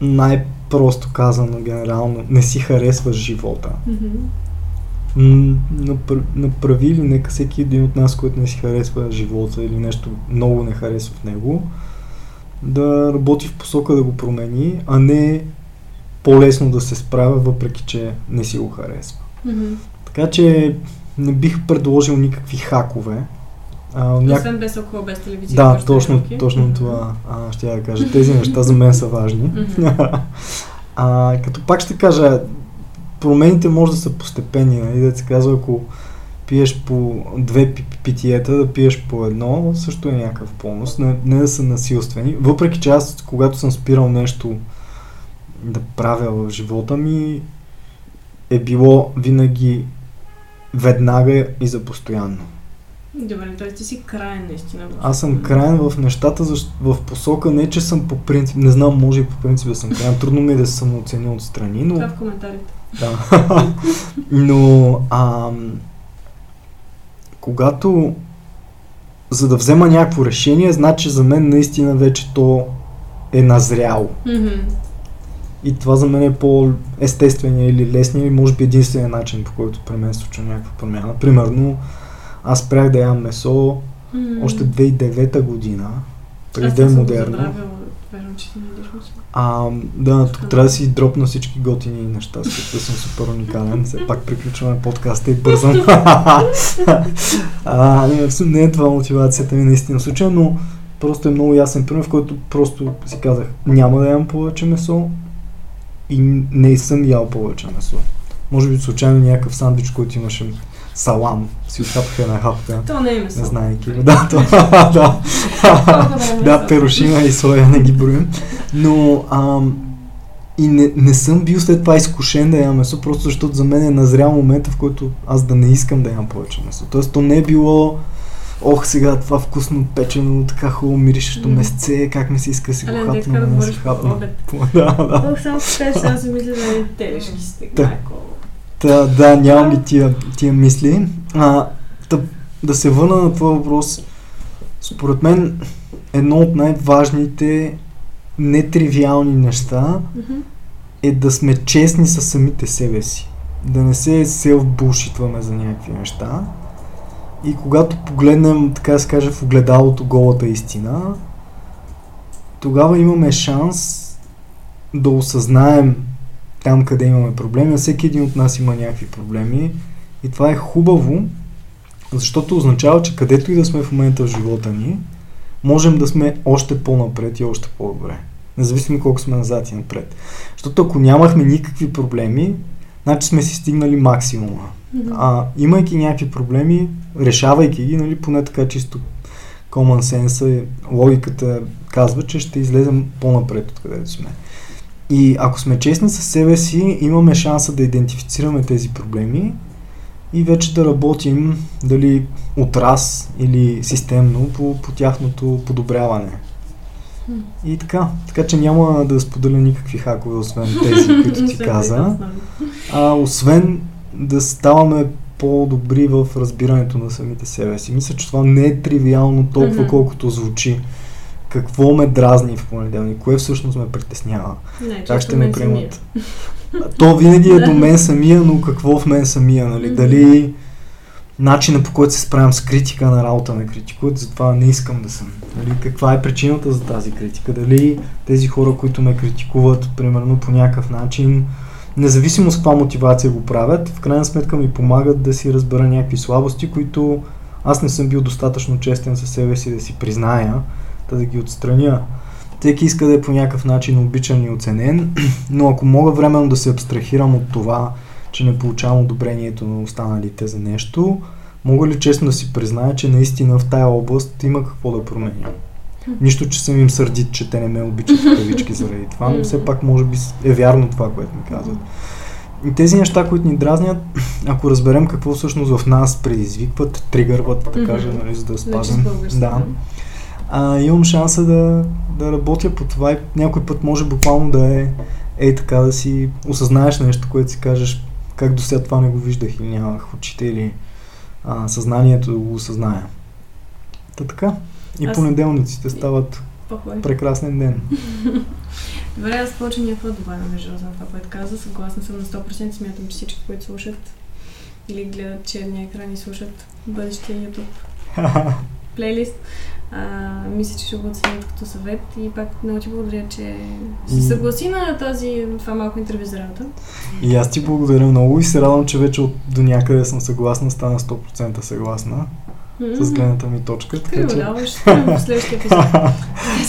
най-просто казано генерално не си харесваш живота, м, напр- направи ли нека всеки един от нас, който не си харесва живота или нещо много не харесва в него, да работи в посока да го промени, а не по-лесно да се справя, въпреки че не си го харесва. Мгм. Така че не бих предложил никакви хакове. А, няк... Освен без алкохол, без телевизия. Да, точно, тарелки. точно Мгм. това а, ще я да кажа. Тези неща за мен са важни. Мгм. а, като пак ще кажа, промените може да са постепенни. Нали? Да се казва, ако пиеш по две пи- питиета, да пиеш по едно, също е някакъв бонус. Не, не да са насилствени. Въпреки че аз, когато съм спирал нещо да правя в живота ми, е било винаги веднага и за постоянно. Добре, т.е. ти си краен наистина. Аз съм крайен в нещата защ- в посока, не че съм по принцип, не знам, може и по принцип да съм крайен, трудно ми е да се самооценя отстрани, но... Това в коментарите. Да. но, ам, когато за да взема някакво решение, значи за мен наистина вече то е назряло. Мгм. И това за мен е по-естествения или лесния, или може би единствения начин, по който при мен случва някаква промяна. Примерно, аз спрях да ям месо Мгм. още 2009 година, преди да е модерно. Вярвам, че ти не ядеш месо. А, да, тук трябва да си дропна всички готини неща, с които съм супер уникален. Все пак приключваме подкаста и бързам. а, не, не е това мотивацията ми наистина случая, но просто е много ясен пример, в който просто си казах, няма да ям повече месо и не съм ял повече месо. Може би случайно някакъв сандвич, който имаше салам, си отхапах една хапка. То не е месо. Не знаеки. Да, това, да. да, перушина и соя не ги броим. Но ам, и не, не съм бил след това изкушен да ям месо, просто защото за мен е назрял момента, в който аз да не искам да ям повече месо. Тоест то не е било ох сега това вкусно печено, така хубаво миришещо месце, как ми се иска си го хапна, да не си хапна. Да, да. Ох, само сега си мисля за телешки стек. Та. майко. Та, да, нямам и тия, тия мисли. А, да, да се върна на твой въпрос. Според мен едно от най-важните нетривиални неща е да сме честни с самите себе си. Да не се селф-булшитваме за някакви неща. И когато погледнем, така да се каже, в огледалото голата истина, тогава имаме шанс да осъзнаем там, къде имаме проблеми. Всеки един от нас има някакви проблеми. И това е хубаво, защото означава, че където и да сме в момента в живота ни, можем да сме още по-напред и още по-добре. Независимо колко сме назад и напред. Защото ако нямахме никакви проблеми, значи сме си стигнали максимума. А имайки някакви проблеми, решавайки ги, нали, поне така чисто common sense, логиката казва, че ще излезем по-напред от където сме. И ако сме честни със себе си, имаме шанса да идентифицираме тези проблеми и вече да работим дали от раз или системно по, по тяхното подобряване. И така, така че няма да споделя никакви хакове, освен тези, които ти каза. А освен да ставаме по-добри в разбирането на самите себе си. Мисля, че това не е тривиално толкова, mm-hmm. колкото звучи. Какво ме дразни в понеделник? Кое всъщност ме притеснява? Не, как ще ме приемат? То винаги е до мен самия, но какво в мен самия? Нали? Mm-hmm. Дали начина по който се справям с критика на работа ме критикуват, затова не искам да съм. Дали, каква е причината за тази критика? Дали тези хора, които ме критикуват, примерно по някакъв начин, независимо с каква мотивация го правят, в крайна сметка ми помагат да си разбера някакви слабости, които аз не съм бил достатъчно честен със себе си да си призная, да, да ги отстраня. Всеки иска да е по някакъв начин обичан и оценен, но ако мога временно да се абстрахирам от това, че не получавам одобрението на останалите за нещо, мога ли честно да си призная, че наистина в тая област има какво да променя. Нищо, че съм им сърдит, че те не ме обичат в кавички заради това, но все пак може би е вярно това, което ми казват. И тези неща, които ни дразнят, ако разберем какво всъщност в нас предизвикват, тригърват, да кажа, нали, за да спазим. Да. А, имам шанса да, да работя по това и някой път може буквално да е ей така да си осъзнаеш нещо, което си кажеш как до сега това не го виждах или нямах очите или а, съзнанието да го осъзная. Та така. И аз... понеделниците стават Похвай. прекрасен ден. Добре, аз повече някаква добавя между за това, което каза. Съгласна съм на 100%. Смятам, че всички, които слушат или гледат черния екран и слушат бъдещия YouTube плейлист, а, мисля, че ще го оценят като съвет и пак много ти благодаря, че се съгласи на тази, това малко интервю за работа. И аз ти благодаря много и се радвам, че вече от, до някъде съм съгласна, стана 100% съгласна mm-hmm. с гледната ми точка. Така, че...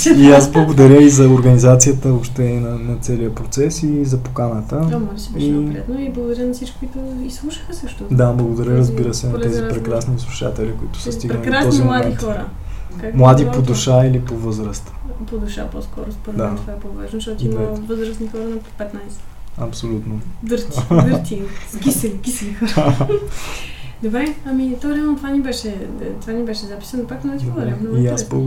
И аз благодаря и за организацията въобще на, на целият процес и за поканата. Да, може си беше и... приятно и благодаря на всички, които изслушаха също. Да, благодаря разбира се на тези прекрасни слушатели, които са стигнали до този момент. млади хора. Как Млади по душа или по възраст? По душа по-скоро, според да. мен това е по-важно, защото има възрастни хора на 15. Абсолютно. Дърти, дърти, кисели, кисели хора. Добре, ами то реално това ни беше, това ни беше записано пак, но ти благодаря. И аз благодаря.